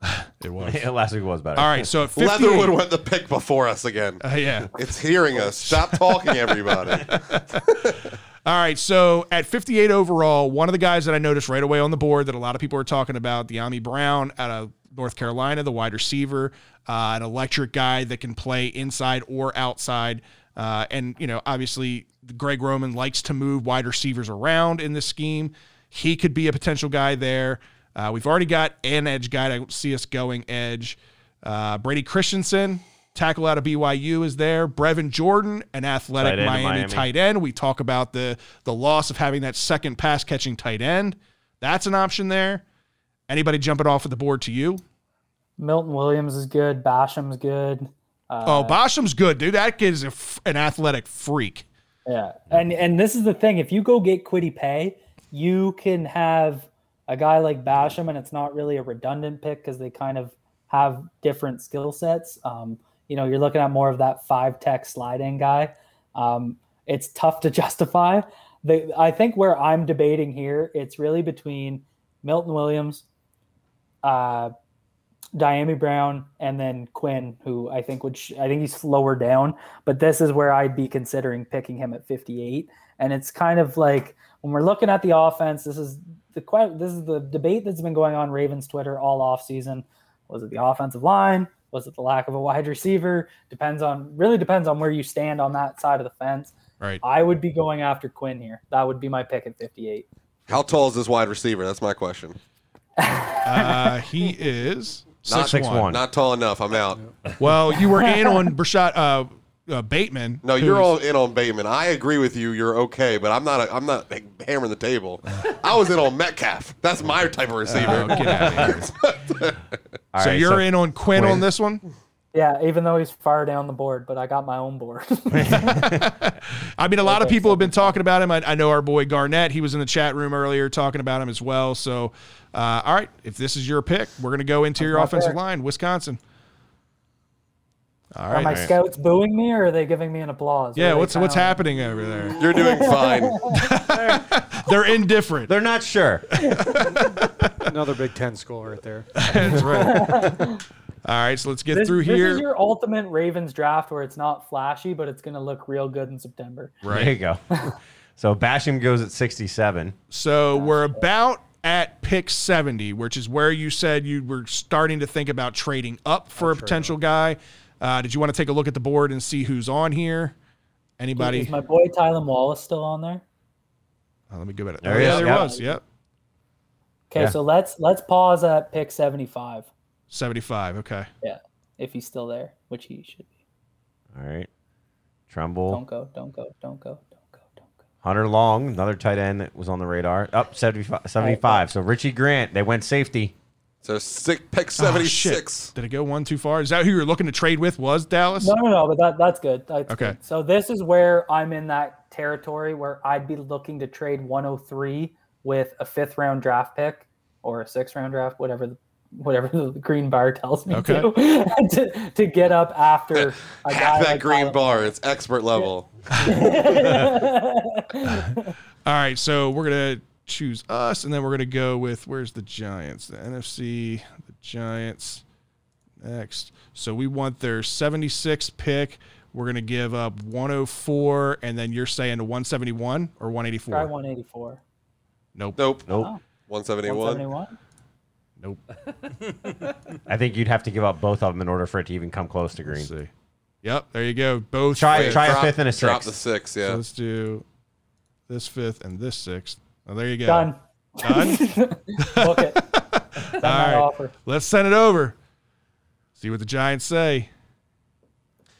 it was. Last week was better. All right, so at 58, Leatherwood went the pick before us again. uh, yeah. It's hearing us. Stop talking, everybody. All right, so at 58 overall, one of the guys that I noticed right away on the board that a lot of people are talking about, Dyami Brown out of North Carolina, the wide receiver, uh, an electric guy that can play inside or outside. Uh, and, you know, obviously, Greg Roman likes to move wide receivers around in this scheme. He could be a potential guy there. Uh, we've already got an edge guy. I don't see us going edge. Uh, Brady Christensen, tackle out of BYU, is there. Brevin Jordan, an athletic Tight Miami, Miami. tight end. We talk about the the loss of having that second pass catching tight end. That's an option there. Anybody jumping off of the board to you? Milton Williams is good. Basham's good. oh, Basham's good, dude. That kid is a f- an athletic freak. Yeah, and and this is the thing: if you go get Kwity Paye, you can have a guy like Basham, and it's not really a redundant pick because they kind of have different skill sets. Um, you know, you're looking at more of that five tech sliding guy. Um, it's tough to justify. The I think where I'm debating here, it's really between Milton Williams, uh, Dyami Brown, and then Quinn, who I think would sh- I think he's lower down, but this is where I'd be considering picking him at 58. And it's kind of like when we're looking at the offense, this is the que- this is the debate that's been going on Ravens Twitter all off season. Was it the offensive line? Was it the lack of a wide receiver? Depends on really depends on where you stand on that side of the fence. Right. I would be going after Quinn here. That would be my pick at 58. How tall is this wide receiver? That's my question. Uh, he is Not six one. Not tall enough. I'm out. Well, you were in on Rashod uh, uh, Bateman. No, you're who's- all in on Bateman. I agree with you. You're okay, but I'm not. A, I'm not like, hammering the table. I was in on Metcalf. That's my type of receiver. Oh, get out of here. All so right, you're in on Quinn, Quinn. on this one. Yeah, even though he's far down the board, but I got my own board. I mean, a lot of people have been talking about him. I, I know our boy Garnett. He was in the chat room earlier talking about him as well. So, uh, all right, if this is your pick, we're going to go interior my offensive pick. line, Wisconsin. All Are my right. scouts booing me, or are they giving me an applause? Yeah, What are they what's what's kinda- happening over there? You're doing fine. They're indifferent. They're not sure. Another Big Ten school right there. That's right. All right, so let's get This, through this here. is your ultimate Ravens draft where it's not flashy, but it's going to look real good in September. Right. There you go. so Basham goes at 67. So we're about at pick 70, which is where you said you were starting to think about trading up for a potential guy. Uh, did you want to take a look at the board and see who's on here? Anybody? Is my boy Tylan Wallace still on there? Oh, let me go back. There oh, he yeah, there yep. was. Yep. Okay, Yeah. so let's let's pause at pick 75. 75. Okay. Yeah, if he's still there, which he should be. All right. Trumbull. Don't go, don't go, don't go, don't go, don't go. Hunter Long, another tight end that was on the radar. Up 75, 75. So Richie Grant, they went safety. So six, pick Oh, 76. shit. Did it go one too far? Is that who you're looking to trade with? Was Dallas? No, no, no, but that that's good. That's Okay. good. So this is where I'm in that territory where I'd be looking to trade 103 with a fifth round draft pick or a sixth round draft, whatever the whatever the green bar tells me Okay. to, to to get up after a guy Half that like green Tyler- bar. It's expert level. All right, so we're gonna choose us, and then we're gonna go with where's the Giants? The NFC, the Giants. Next, so we want their 76 pick. We're gonna give up 104, and then you're saying to 171 or Try 184. 184. Nope. Nope. Nope. 171. 171. Nope. I think you'd have to give up both of them in order for it to even come close to green. Let's see. Yep, there you go. Both. Try- fifth. try a fifth and a Drop sixth. the six, So yeah. let's do this fifth and this sixth. Oh, there you go. Done. Done? Book it. Send my right. offer. Let's send it over. See what the Giants say.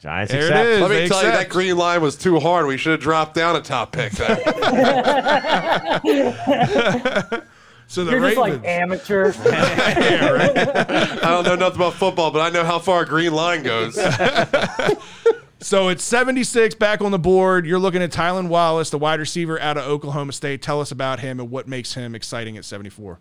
Giants There it accept. is. Let me They tell you, that green line was too hard. We should have dropped down a top pick there. So the You're just like amateur. I don't know nothing about football, but I know how far a green line goes. So it's 76 back on the board. You're looking at Tylan Wallace, the wide receiver out of Oklahoma State. Tell us about him and what makes him exciting at 74.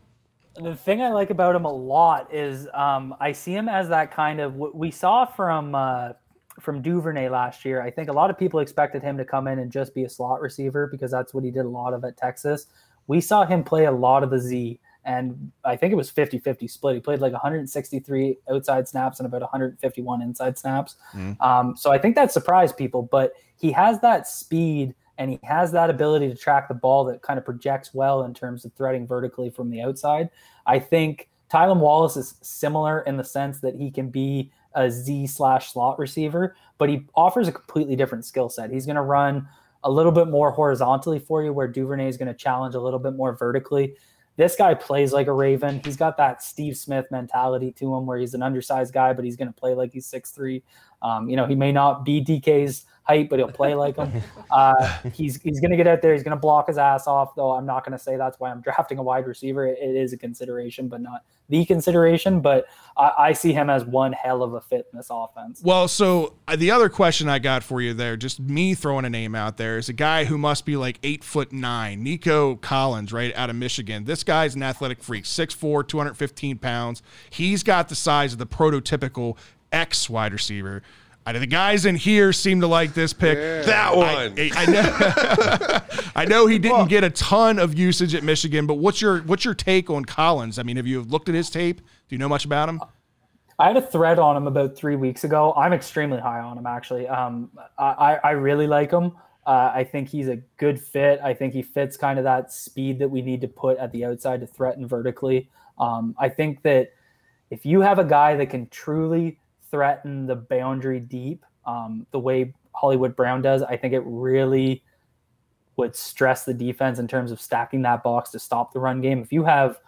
the thing I like about him a lot is um, I see him as that kind of what we saw from uh, from Duvernay last year. I think a lot of people expected him to come in and just be a slot receiver because that's what he did a lot of at Texas. We saw him play a lot of the Z, and I think it was 50 50 split. He played like 163 outside snaps and about 151 inside snaps. Um, so I think that surprised people, but he has that speed and he has that ability to track the ball that kind of projects well in terms of threading vertically from the outside. I think Tylan Wallace is similar in the sense that he can be a Z slash slot receiver, but he offers a completely different skill set. He's going to run a little bit more horizontally for you, where Duvernay is going to challenge a little bit more vertically. This guy plays like a Raven. He's got that Steve Smith mentality to him, where he's an undersized guy, but he's going to play like he's six three. Um, you know, he may not be DK's height, but he'll play like him. Uh, he's he's going to get out there. He's going to block his ass off, though. I'm not going to say that's why I'm drafting a wide receiver. It, it is a consideration, but not the consideration. But I, I see him as one hell of a fit in this offense. Well, so uh, the other question I got for you there, just me throwing a name out there, is a guy who must be like eight foot nine, Nico Collins, right out of Michigan. This guy's an athletic freak, 6'4, 215 pounds. He's got the size of the prototypical X wide receiver. I know the guys in here seem to like this pick. That I, one. I, I know. I know he didn't get a ton of usage at Michigan, but what's your what's your take on Collins? I mean, have you looked at his tape? Do you know much about him? I had a thread on him about three weeks ago. I'm extremely high on him, actually. Um, I, I really like him. Uh, I think he's a good fit. I think he fits kind of that speed that we need to put at the outside to threaten vertically. Um, I think that if you have a guy that can truly threaten the boundary deep, um, the way Hollywood Brown does, I think it really would stress the defense in terms of stacking that box to stop the run game. If you have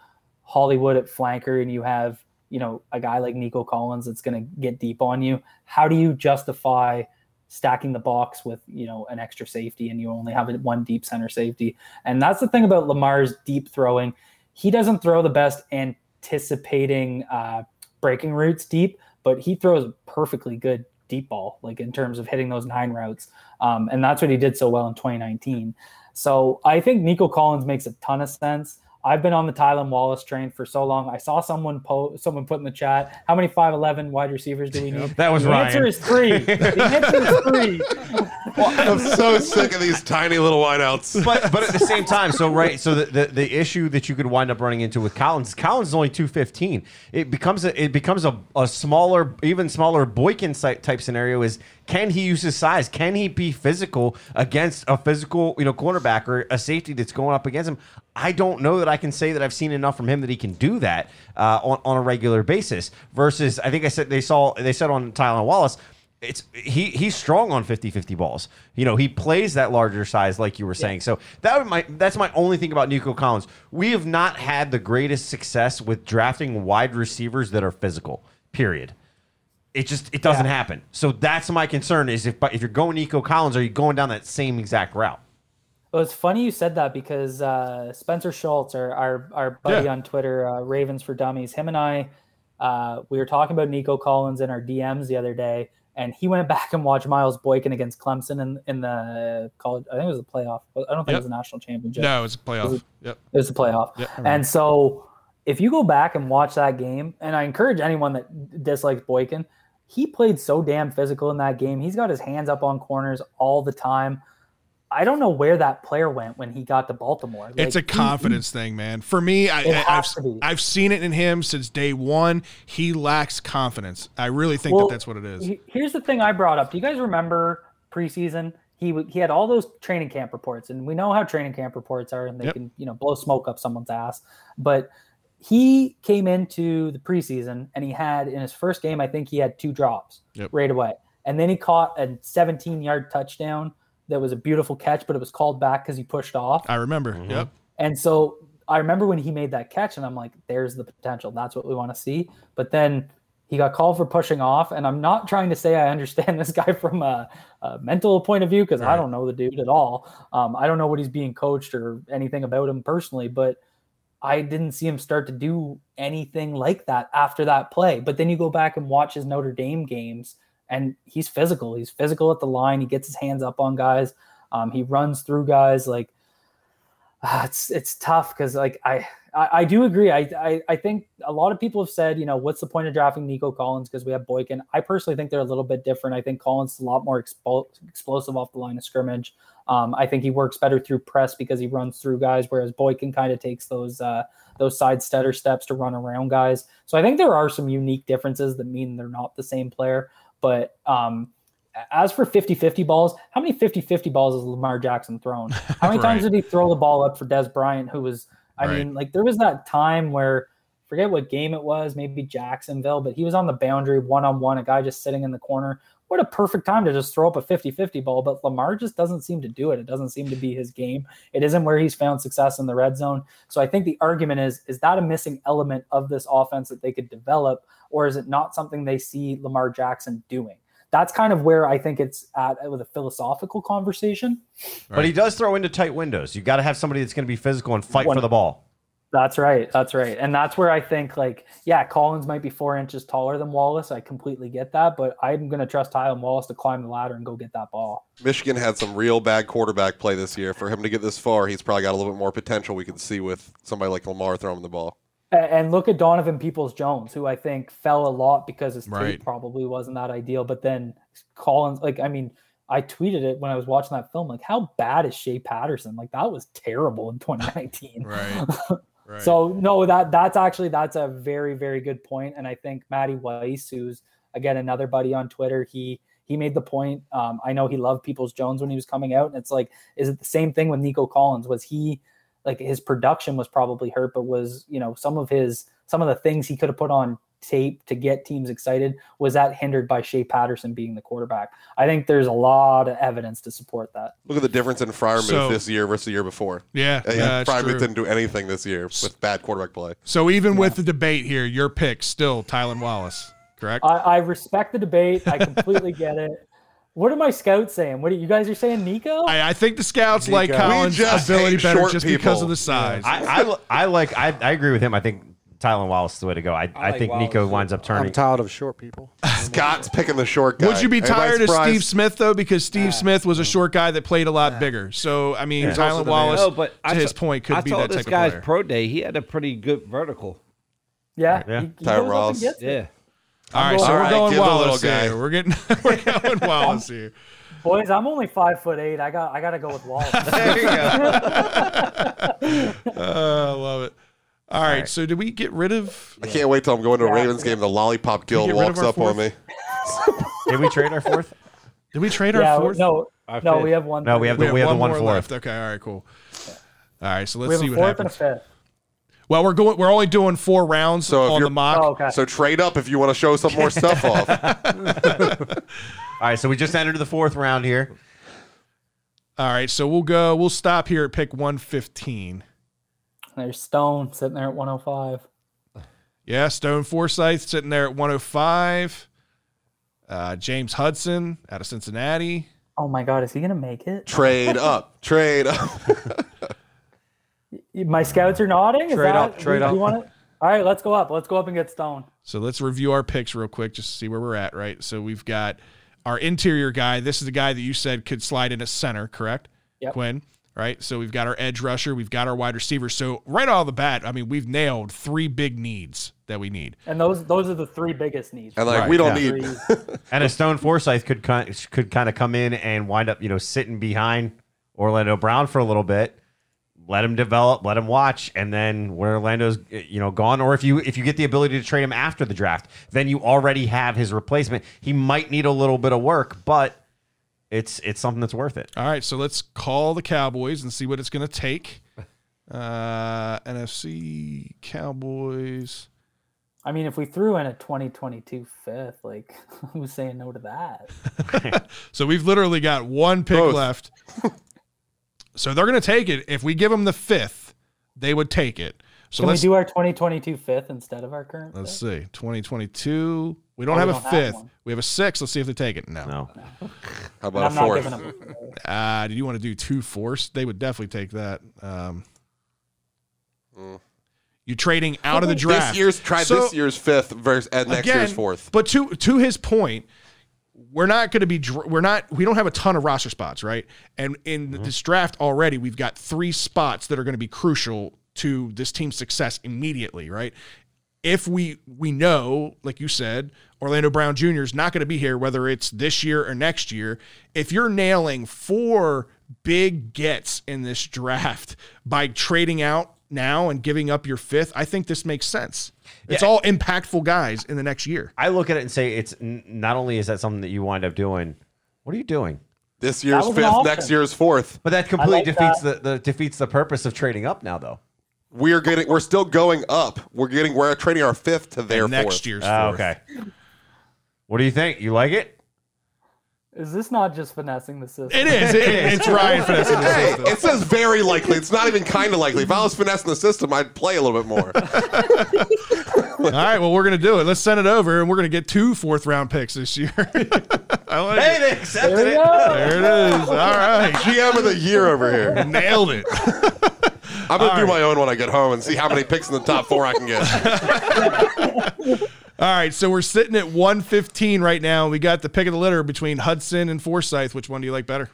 Hollywood at flanker and you have you know a guy like Nico Collins that's going to get deep on you, how do you justify stacking the box with you know an extra safety and you only have one deep center safety? And that's the thing about Lamar's deep throwing. He doesn't throw the best anticipating uh, breaking routes deep, but he throws a perfectly good deep ball, like in terms of hitting those nine routes. Um, and that's what he did so well in 2019. So I think Nico Collins makes a ton of sense. I've been on the Tylan Wallace train for so long. I saw someone po- someone put in the chat, how many 5'11 wide receivers do we need? That was the Ryan. answer is three. the answer is three. I'm so sick of these tiny little wideouts. but but at the same time, so right, so the, the the issue that you could wind up running into with Collins, Collins is only two fifteen. It becomes a it becomes a, a smaller, even smaller Boykin type scenario. Is can he use his size? Can he be physical against a physical you know cornerback or a safety that's going up against him? I don't know that I can say that I've seen enough from him that he can do that uh, on on a regular basis. Versus, I think I said they saw they said on Tylan Wallace it's he he's strong on 50-50 balls. You know, he plays that larger size like you were saying. So that would my that's my only thing about Nico Collins. We have not had the greatest success with drafting wide receivers that are physical. Period. It just it doesn't Yeah. happen. So that's my concern is if if you're going Nico Collins, are you going down that same exact route? Well, it's funny you said that because uh, Spencer Schultz, our our, our buddy Yeah. on Twitter, uh, Ravens for Dummies, him and I, uh, we were talking about Nico Collins in our DMs the other day, and he went back and watched Miles Boykin against Clemson in, in the college. I think it was a playoff. I don't think Yep. it was a national championship. No, it's a playoff. Yep. It was a playoff. And so if you go back and watch that game, and I encourage anyone that dislikes Boykin, he played so damn physical in that game. He's got his hands up on corners all the time. I don't know where that player went when he got to Baltimore. It's a Like, he- confidence thing, man. For me, I, It I, has I've to be. I've seen it in him since day one. He lacks confidence. I really think Well, that that's what it is. Here's the thing I brought up. Do you guys remember preseason? He he had all those training camp reports, and we know how training camp reports are, and they Yep. can you know blow smoke up someone's ass. But he came into the preseason, and he had in his first game, I think he had two drops Yep. right away, and then he caught a 17 yard touchdown that was a beautiful catch, but it was called back because he pushed off. I remember. Mm-hmm. Yep. And so I remember when he made that catch, and I'm like, there's the potential. That's what we want to see. But then he got called for pushing off. And I'm not trying to say I understand this guy from a, a mental point of view because I don't know the dude at all. Um, I don't know what he's being coached or anything about him personally, but I didn't see him start to do anything like that after that play. But then you go back and watch his Notre Dame games, and he's physical. He's physical at the line. He gets his hands up on guys. Um, he runs through guys like ah, it's it's tough because like I I, I do agree. I, I I think a lot of people have said, you know, what's the point of drafting Nico Collins because we have Boykin. I personally think they're a little bit different. I think Collins is a lot more expo- explosive off the line of scrimmage. Um, I think he works better through press because he runs through guys, whereas Boykin kind of takes those uh, those side stutter steps to run around guys. So I think there are some unique differences that mean they're not the same player. But um, as for 50-50 balls, how many 50-50 balls has Lamar Jackson thrown? How many times did he throw the ball up for Des Bryant, who was I Right. mean, like there was that time where forget what game it was, maybe Jacksonville, but he was on the boundary one on one, a guy just sitting in the corner. What a perfect time to just throw up a 50 50 ball. But Lamar just doesn't seem to do it. It doesn't seem to be his game. It isn't where he's found success in the red zone. So I think the argument is is that a missing element of this offense that they could develop, or is it not something they see Lamar Jackson doing? That's kind of where I think it's at with a philosophical conversation. But he does throw into tight windows. You got to have somebody that's going to be physical and fight One- for the ball. That's right. That's right. And that's where I think, like, yeah, Collins might be four inches taller than Wallace. I completely get that, but I'm going to trust Tylan Wallace to climb the ladder and go get that ball. Michigan had some real bad quarterback play this year. For him to get this far, he's probably got a little bit more potential we can see with somebody like Lamar throwing the ball. And look at Donovan Peoples Jones, who I think fell a lot because his tape probably wasn't that ideal. But then Collins, like, I mean, I tweeted it when I was watching that film. Like, how bad is Shea Patterson? Like, that was terrible in 2019. Right. So no, that that's actually that's a very very good point, and I think Matty Weiss, who's again another buddy on Twitter, he he made the point. Um, I know he loved Peoples Jones when he was coming out, and it's like, is it the same thing with Nico Collins? Was he like his production was probably hurt, but was you know some of his some of the things he could have put on tape to get teams excited was that hindered by Shea Patterson being the quarterback? I think there's a lot of evidence to support that. Look at the difference in Freiermuth So- this year versus the year before. yeah, Uh, yeah, yeah, Freiermuth didn't do anything this year with bad quarterback play. So even with the debate here, your pick still Tylan Wallace, correct? I, I respect the debate. I completely get it. What are my scouts saying? What are you guys are saying, Nico? I, I think the scouts like Nico. We Collins' just ability hate better short just because of the size. I, I, I like. I, I agree with him. I think Tylan Wallace is the way to go. I, I, like think Wallace, Nico too. winds up turning. I'm tired of short people. Scott's picking the short guy. Would you be Anybody tired of? Steve Smith though? Because Steve Smith was a short guy that played a lot bigger. So I mean, also Tylan Wallace, No, but to I his saw- point, could I be that this type of guy's player. pro day. He had a pretty good vertical. yeah, Yeah. he- he Tyler goes up and Ross. gets it. Yeah. All right, so All we're right, going give the little Wallace guy. here. We're getting we're going Wallace here. Boys, I'm only five foot eight. I got I got to go with Wallace. There you go. Uh, I love it. All right, so did we get rid of? I can't wait till I'm going to a Yeah. Ravens game. The lollipop guild get rid of walks our up on fourth? me. Did we trade our fourth? Did we trade yeah, our fourth? no, Our no, fifth. we have one. No, we have we the have, we have one, the one more fourth. left. Okay, all right, cool. All right, so let's we have see a what fourth and a happens. fifth. Well, we're going. We're only doing four rounds So if on you're- the mock. Oh, okay. So trade up if you want to show some more stuff off. All right, so we just entered the fourth round here. All right, so we'll go. We'll stop here at pick one fifteen. There's Stone sitting there at 105. Yeah, Stone Forsythe sitting there at 105. Uh, James Hudson out of Cincinnati. Oh my God, is he gonna make it? Trade up. Trade up. My scouts are nodding. Is Trade that, up, trade you, up. You want it? All right, let's go up. Let's go up and get Stone. So let's review our picks real quick just to see where we're at, right? So we've got our interior guy. This is the guy that you said could slide into center, correct? Yep. Quinn, right? So we've got our edge rusher, we've got our wide receiver. So right off the bat, I mean, we've nailed three big needs that we need. And those those are the three biggest needs. And like Right, we don't yeah. need And a Stone Forsythe could could kind of come in and wind up, you know, sitting behind Orlando Brown for a little bit. Let him develop, let him watch, and then when Orlando's you know gone, or if you if you get the ability to trade him after the draft, then you already have his replacement. He might need a little bit of work, but it's it's something that's worth it. All right, so let's call the Cowboys and see what it's going to take. Uh, NFC Cowboys. I mean, if we threw in a 2022 fifth, like who's saying no to that? So we've literally got one pick Both. left. so they're going to take it. If we give them the fifth, they would take it. So Can we let's do our 2022 fifth instead of our current? let's fifth? see. 2022. We don't Oh, have we a don't have fifth. one. we have a six. Let's see if they take it. No. No, how about I'm a fourth? giving them. a fifth. Uh, did you want to do two fourths? They would definitely take that. Um, You trading out of the draft. This year's try So- this year's fifth versus and next again, year's fourth. But to to his point, we're not going to be we're not we don't have a ton of roster spots, right? And in Mm-hmm. this draft already, we've got three spots that are going to be crucial to this team's success immediately, right? If we we know, like you said, Orlando Brown Jr. is not going to be here, whether it's this year or next year. If you're nailing four big gets in this draft by trading out now and giving up your fifth, I think this makes sense. It's Yeah. all impactful guys in the next year. I look at it and say it's not only is that something that you wind up doing. What are you doing? This year's fifth, next year's fourth. But that completely like defeats the, the defeats the purpose of trading up now, though. We are getting. We're still going up. We're getting. We're trading our fifth to their next fourth. year's Oh, fourth. okay. What do you think? You like it? Is this not just finessing the system? It is. It, it's Ryan finessing the Hey, system. it says very likely. It's not even kind of likely. If I was finessing the system, I'd play a little bit more. All right, well, we're going to do it. Let's send it over, and we're going to get two fourth round picks this year. I like Hey, they accepted There it. go. There it is. All right. GM of the year over here. Nailed it. I'm gonna do my own when I get home and see how many picks in the top four I can get. All right, so we're sitting at 115 right now. We got the pick of the litter between Hudson and Forsythe. Which one do you like better?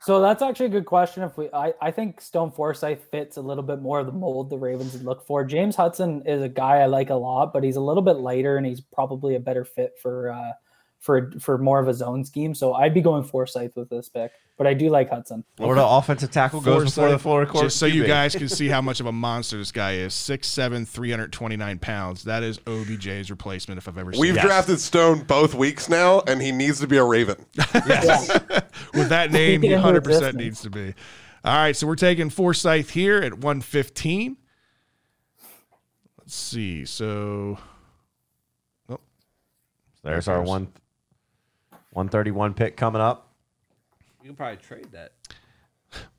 So that's actually a good question. If we, I, I think Stone Forsythe fits a little bit more of the mold the Ravens would look for. James Hudson is a guy I like a lot, but he's a little bit lighter and he's probably a better fit for uh, for for more of a zone scheme. So I'd be going Forsythe with this pick, but I do like Hudson. Florida offensive tackle goes before the Forsythe, Florida court. Just so you guys can see how much of a monster this guy is 6'7, 329 pounds. That is OBJ's replacement if I've ever seen We've it. drafted Stone both weeks now, and he needs to be a Raven. Yes, With that name, he 100% existence. needs to be. All right, so we're taking Forsythe here at 115. Let's see. So oh. There's our one, 131 pick coming up. You can probably trade that.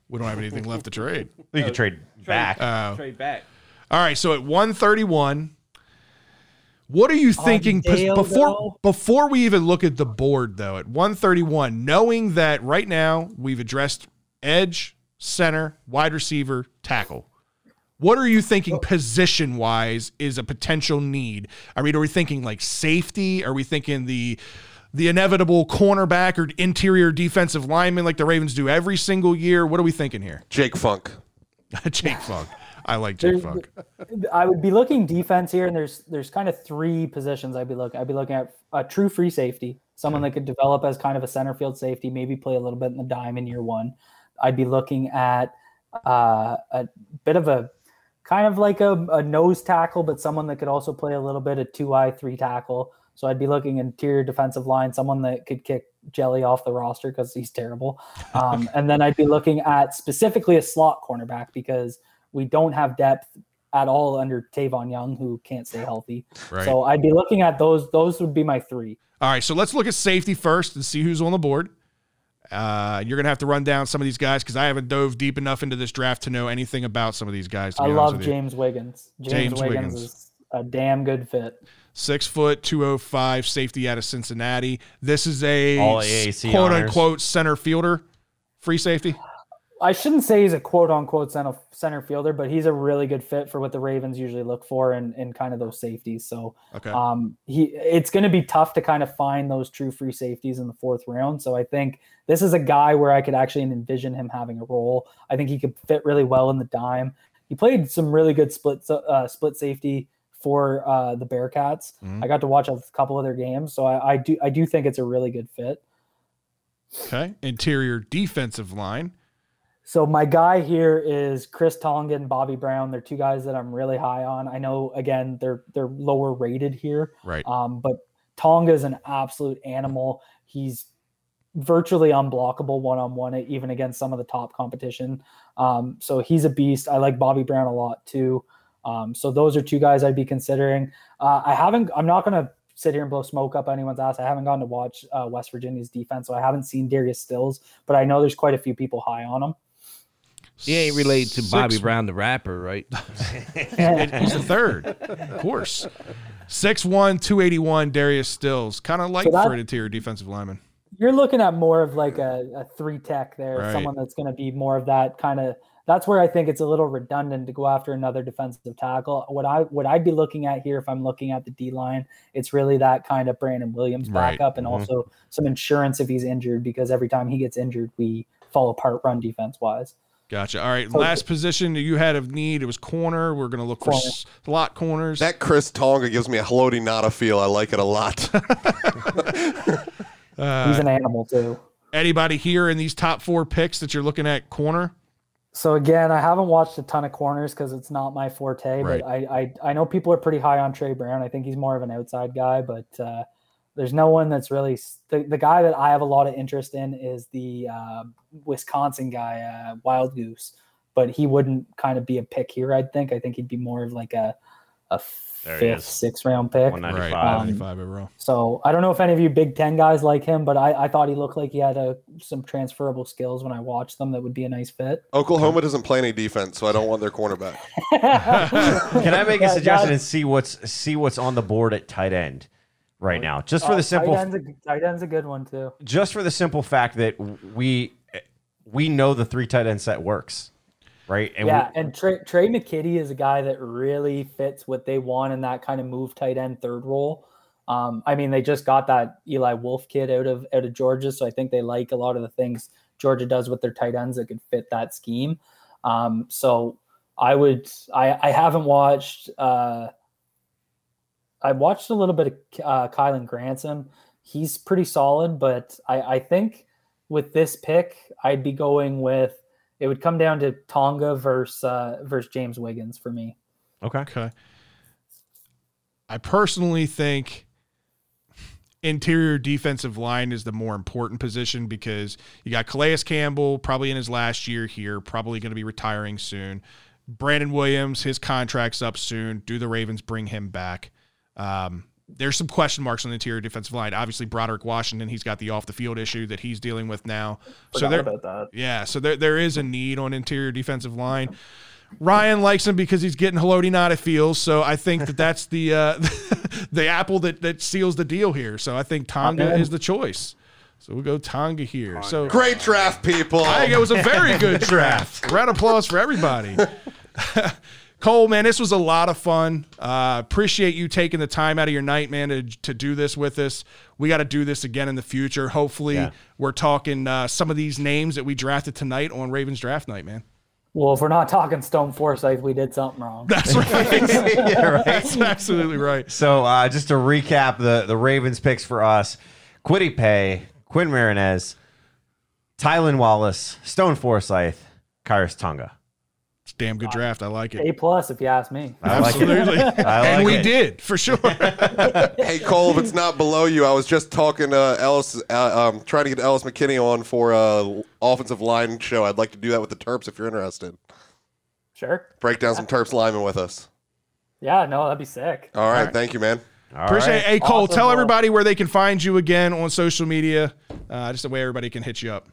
we don't have anything left to trade. You can trade back. Oh. Trade back. All right, so at 131, what are you thinking pos- Dale, before though? before we even look at the board though? At 131, knowing that right now we've addressed edge, center, wide receiver, tackle. What are you thinking oh. position wise is a potential need? I mean, are we thinking like safety? Are we thinking the the inevitable cornerback or interior defensive lineman like the Ravens do every single year? What are we thinking here? Jake Funk. Jake Funk. I like Jake There's- Funk. I would be looking defense here, and there's there's kind of three positions I'd be looking. I'd be looking at a true free safety, someone that could develop as kind of a center field safety, maybe play a little bit in the dime in year one. I'd be looking at uh, a bit of a kind of like a, a nose tackle, but someone that could also play a little bit of two eye three tackle. So I'd be looking interior defensive line, someone that could kick Jelly off the roster because he's terrible. Um, and then I'd be looking at specifically a slot cornerback because we don't have depth at all under Tavon Young, who can't stay healthy. Right. So I'd be looking at those. Those would be my three. All right, so let's look at safety first and see who's on the board. Uh, you're gonna have to run down some of these guys because I haven't dove deep enough into this draft to know anything about some of these guys. To I love. James Wiggins. James, James Wiggins, Wiggins. is a damn good fit. Six foot, two oh five, safety out of Cincinnati. This is a AAC quote honors. unquote center fielder, free safety. I shouldn't say he's a quote unquote center, center fielder, but he's a really good fit for what the Ravens usually look for in, in kind of those safeties. So Okay. um, he it's going to be tough to kind of find those true free safeties in the fourth round. So I think this is a guy where I could actually envision him having a role. I think he could fit really well in the dime. He played some really good split uh, split safety for uh, the Bearcats. Mhm. I got to watch a couple of their games, so I, I do I do think it's a really good fit. Okay. Interior defensive line. So my guy here is Chris Tonga, Bobby Brown. They're two guys that I'm really high on. I know again they're they're lower rated here, Right. um, but Tonga is an absolute animal. He's virtually unblockable one on one, even against some of the top competition. Um, so he's a beast. I like Bobby Brown a lot too. Um, so those are two guys I'd be considering. Uh, I haven't. I'm not going to sit here and blow smoke up anyone's ass. I haven't gotten to watch uh, West Virginia's defense, so I haven't seen Darius Stills, but I know there's quite a few people high on him. He ain't related to Bobby Brown, the rapper, right? He's the third, of course. 6'1", 281, Darius Stills. Kind of like So that- for an interior defensive lineman. You're looking at more of like a, a three tech there, Right. someone that's going to be more of that kind of. That's where I think it's a little redundant to go after another defensive tackle. What I what I'd be looking at here, if I'm looking at the D line, it's really that kind of Brandon Williams Right. backup, and Mhm. also some insurance if he's injured, because every time he gets injured, we fall apart run defense wise. Gotcha. All right. Last position you had of need, it was corner. We're going to look for Corner. slot corners. That Chris Tonga gives me a Haloti Ngata feel. I like it a lot. He's an animal too. Anybody here in these top four picks that you're looking at corner? So again, I haven't watched a ton of corners because it's not my forte. Right. But I, I I know people are pretty high on Trey Brown. I think he's more of an outside guy, but uh, there's no one that's really the, the guy that I have a lot of interest in is the uh, Wisconsin guy, uh, Wildgoose. But he wouldn't kind of be a pick here. I think. I think he'd be more of like a a There fifth, is. sixth round pick. Right. 195. 95 overall. So I don't know if any of you Big Ten guys like him, but I, I thought he looked like he had a, some transferable skills when I watched them. That would be a nice fit. Oklahoma doesn't play any defense, so I don't want their cornerback. Can I make a suggestion and see what's see what's on the board at tight end right now? Just for Uh, the simple tight end's, a, tight end's a good one too. just for the simple fact that we we know the three tight end set works, right? And yeah, we, and Trey, Trey McKitty is a guy that really fits what they want in that kind of move tight end third role. Um, I mean, they just got that Eli Wolf kid out of out of Georgia, so I think they like a lot of the things Georgia does with their tight ends that could fit that scheme. Um, so I would, I, I haven't watched. Uh, I watched a little bit of uh, Kylen Granson. He's pretty solid, but I, I think with this pick, I'd be going with it would come down to Tonga versus uh, versus James Wiggins for me. okay. Okay. I personally think interior defensive line is the more important position because you got Calais Campbell probably in his last year here, probably going to be retiring soon. Brandon Williams, his contract's up soon. Do the Ravens bring him back? Um, there's some question marks on the interior defensive line. Obviously, Broderick Washington, he's got the off the field issue that he's dealing with now. so there, about that. yeah, so there there is a need on interior defensive line. Ryan likes him because he's getting Haloti Ngata feels. So I think that that's the uh, the apple that that seals the deal here. So I think Tonga Okay. is the choice. So we'll go Tonga here. So Great draft, people. I think it was a very good draft. Round of applause for everybody. Cole, man, this was a lot of fun. Uh, appreciate you taking the time out of your night, man, to, to do this with us. We got to do this again in the future. Hopefully, Yeah. we're talking uh, some of these names that we drafted tonight on Ravens Draft Night, man. Well, if we're not talking Stone Forsythe, we did something wrong. That's right. yeah, right. That's absolutely right. So uh, just to recap the the Ravens picks for us: Kwity Paye, Quinn Marinez, Tylan Wallace, Stone Forsythe, Khyiris Tonga. It's a damn good draft. I like it. A plus, if you ask me. I like Absolutely. it. I like and we it. did, for sure. Hey Cole, if it's not below you, I was just talking to Ellis, uh, um, trying to get Ellis McKinney on for a offensive line show. I'd like to do that with the Terps if you're interested. Sure. Break down some Terps linemen with us. Yeah, no, that'd be sick. All right, thank you, man. All Appreciate it. Hey, Cole, Awesome, tell well- everybody where they can find you again on social media, uh, just the way everybody can hit you up.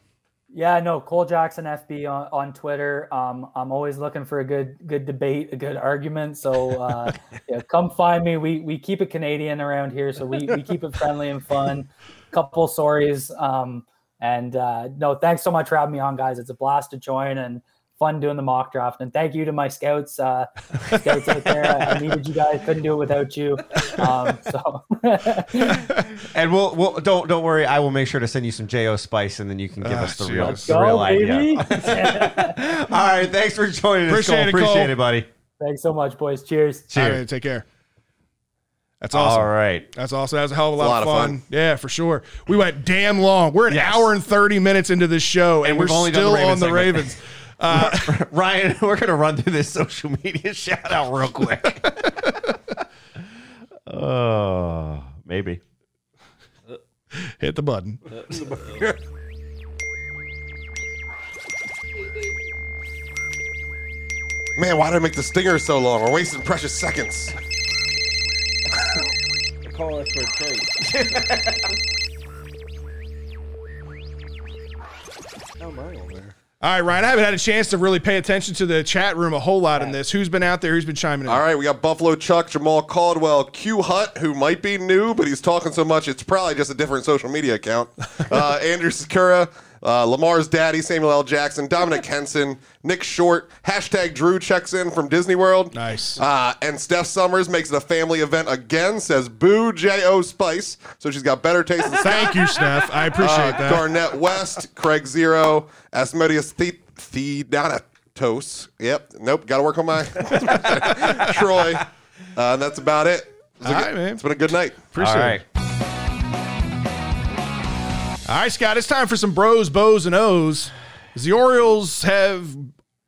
Yeah, no, Cole Jackson FB on, on Twitter. Um, I'm always looking for a good good debate, a good argument. So uh, yeah, come find me. We we keep it Canadian around here, so we, we keep it friendly and fun. Couple stories. Um, and uh, no, thanks so much for having me on, guys. It's a blast to join and fun doing the mock draft. And thank you to my scouts, uh, scouts out there. I, I needed you guys. Couldn't do it without you. Um, so And we'll, we'll don't don't worry. I will make sure to send you some J.O. Spice, and then you can give Ah, us the real Jesus. the real go, idea. All right, thanks for joining us. Appreciate Cole. it, Cole. Appreciate it, buddy. thanks so much, boys. Cheers. Cheers. right, take care. That's awesome. All right. That's awesome. That was a hell of a lot, a lot of of fun. fun. Yeah, for sure. We went damn long. We're an Yes. hour and 30 minutes into this show, and, And we're only still the on the. Ravens. Uh, Ryan, we're gonna run through this social media shout out real quick. Oh, maybe. hit the button. Man, why did I make the stinger so long? We're wasting precious seconds. Call us for a trade. Oh, my on there. All right, Ryan, I haven't had a chance to really pay attention to the chat room a whole lot in this. Who's been out there? Who's been chiming in? All right, we got Buffalo Chuck, Jamal Caldwell, Q Hut, who might be new, but he's talking so much it's probably just a different social media account. Uh, Andrew Sakura, uh, Lamar's daddy, Samuel L. Jackson, Dominic Henson, Nick Short, hashtag Drew checks in from Disney World. Nice. Uh, and Steph Summers makes it a family event again, says boo J.O. Spice. So she's got better taste than Thank you, Steph. I appreciate uh, that. Garnett West, Craig Zero, Asmodeus the- Theodonatos. Yep. Nope. Got to work on my Troy. Uh, and that's about it. It's, All good- right, man. it's been a good night. Appreciate All it. All right, Scott, it's time for some bros, bows, and O's. The Orioles have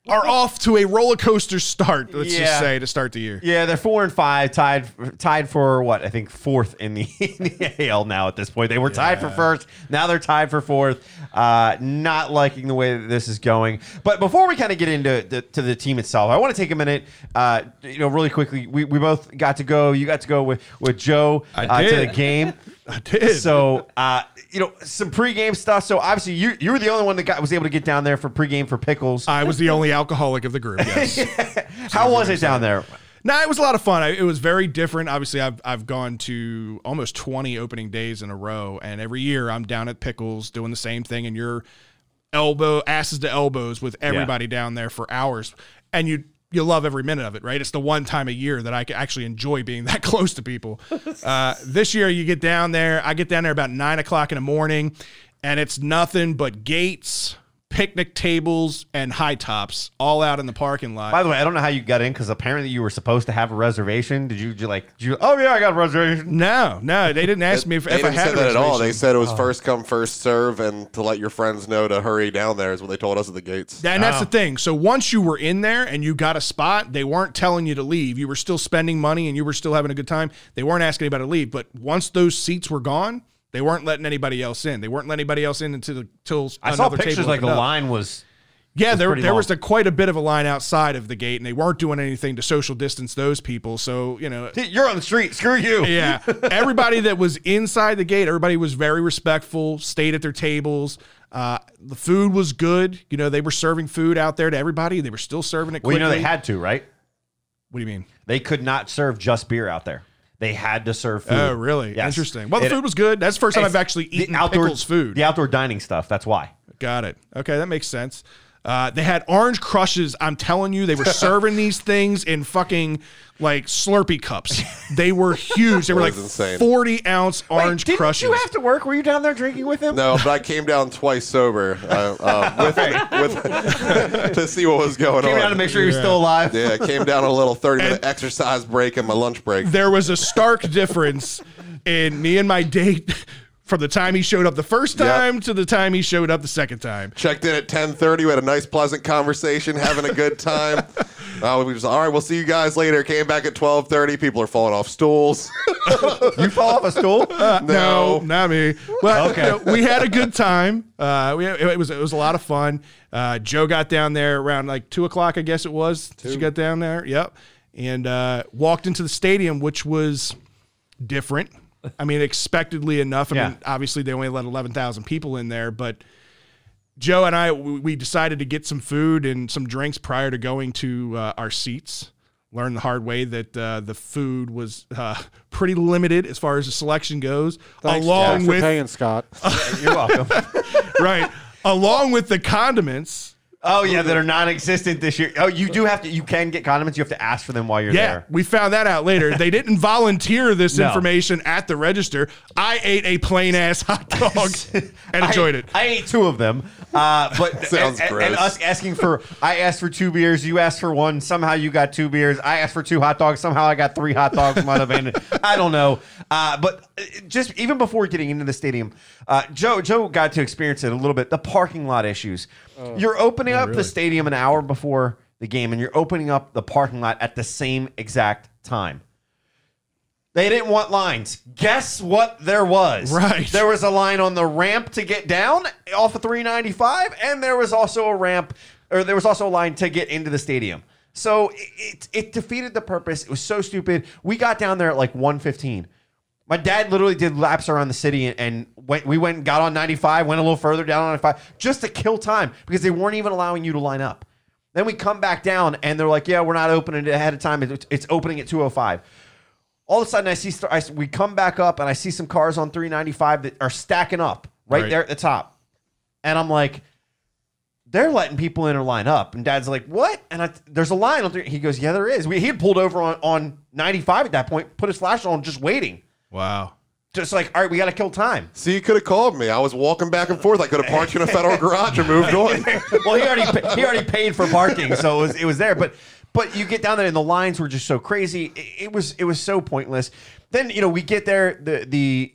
are off to a roller coaster start, let's just say, to start the year. Yeah, they're four and five, tied tied for what I think fourth in the, in the AL now at this point. They were tied for first, now they're tied for fourth. Uh, not liking the way that this is going. But before we kind of get into the, to the team itself, I want to take a minute. Uh, you know, really quickly, we, we both got to go. You got to go with with Joe uh, to the game. I did. So, uh, you know, some pregame stuff. So obviously, you you were the only one that got was able to get down there for pregame for pickles. I was the only alcoholic of the group, yes. How was it down there? No, it was a lot of fun. I, it was very different. Obviously, I've I've gone to almost 20 opening days in a row, and every year I'm down at Pickles doing the same thing, and you're elbow asses to elbows with everybody down there for hours, and you you love every minute of it, right? It's the one time a year that I can actually enjoy being that close to people. Uh, this year, you get down there. I get down there about nine o'clock in the morning, and it's nothing but gates. Picnic tables and high tops all out in the parking lot. By the way, I don't know how you got in because apparently you were supposed to have a reservation. Did you, did you like? Did you, oh yeah, I got a reservation. No, no, they didn't ask me if, They if I didn't had say a that at all. They said it was oh. first come, first serve, and to let your friends know to hurry down there is what they told us at the gates. And that's the oh. thing. So once you were in there and you got a spot, they weren't telling you to leave. You were still spending money and you were still having a good time. They weren't asking anybody to leave. But once those seats were gone, they weren't letting anybody else in. They weren't letting anybody else in until till I saw pictures table like the up. line was. Yeah, was there, there long. was a, quite a bit of a line outside of the gate, and they weren't doing anything to social distance those people. So you know, You're on the street. Screw you. yeah. Everybody that was inside the gate, everybody was very respectful, stayed at their tables. Uh, the food was good. You know, they were serving food out there to everybody. They were still serving it Well, you know they had to, right? what do you mean? They could not serve just beer out there. They had to serve oh, food. Oh, really? Yes. Interesting. Well, the It- food was good. That's the first time I've actually eaten outdoor- pickles food. The outdoor dining stuff. That's why. Got it. Okay, that makes sense. Uh, they had orange crushes. I'm telling you, they were serving these things in fucking like Slurpee cups. They were huge. They were like insane. 40 ounce orange Wait, didn't crushes. you have to work? Were you down there drinking with him? No, but I came down twice sober uh, uh, with, with to see what was going Came on. down to make sure you're still alive. yeah, I came down a little 30 minute And- exercise break and my lunch break. there was a stark difference in me and my date from the time he showed up the first Yep. time to the time he showed up the second time. Checked in at 10:30. We had a nice, pleasant conversation, having a good time. Uh, we was all right. We'll see you guys later. Came back at 12:30. People are falling off stools. You fall off a stool? No, not me. Well, Okay. you know, we had a good time. Uh, we, it was it was a lot of fun. Uh, Joe got down there around like two o'clock, I guess it was. She got down there. Yep, and uh, walked into the stadium, which was different. I mean, expectedly enough. I Yeah. mean, obviously they only let eleven thousand people in there, but Joe and I we we decided to get some food and some drinks prior to going to uh, our seats. Learned the hard way that uh, the food was uh, pretty limited as far as the selection goes. Thanks, along thanks for with paying Scott. You're welcome. right, along with the condiments. Oh yeah, that are non-existent this year. Oh, you do have to. You can get condiments. You have to ask for them while you're Yeah, there. we found that out later. They didn't volunteer this No. information at the register. I ate a plain ass hot dog and enjoyed I, it. I ate two of them, uh, but Sounds and, and- and gross. us asking for. I asked for two beers. You asked for one. Somehow you got two beers. I asked for two hot dogs. Somehow I got three hot dogs. Might have been. I don't know. Uh, but uh, just even before getting into the stadium, uh, Joe Joe got to experience it a little bit. The parking lot issues. Oh. you're opening up the stadium an hour before the game, and you're opening up the parking lot at the same exact time. They didn't want lines. Guess what there was? Right. There was a line on the ramp to get down off of 395, and there was also a ramp, or there was also a line to get into the stadium. So it, it, it defeated the purpose. It was so stupid. We got down there at like 115. My dad literally did laps around the city and, and went, we went and got on 95, went a little further down on 95 just to kill time because they weren't even allowing you to line up. Then we come back down and they're like, yeah, we're not opening it ahead of time. It's, it's opening at 205 all of a sudden I see I, we come back up and I see some cars on 395 that are stacking up right, Right. there at the top. And I'm like, they're letting people in or line up. And dad's like, what? And I, there's a line on three. He goes, yeah, there is. We, he had pulled over on, on 95 at that point, put his flash on, just waiting. Wow. Just like, all right, we got to kill time. See, you could have called me. I was walking back and forth. I could have parked you in a federal garage and moved on. well, he already pa- he already paid for parking, so it was it was there. But but you get down there and the lines were just so crazy. It, it was it was so pointless. Then you know we get there the the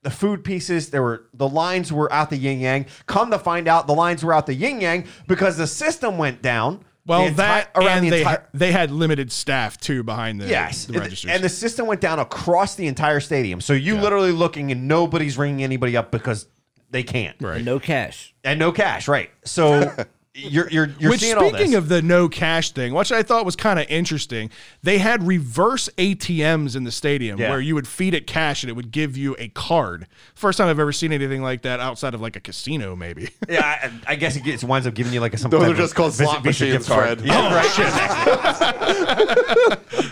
the food pieces there were the lines were out the yin yang. Come to find out, the lines were out the yin yang because the system went down. Well, enti- that around and the they entire. ha- they had limited staff too behind the, Yes, the registers. and the system went down across the entire stadium. So you literally looking and nobody's ringing anybody up because they can't. right. No cash. and no cash, right? So you're you're you're Which seeing all speaking this. of the no cash thing, which I thought was kind of interesting, they had reverse ATMs in the stadium Yeah. where you would feed it cash and it would give you a card. First time I've ever seen anything like that outside of like a casino, maybe. yeah, I, I guess it gets winds up giving you like a some. Those type are of just called slot Visa machines, card. Fred. Yeah, right.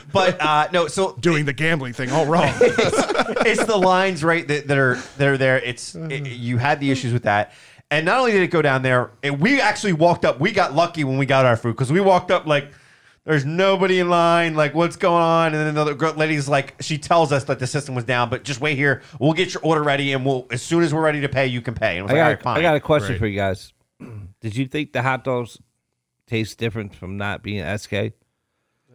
but uh, no, so Doing the gambling thing all wrong. it's the lines right that, that are that are there. It's it- you had the issues with that, and not only did it go down there, and we actually walked up. We got lucky when we got our food because we walked up like. There's nobody in line. Like, what's going on? And then the girl, lady's like, she tells us that the system was down, but just wait here. We'll get your order ready, and we'll as soon as we're ready to pay, you can pay. And I was I like, got, all right, fine. I got a question Right. for you guys. Did you think the hot dogs taste different from not being Esskay?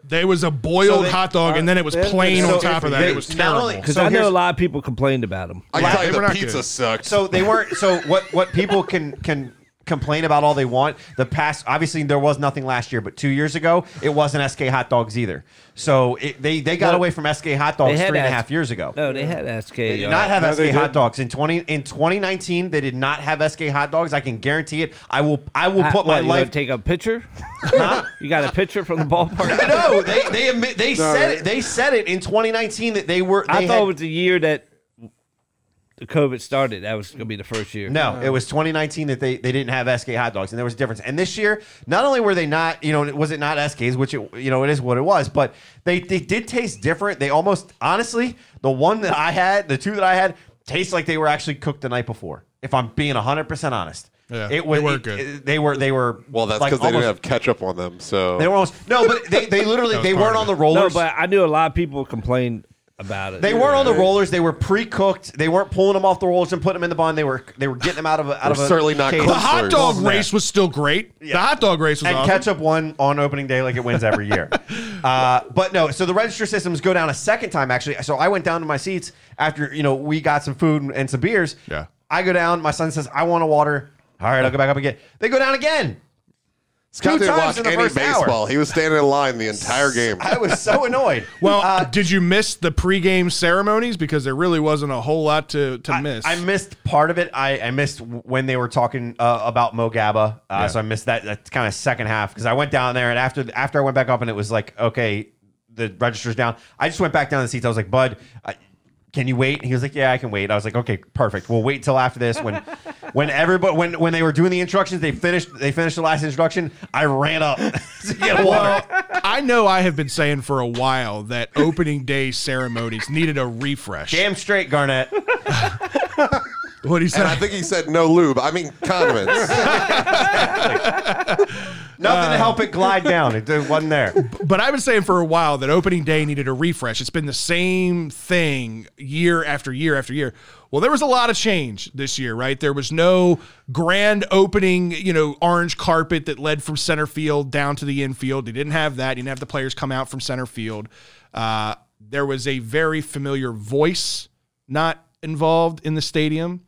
There was a boiled So they- hot dog and then it was they're- plain so on top of that. they- It was not terrible. only- Because So I know here's- a lot of people complained about them. I Yeah, can tell they you were the not pizza good. sucked. So they weren't. So what? What people can can complain about all they want. The past, obviously, there was nothing last year, but two years ago, it wasn't Esskay hot dogs either. So it, they they got No. away from Esskay hot dogs They had three and a S- half years ago. No, they had Esskay. They did uh, not have No, Esskay hot dogs in twenty in 2019. They did not have Esskay hot dogs. I can guarantee it. I will I will ha- put my what, you life. take a picture? you got a picture from the ballpark? no, they they admit, they said they- it. They said it in 2019 that they were. They I thought had- it was the year that the COVID started. That was going to be the first year. No, it oh. was 2019 that they, they didn't have Esskay hot dogs, and there was a difference. And this year, not only were they not, you know, was it not Esskays, which it, you know it is what it was, but they they did taste different. They almost, honestly, the one that I had, the two that I had, taste like they were actually cooked the night before. If I'm being 100 percent honest, Yeah, it was they were it- good. it- they were they were well, that's like because they didn't have ketchup on them. So they were almost no, but they they literally they weren't on the it. rollers. No, but I knew a lot of people complained about it. They weren't on the rollers. They were pre-cooked. They weren't pulling them off the rollers and putting them in the bun. They were they were getting them out of a, out of a certainly not case. the hot dog Yeah. race was still great. The hot dog race was and awesome. ketchup won on opening day like it wins every year. uh, but no, so the register systems go down a second time actually. So I went down to my seats after you know we got some food and, and some beers. Yeah. I go down. My son says I want a water. All right, I'll go back up again. They go down again. Scott two didn't times watch in the any first baseball. hour. He was standing in line the entire game. I was so annoyed. Well, Uh, did you miss the pregame ceremonies because there really wasn't a whole lot to, to I- miss? I, missed part of it. I, I missed when they were talking uh, about Mo Gaba, uh, so I missed that that kind of second half because I went down there and after after I went back up and it was like okay, the register's down. I just went back down the seats. I was like, Bud. I, can you wait? And he was like, "Yeah, I can wait." I was like, "Okay, perfect. We'll wait till after this." When, when everybody, when when they were doing the instructions, they finished. They finished the last instruction. I ran up to get water. I know I have been saying for a while that opening day ceremonies needed a refresh. Damn straight, Garnett. What he said? and I think he said no lube. I mean condiments. Nothing to help it glide down. It wasn't there. But I've been saying for a while that opening day needed a refresh. It's been the same thing year after year after year. Well, there was a lot of change this year, right? There was no grand opening, you know, orange carpet that led from center field down to the infield. They didn't have that. You didn't have the players come out from center field. Uh, there was a very familiar voice not involved in the stadium.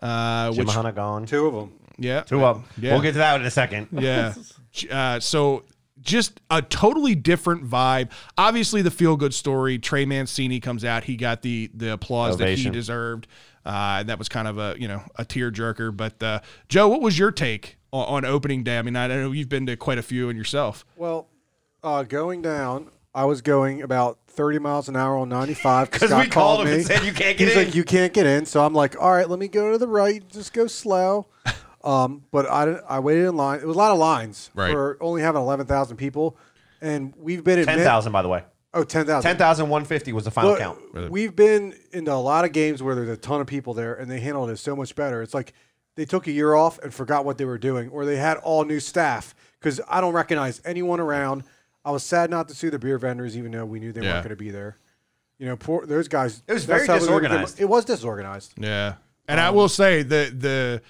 Uh, Jim which, Hanna gone. Two of them. yeah, Two up. Yeah. We'll get to that in a second. yeah. Uh, so just a totally different vibe. Obviously, the feel good story. Trey Mancini comes out. He got the the applause that he deserved. Uh, and that was kind of a you know a tearjerker. But uh, Joe, what was your take on, on opening day? I mean, I know you've been to quite a few and yourself. Well, uh, going down, I was going about 30 miles an hour on 95 because we called him and said, "You can't get He's in." like, you can't get in. So I'm like, all right, let me go to the right. Just go slow. Um, but I I waited in line. It was a lot of lines Right. for only having 11,000 people. And we've been in Ten thousand, by the way. Oh, 10,000. Ten thousand one fifty was the final Look, count. We've been into a lot of games where there's a ton of people there, and they handled it so much better. It's like they took a year off and forgot what they were doing, or they had all new staff because I don't recognize anyone around. I was sad not to see the beer vendors, even though we knew they Yeah. weren't going to be there. You know, poor those guys. It was very how they were gonna get- disorganized. It was disorganized. Yeah, and I will say the the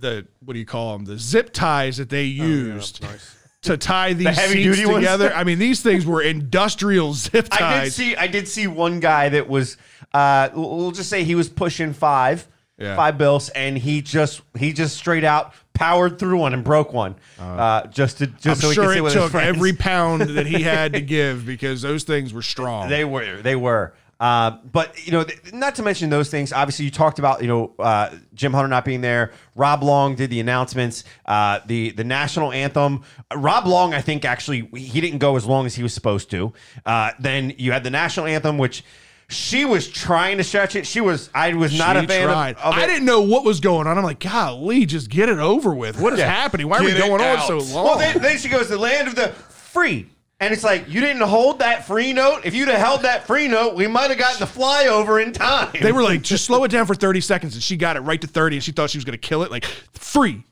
the what do you call them? The zip ties that they used nice. to tie these heavy seats duty ones? together. I mean, these things were industrial zip ties. I did see. I did see one guy that was. Uh, we'll just say he was pushing five, Yeah. five bills, and he just he just straight out powered through one and broke one, uh, just to I'm just so he sure it took every pound that he had to give because those things were strong. They were. They were. Uh, but you know, th- not to mention those things. Obviously, you talked about you know uh, Jim Hunter not being there. Rob Long did the announcements. Uh, the the national anthem. Rob Long, I think, actually he didn't go as long as he was supposed to. Uh, then you had the national anthem, which she was trying to stretch it. She was. I was not She a fan tried. of, of I didn't know what was going on. I'm like, golly, just get it over with. What is Yeah. happening? Why are we Get going on so long? Well, then, then she goes, the land of the free. And it's like, you didn't hold that free note. If you'd have held that free note, we might have gotten the flyover in time. they were like, just slow it down for 30 seconds. And she got it right to 30 and she thought she was going to kill it. Like, free.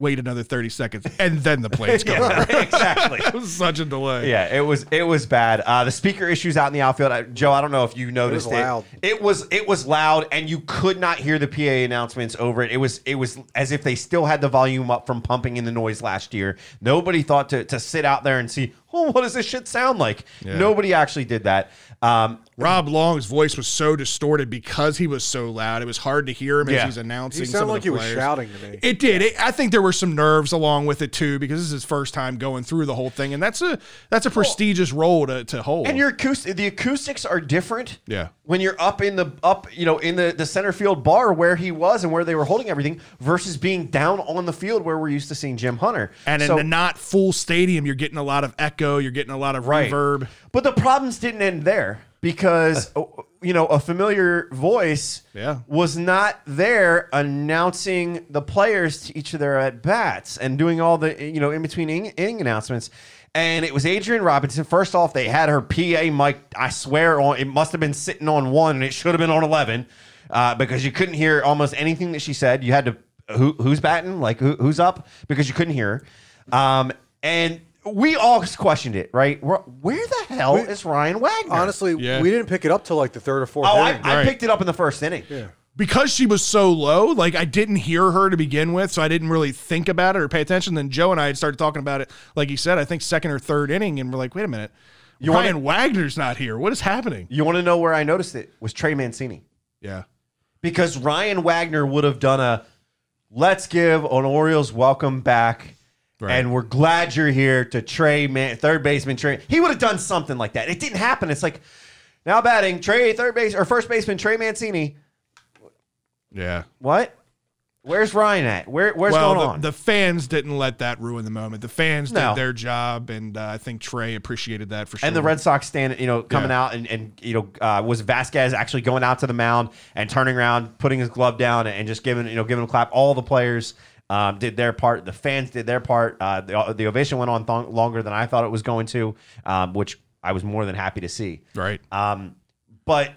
Wait another 30 seconds. And then the plane's going. yeah, exactly. It was such a delay. Yeah, it was it was bad. Uh, the speaker issues out in the outfield. Uh, Joe, I don't know if you noticed it. loud. It was it was loud, and you could not hear the PA announcements over it. It was it was as if they still had the volume up from pumping in the noise last year. Nobody thought to to sit out there and see. Oh, what does this shit sound like? Yeah. Nobody actually did that. Um, Rob Long's voice was so distorted because he was so loud. It was hard to hear him as Yeah. he's announcing. He some sounded of like the he was shouting to me. It did. It, I think there were some nerves along with it too, because this is his first time going through the whole thing, and that's a that's a prestigious role to, to hold. And your acoustic, the acoustics are different. Yeah. When you're up in the up, you know, in the the center field bar where he was and where they were holding everything, versus being down on the field where we're used to seeing Jim Hunter. and in the not full stadium, you're getting a lot of echo. You're getting a lot of Right. reverb. But the problems didn't end there because you know a familiar voice Yeah. was not there announcing the players to each of their at bats and doing all the you know in between inning, inning announcements. And it was Adrian Robinson. First off, they had her PA mic. I swear, on it must have been sitting on one, and it should have been on eleven, uh, because you couldn't hear almost anything that she said. You had to who, who's batting, like who, who's up, because you couldn't hear. Um, and we all questioned it, right? Where, where the hell is Ryan Wagner? Honestly, Yeah. we didn't pick it up till like the third or fourth oh, I, inning. I Right. picked it up in the first inning. because she was so low, like I didn't hear her to begin with, so I didn't really think about it or pay attention. Then Joe and I had started talking about it, like he said, I think second or third inning, and we're like, wait a minute, You Ryan want- Wagner's not here. What is happening? You want to know where I noticed it? Was Trey Mancini. Yeah, because Ryan Wagner would have done a let's give an Orioles welcome back. Right. And we're glad you're here to Trey, man, third baseman Trey. He would have done something like that. It didn't happen. It's like now batting Trey, third base or first baseman Trey Mancini. yeah. What? Where's Ryan at? Where Where's well, going the, on? the fans didn't let that ruin the moment. The fans No. did their job, and uh, I think Trey appreciated that for sure. and the Red Sox stand, you know, coming Yeah. out and, and you know, uh, was Vasquez actually going out to the mound and turning around, putting his glove down, and just giving, you know, giving a clap. All the players um, did their part. The fans did their part. Uh, the, the ovation went on th- longer than I thought it was going to, um, which I was more than happy to see. right. Um, but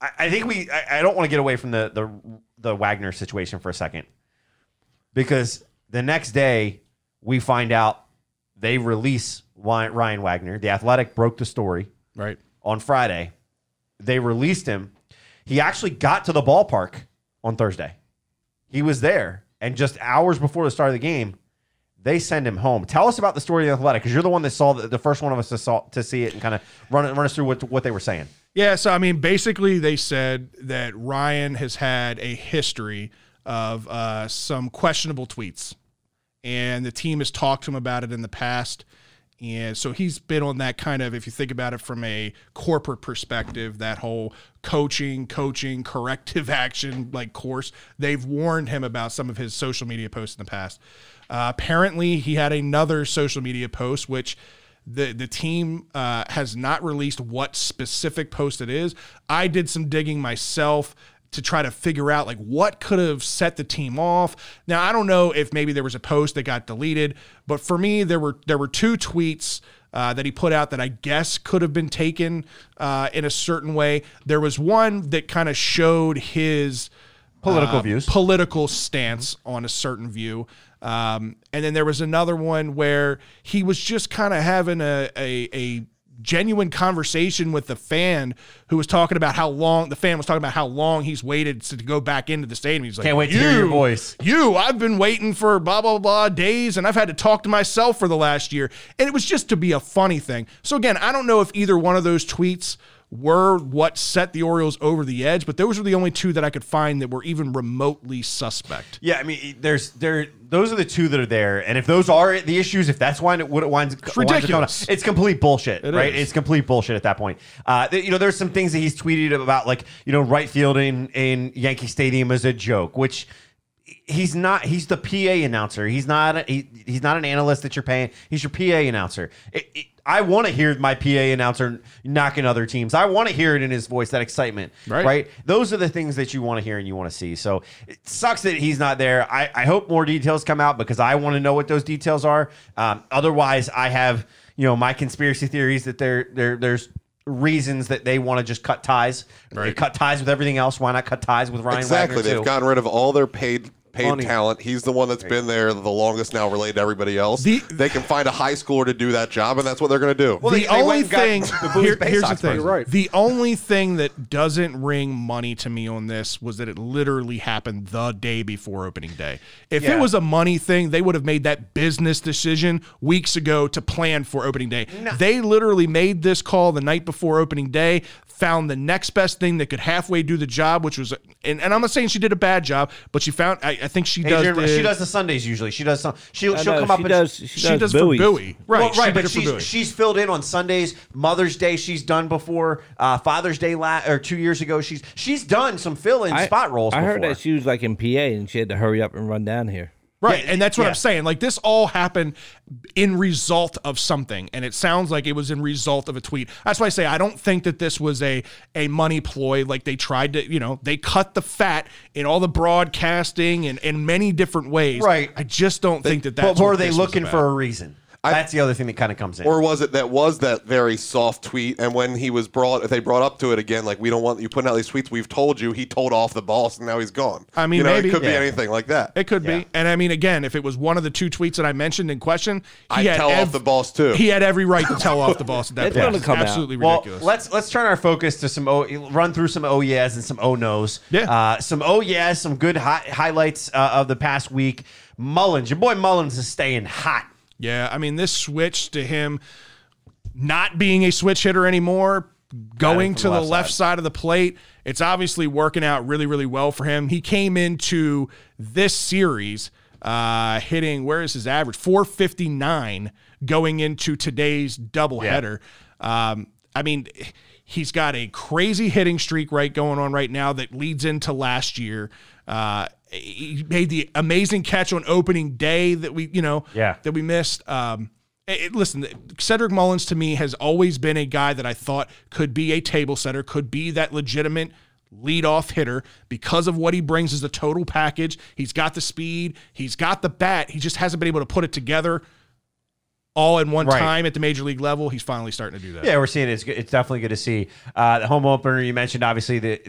I, I think we. I, I don't want to get away from the, the the Wagner situation for a second, because the next day we find out they release Ryan Wagner. The Athletic broke the story Right. on Friday. They released him. He actually got to the ballpark on Thursday. He was there, and just hours before the start of the game, they send him home. Tell us about the story of the Athletic, because you're the one that saw the, the first one of us to, saw, to see it and kind of run, run us through what, what they were saying. Yeah, so I mean, basically, they said that Ryan has had a history of uh, some questionable tweets, and the team has talked to him about it in the past. And so he's been on that kind of, if you think about it from a corporate perspective, that whole coaching, coaching, corrective action like course. They've warned him about some of his social media posts in the past. Uh, apparently, he had another social media post, which the the team uh, has not released what specific post it is. I did some digging myself to try to figure out like what could have set the team off. Now I don't know if maybe there was a post that got deleted, but for me there were there were two tweets uh, that he put out that I guess could have been taken uh, in a certain way. There was one that kind of showed his Political uh, views. political stance on a certain view. Um, and then there was another one where he was just kind of having a, a, a genuine conversation with the fan who was talking about how long the fan was talking about how long he's waited to go back into the stadium. He's like, Can't wait to hear your voice." You, I've been waiting for blah blah blah days, and I've had to talk to myself for the last year, and it was just to be a funny thing. So again, I don't know if either one of those tweets were what set the Orioles over the edge, but those were the only two that I could find that were even remotely suspect. Yeah, I mean, there's there. Those are the two that are there, and if those are the issues, if that's why it, what it winds, winds up coming ridiculous. out, it's complete bullshit, It right? is. It's complete bullshit at that point. Uh, you know, there's some things that he's tweeted about, like you know, right field in in Yankee Stadium is a joke, which he's not. He's the PA announcer. He's not. A, he, he's not an analyst that you're paying. He's your PA announcer. It- it- I want to hear my PA announcer knocking other teams. I want to hear it in his voice, that excitement, Right. right? Those are the things that you want to hear and you want to see. So it sucks that he's not there. I, I hope more details come out because I want to know what those details are. Um, otherwise, I have you know my conspiracy theories that there there there's reasons that they want to just cut ties. They cut ties with everything else. Why not cut ties with Ryan Exactly. Wagner They've too? gotten rid of all their paid paid Money. talent. He's the one that's been there the longest now related to everybody else. The- they can find a high schooler to do that job, and that's what they're going to do. Well, the they- they only went and got thing the Blues here- Bay here's the Sox thing. person. You're right. The only thing that doesn't ring money to me on this was that it literally happened the day before opening day. If Yeah. it was a money thing, they would have made that business decision weeks ago to plan for opening day. They literally made this call the night before opening day, found the next best thing that could halfway do the job, which was and, and I'm not saying she did a bad job, but she found I, I think she does the- she does the Sundays usually. She does some. She'll, I she'll know, come up she and does. She, she does, does for Bowie. Right, Well, right, did but she's, Bowie. she's filled in on Sundays. Mother's Day, she's done before. Uh, Father's Day, la- or two years ago, she's she's done some fill-in spot roles. I heard that she was like in PA and she had to hurry up and run down here. Right. Yeah, and that's what yeah. I'm saying. Like this all happened in result of something. And it sounds like it was in result of a tweet. That's why I say I don't think that this was a a money ploy. Like they tried to, you know, they cut the fat in all the broadcasting and in many different ways. Right. I just don't think that that's but were they looking for a reason? That's the other thing that kind of comes in. Or was it that was that very soft tweet? And when he was brought, if they brought up to it again, like we don't want you putting out these tweets, we've told you. He told off the boss, and now he's gone. I mean, you know, maybe. it could be anything like that. It could Yeah. be. And I mean, again, if it was one of the two tweets that I mentioned in question, he I'd had tell off the boss, too. He had every right to tell off the boss at that It's point. gonna come out. Absolutely well, ridiculous. let's let's turn our focus to some o, run through some oh yes and some oh no's. Yeah. Uh, some oh yes, some good hi- highlights uh, of the past week. Mullins, your boy Mullins is staying hot. Yeah, I mean, this switch to him not being a switch hitter anymore, going to the left left side. side of the plate, it's obviously working out really, really well for him. He came into this series uh, hitting, where is his average? 459 going into today's doubleheader. Um, I mean, he's got a crazy hitting streak right going on right now that leads into last year. Uh, he made the amazing catch on opening day that we, you know, Yeah. that we missed. Um, it- it- listen, Cedric Mullins to me has always been a guy that I thought could be a table setter, could be that legitimate leadoff hitter because of what he brings as a total package. He's got the speed, he's got the bat. He just hasn't been able to put it together all in one Right. time at the major league level. He's finally starting to do that. Yeah, we're seeing it. It's, it's definitely good to see. Uh, the home opener you mentioned, obviously the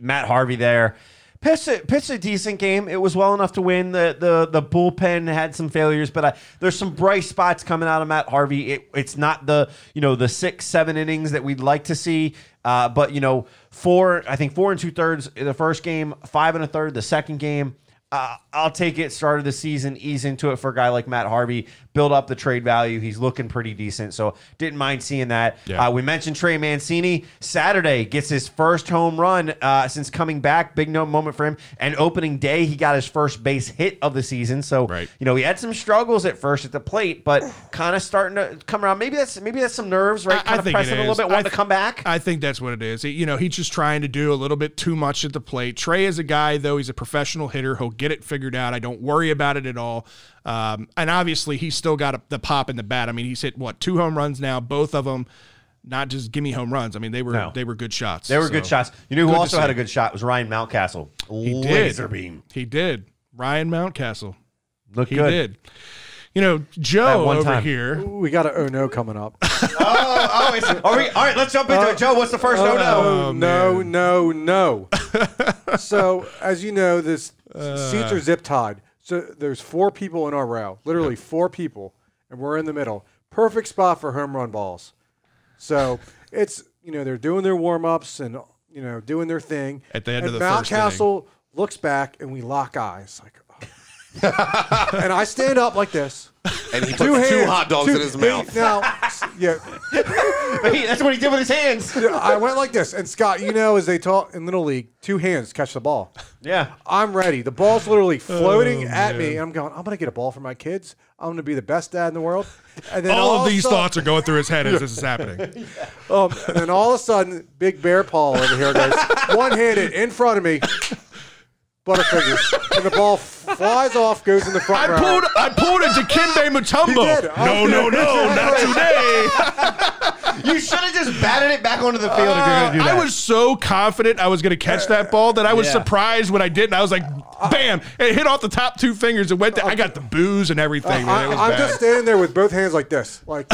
Matt Harvey there. Pitched a, pitched a decent game. It was well enough to win. The the the bullpen had some failures, but I, there's some bright spots coming out of Matt Harvey. It, it's not the you know the six seven innings that we'd like to see, uh, but you know four I think four and two thirds the first game, five and a third the second game. Uh, I'll take it. Start of the season, ease into it for a guy like Matt Harvey. Build up the trade value. He's looking pretty decent, so didn't mind seeing that. Yeah. Uh, we mentioned Trey Mancini. Saturday gets his first home run uh, since coming back. Big no moment for him. And opening day, he got his first base hit of the season. So Right. you know he had some struggles at first at the plate, but kind of starting to come around. Maybe that's maybe that's some nerves, right? Kind of pressing a little bit, wanting I to come back. I think that's what it is. He- You know, he's just trying to do a little bit too much at the plate. Trey is a guy, though, he's a professional hitter. He'll get it figured out. I don't worry about it at all. Um, and obviously, he's still got a, the pop in the bat. I mean, he's hit, what, two home runs now, both of them. Not just gimme home runs. I mean, they were No. they were good shots. they were So, good shots. You know who good also had a good shot was Ryan Mountcastle. He did. Laser beam. He did. Ryan Mountcastle. Look He good. did. You know, Joe one over time. here. We got an oh no coming up. oh, oh, are we? All right, let's jump into it. Joe, what's the first oh no? Oh, no, no, no. so, as you know, this Uh, seats are zip tied. So there's four people in our row, literally four people, and we're in the middle. Perfect spot for home run balls. So it's you know they're doing their warm ups and you know doing their thing. At the end and of the Mount first inning. Castle looks back and we lock eyes like. and I stand up like this. And he put Two two, hands, hot dogs two- in his hey, mouth. Now, yeah, Hey, that's what he did with his hands. I went like this. And Scott, you know, as they talk in little league, two hands catch the ball. Yeah. I'm ready. The ball's literally floating Oh, at me. And I'm going, I'm going to get a ball for my kids. I'm going to be the best dad in the world. And then All of a these sudden- thoughts are going through his head as this is happening. Um, and then all of a sudden, Big Bear Paul over here goes one handed in front of me, Butterfingers, and the ball flies off, goes in the front I row. pulled I pulled a Dikembe Mutombo. You did. No, no, no, not today. You should have just batted it back onto the field if you're going to do Uh, that. I was so confident I was going to catch that ball that I was Yeah. surprised when I didn't. I was like, bam! It hit off the top two fingers It went. There. I got the booze and everything. man. It was I, am bad. just standing there with both hands like this, like,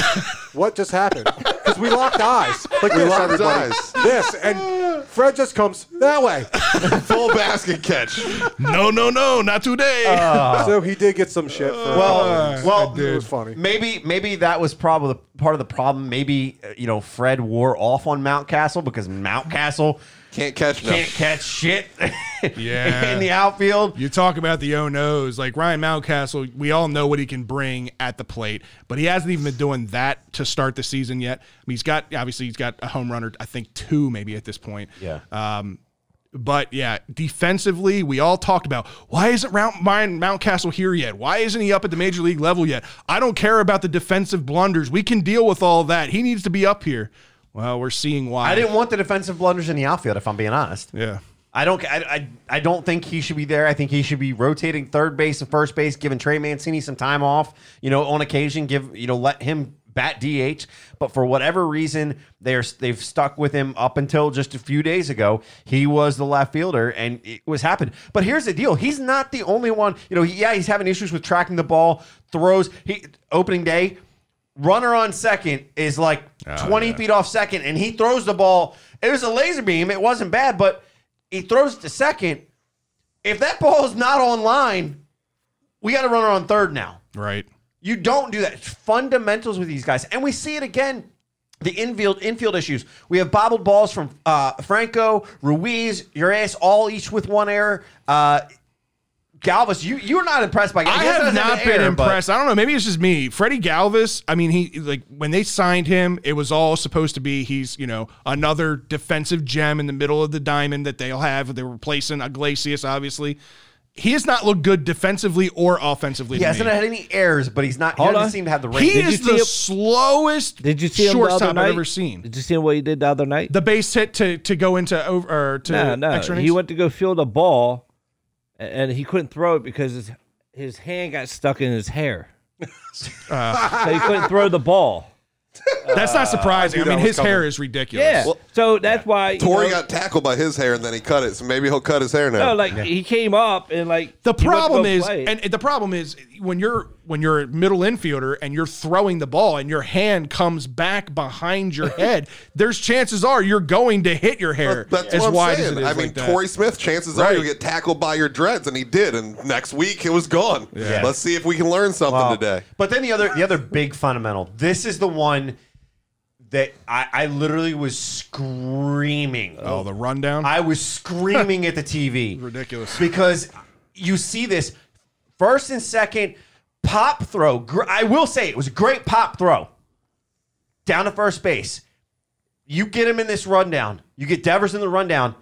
what just happened? Because we locked eyes, like this, locked everybody. eyes. This, and Fred just comes that way. Full basket catch. no, no, no, not today. so he did get some shit. For Well, well, it was funny. maybe maybe that was probably part of the problem. Maybe uh, you know Fred wore off on Mountcastle because Mountcastle Can't catch no. can't catch shit Yeah. in the outfield. You talk about the oh no's, like Ryan Mountcastle. We all know what he can bring at the plate, but he hasn't even been doing that to start the season yet. I mean, he's got obviously he's got a home runner, I think two maybe at this point. Yeah. Um, but yeah, defensively, we all talked about why isn't Mount, Ryan Mountcastle here yet? Why isn't he up at the major league level yet? I don't care about the defensive blunders. We can deal with all that. He needs to be up here. Well, we're seeing why. I didn't want the defensive blunders in the outfield. If I'm being honest, Yeah. I don't. I, I, I don't think he should be there. I think he should be rotating third base and first base, giving Trey Mancini some time off. You know, on occasion, give you know let him bat DH. But for whatever reason, they're they've stuck with him up until just a few days ago. He was the left fielder, and it was happened. But here's the deal: he's not the only one. You know, he, yeah, he's having issues with tracking the ball, throws. He opening day. Runner on second is like 20 yeah. feet off second, and he throws the ball. It was a laser beam. It wasn't bad, but he throws it to second. If that ball is not online, we got a runner on third now. Right. You don't do that. It's fundamentals with these guys, and we see it again. The infield infield issues. We have bobbled balls from uh, Franco, Ruiz, Urias, all each with one error. Uh, Galvis, you you're not impressed by. I guess have doesn't not an been but- impressed. I don't know. Maybe it's just me. Freddie Galvis. I mean, he like when they signed him, it was all supposed to be he's you know another defensive gem in the middle of the diamond that they'll have. They're replacing Iglesias, obviously. He has not looked good defensively or offensively. He hasn't me. had any errors, but he's not. He doesn't on. seem to have the range. He Did you is see the him- slowest Did you see him the shortstop other night? I've ever seen. Did you see what he did the other night? The base hit to to go into over or to no, no. extra He went to go field a ball, a- and he couldn't throw it because his his hand got stuck in his hair. Uh. so he couldn't throw the ball. That's not surprising. I, knew mean, that was his hair coming. is ridiculous. Yeah. so that's why you Torrey know, got tackled by his hair and then he cut it, so maybe he'll cut his hair now. no, like he came up and like The he went to problem is, play. and the problem is when you're when you're a middle infielder and you're throwing the ball and your hand comes back behind your head, there's chances are you're going to hit your hair That's as what I'm wide saying. as it is. I mean, like. Torrey Smith, chances are you'll get tackled by your dreads, and he did. And next week it was gone. Yeah. Let's see if we can learn something Well, today. But then the other the other big fundamental. This is the one that I, I literally was screaming. Oh, the rundown. I was screaming at the TV. Ridiculous. Because you see this first and second pop throw. Gr- I will say it was a great pop throw down to first base. You get him in this rundown. You get Devers in the rundown.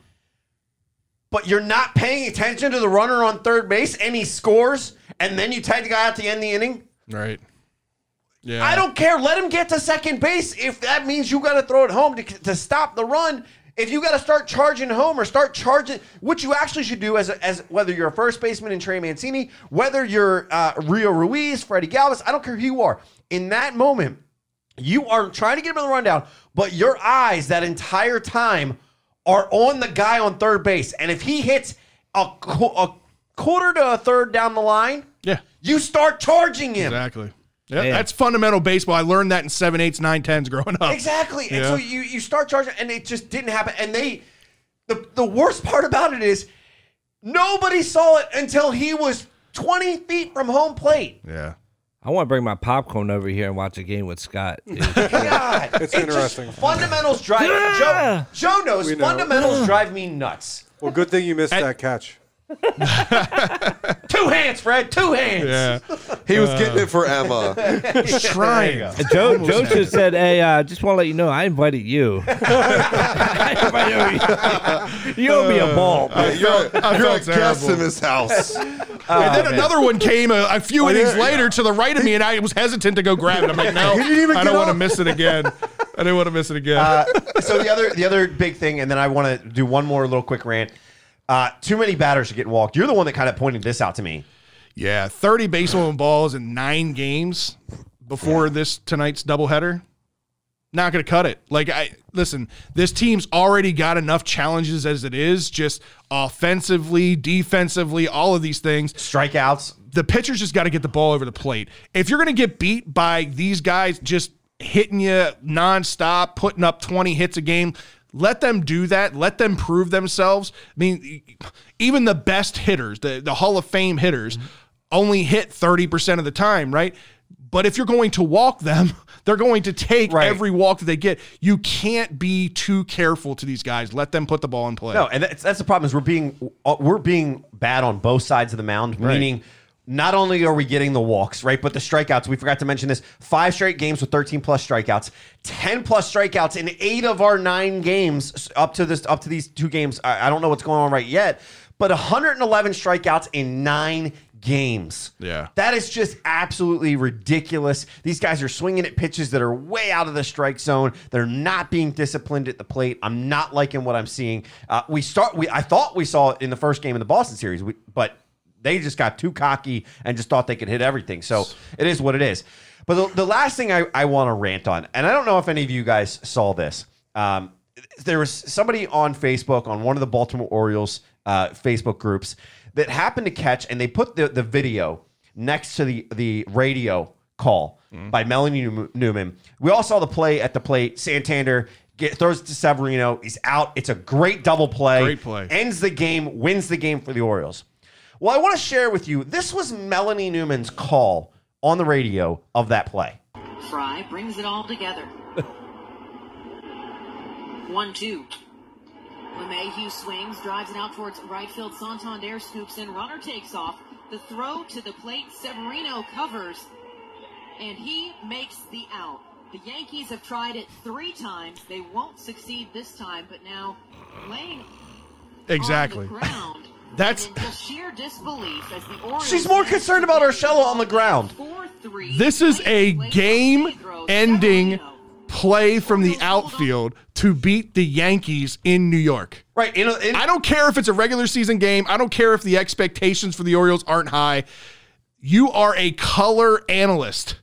But you're not paying attention to the runner on third base and he scores, and then you tag the guy out to end the inning. right. Yeah. I don't care. Let him get to second base. If that means you got to throw it home to, to stop the run, if you got to start charging home or start charging, what you actually should do as, a, as whether you're a first baseman in Trey Mancini, whether you're uh, Rio Ruiz, Freddie Galvis, I don't care who you are. In that moment, you are trying to get him in the rundown, but your eyes that entire time are on the guy on third base. And if he hits a, a quarter to a third down the line, Yeah. you start charging him. Exactly. Yeah, Man. that's fundamental baseball. I learned that in seven, eights, nine, tens growing up. Exactly. And Yeah. so you you start charging, and it just didn't happen. And they, the the worst part about it is, nobody saw it until he was twenty feet from home plate. Yeah. I want to bring my popcorn over here and watch a game with Scott. God, It's just interesting. fundamentals drive Yeah. Joe. Joe knows know. fundamentals drive me nuts. Well, good thing you missed that catch. Two hands, Fred. Two hands. Yeah. He was getting it for Emma. Trying. Joe, Joe should have said, "Hey, uh, just want to let you know, I invited you. I invited you. You owe me a ball." Uh, you're a, I you're a felt guest in this house. and then another one came a, a few innings yeah. later to the right of me, and I was hesitant to go grab it. I'm like, no, He didn't even I don't want to miss it again. I didn't want to miss it again. Uh, so the other the other big thing, and then I want to do one more little quick rant. Uh, too many batters are getting walked. You're the one that kind of pointed this out to me. yeah, 30 baseball balls in nine games before this tonight's doubleheader. Not going to cut it. Like I listen, this team's already got enough challenges as it is, just offensively, defensively, all of these things. Strikeouts. the pitcher's just got to get the ball over the plate. If you're going to get beat by these guys just hitting you nonstop, putting up 20 hits a game, let them do that. Let them prove themselves. I mean, even the best hitters, the, the Hall of Fame hitters, only hit 30% of the time, right? But if you're going to walk them, they're going to take Right. every walk that they get. You can't be too careful to these guys. Let them put the ball in play. No, and that's, that's the problem is we're being uh, we're being bad on both sides of the mound. Meaning, not only are we getting the walks, right, but the strikeouts. We forgot to mention this: five straight games with 13 plus strikeouts, 10 plus strikeouts in eight of our nine games up to this up to these two games. I, I don't know what's going on right yet, but 111 strikeouts in nine games. Yeah. That is just absolutely ridiculous. These guys are swinging at pitches that are way out of the strike zone. They're not being disciplined at the plate. I'm not liking what I'm seeing. Uh, we start. We I thought we saw it in the first game in the Boston series, we, but they just got too cocky and just thought they could hit everything. So it is what it is. But the, the last thing I, I want to rant on, and I don't know if any of you guys saw this. Um, there was somebody on Facebook on one of the Baltimore Orioles uh, Facebook groups that happened to catch, and they put the, the video next to the the radio call by Melanie Newman. We all saw the play at the plate. Santander get, throws it to Severino. He's out. It's a great double play. Great play. Ends the game. Wins the game for the Orioles. Well, I want to share with you. This was Melanie Newman's call on the radio of that play. Fry brings it all together. One, two. LeMahieu swings, drives it out towards right field. Santander scoops in. Runner takes off. The throw to the plate. Severino covers, and he makes the out. The Yankees have tried it three times. They won't succeed this time, but now laying exactly. on the ground. That's- and in just sheer disbelief as the Orioles She's more concerned about get Urshela on the ground. 4-3. This is a game-ending play from the outfield to beat the Yankees in New York. Right. In, a- in, I don't care if it's a regular season game. I don't care if the expectations for the Orioles aren't high. You are a color analyst.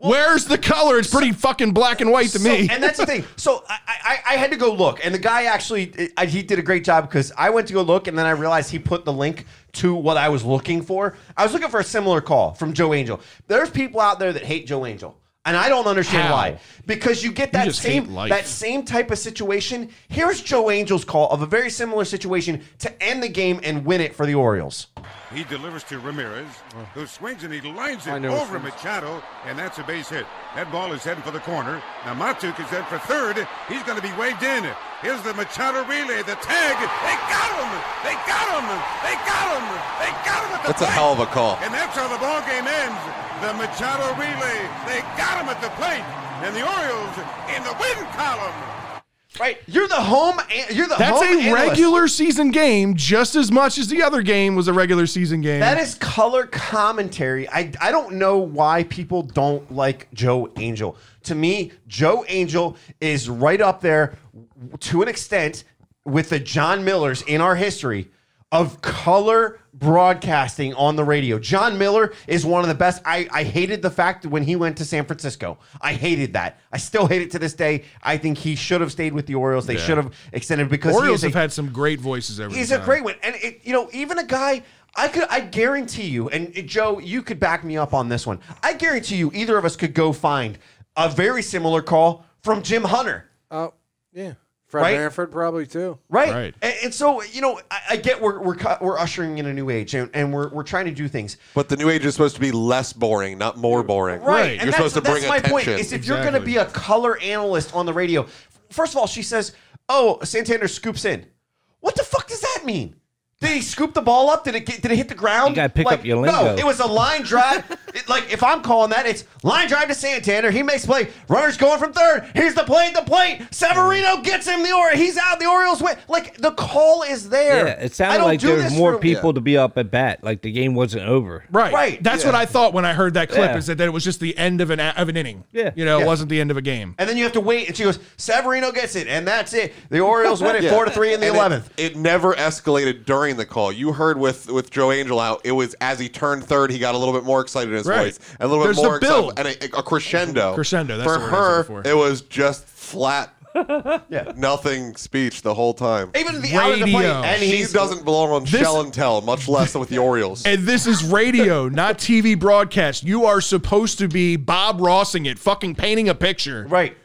Where's the color? It's pretty fucking black and white to So- me. and that's the thing. So I, I, I had to go look, and the guy actually I, he did a great job because I went to go look, and then I realized he put the link to what I was looking for. I was looking for a similar call from Joe Angel. There's people out there that hate Joe Angel. And I don't understand How? why. Because you get that hate same that same type of situation. Here's Joe Angel's call of a very similar situation to end the game and win it for the Orioles. He delivers to Ramirez, who swings and he lines it over it's- Machado, and that's a base hit. That ball is heading for the corner. Now Matuk is heading for third. He's going to be waved in. Here's the Machado relay, the tag. They got him! They got him! They got him! They got him at the plate! That's a hell of a call. And that's how the ball game ends. The Machado relay. They got him at the plate. And the Orioles in the win column. Right? You're the home. an- You're the That's home a analyst. regular season game just as much as the other game was a regular season game. That is color commentary. I, I don't know why people don't like Joe Angel. To me, Joe Angel is right up there to an extent with the Jon Millers in our history of color broadcasting on the radio. Jon Miller is one of the best. I, I hated the fact that when he went to San Francisco. I hated that. I still hate it to this day. I think he should have stayed with the Orioles. They should have extended because he Orioles is a- have had some great voices every He's time. a great one, and it, you know, even a guy. I could, I guarantee you, and Joe, you could back me up on this one. I guarantee you, either of us could go find a very similar call from Jim Hunter. Uh, yeah. Fred right? Manfred probably too. Right. Right. And, and so, you know, I, I get we're, we're, we're ushering in a new age and, and we're, we're trying to do things. But the new age is supposed to be less boring, not more boring. Right. You're supposed to that's, bring that's my point. Is if you're going to be a color analyst on the radio, first of all, she says, "Oh, Santander scoops in." What the fuck does that mean? Did he scoop the ball up? Did it get, did it hit the ground? You gotta pick like, up your No, it was a line drive. It- like if I'm calling that, it's line drive to Santander. He makes play. Runners going from third. Here's the play the plate. Severino mm. gets him. The Orioles. He's out. The Orioles win. Like the call is there. Yeah, it I sounded like do there was more for- people to be up at bat. Like the game wasn't over. Right. Right, That's yeah. what I thought when I heard that clip. Yeah. Is that, that it was just the end of an of an inning. Yeah. You know, Yeah. it wasn't the end of a game. And then you have to wait. And she goes, Severino gets it, and that's it. The Orioles win it Yeah. four to three in the And it- eleventh. It, never escalated during the call. You heard with with Joe Angel out, it was as he turned third, he got a little bit more excited in his Right. voice, and a little There's bit the more build. excited, and a, a crescendo. Crescendo, that's for the word I was her, for. it was just flat, Yeah. nothing speech the whole time. Even the out of the plate, Radio. and She doesn't belong on This- Shell and Tell, much less with the Orioles. And this is radio, not TV broadcast. You are supposed to be Bob Rossing it, fucking painting a picture. right.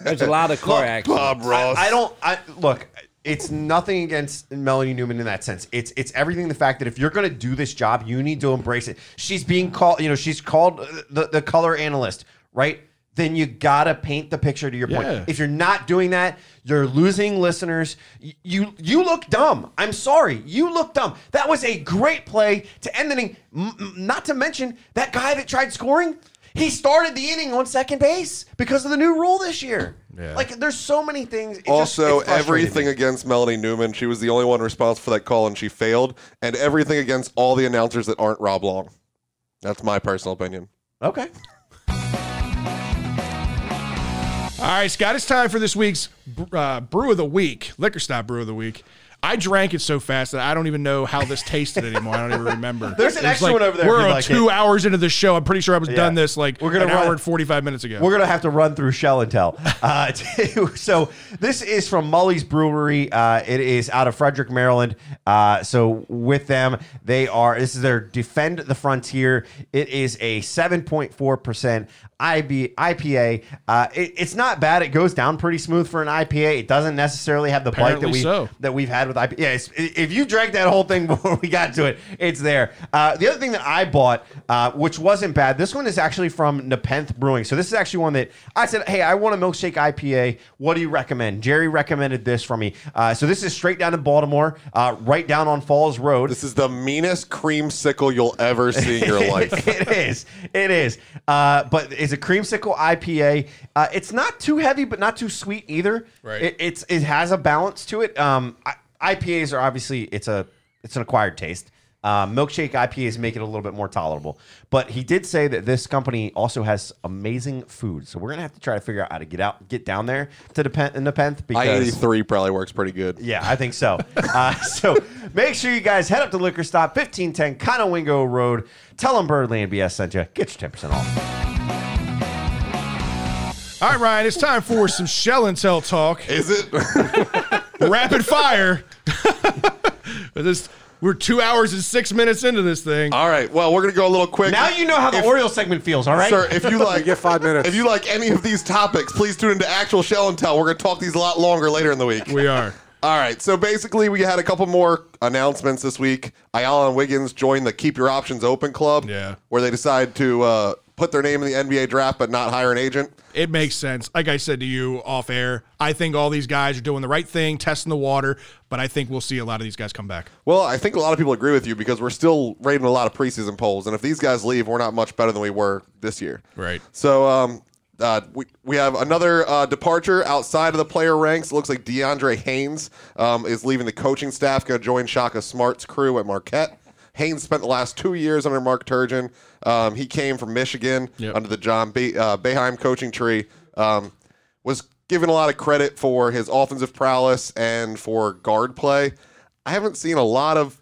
There's a lot of car accidents. Bob Ross. I don't. I look. It's nothing against Melanie Newman in that sense. It's it's everything. The fact that if you're going to do this job, you need to embrace it. She's being called. You know, she's called uh, the the color analyst, right? Then you gotta paint the picture. To your Yeah. point, if you're not doing that, you're losing listeners. Y- You you look dumb. I'm sorry, you look dumb. That was a great play to end the inning. M- m- not to mention that guy that tried scoring. He started the inning on second base because of the new rule this year. Yeah. Like, there's so many things. It Also, it frustrated everything me. against Melanie Newman. She was the only one responsible for that call, and she failed. And everything against all the announcers that aren't Rob Long. That's my personal opinion. Okay. All right, Scott, it's time for this week's uh, brew of the week, liquor stop brew of the week. I drank it so fast that I don't even know how this tasted anymore. I don't even remember. There's an It's extra like, one over there if We're you'd like two it. hours into the show. I'm pretty sure I was done this like We're gonna an run- hour and 45 minutes ago. We're gonna have to run through Shell and Tell. Uh, so this is from Mully's Brewery. Uh, it is out of Frederick, Maryland. Uh, so with them, they are. This is their Defend the Frontier. It is a 7.4 percent IB, IPA. Uh, it- it's not bad. It goes down pretty smooth for an IPA. It doesn't necessarily have the bite that we so. that we've had with IPA. Yeah, it's, if you drank that whole thing before we got to it, it's there. Uh, the other thing that I bought, uh, which wasn't bad, this one is actually from Nepenthe Brewing. So this is actually one that I said, hey, I want a milkshake IPA. What do you recommend? Jerry recommended this for me. Uh, so this is straight down in Baltimore, uh, right down on Falls Road. This is the meanest creamsicle you'll ever see in your life. it is. It is. Uh, but it's a creamsicle IPA. Uh, it's not too heavy, but not too sweet either. Right. It, it's it has a balance to it. Um, I, IPAs are obviously it's a it's an acquired taste. Uh, milkshake IPAs make it a little bit more tolerable. But he did say that this company also has amazing food. So we're gonna have to try to figure out how to get out, get down there to Nepenthe, Nepenthe I because eighty three probably works pretty good. yeah, I think so. uh, so make sure you guys head up to Liquor Stop, 1510 Conowingo Road. Tell them Birdland BS sent you. Get your 10% off. All right, Ryan, it's time for some Shell and Tell talk. Is it? Rapid fire. this, we're two hours and six minutes into this thing. All right. Well, we're gonna go a little quick. Now you know how the If- Orioles segment feels, all right? Sir, if you like, You get five minutes. If you like any of these topics, please tune into actual Shell and Tell. We're gonna talk these a lot longer later in the week. We are. All right. So basically, we had a couple more announcements this week. Ayala and Wiggins joined the Keep Your Options Open Club. Yeah. Where they decide to uh, put their name in the NBA draft, but not hire an agent. It makes sense. Like I said to you off air, I think all these guys are doing the right thing, testing the water, but I think we'll see a lot of these guys come back. Well, I think a lot of people agree with you because we're still rating a lot of preseason polls, and if these guys leave, we're not much better than we were this year. Right. So um, uh, we, we have another uh, departure outside of the player ranks. It looks like DeAndre Haynes um, is leaving the coaching staff, going to join Shaka Smart's crew at Marquette. Haynes spent the last two years under Mark Turgeon. Um, he came from Michigan Yep. under the John Be- uh, Beilein coaching tree. Um, was given a lot of credit for his offensive prowess and for guard play. I haven't seen a lot of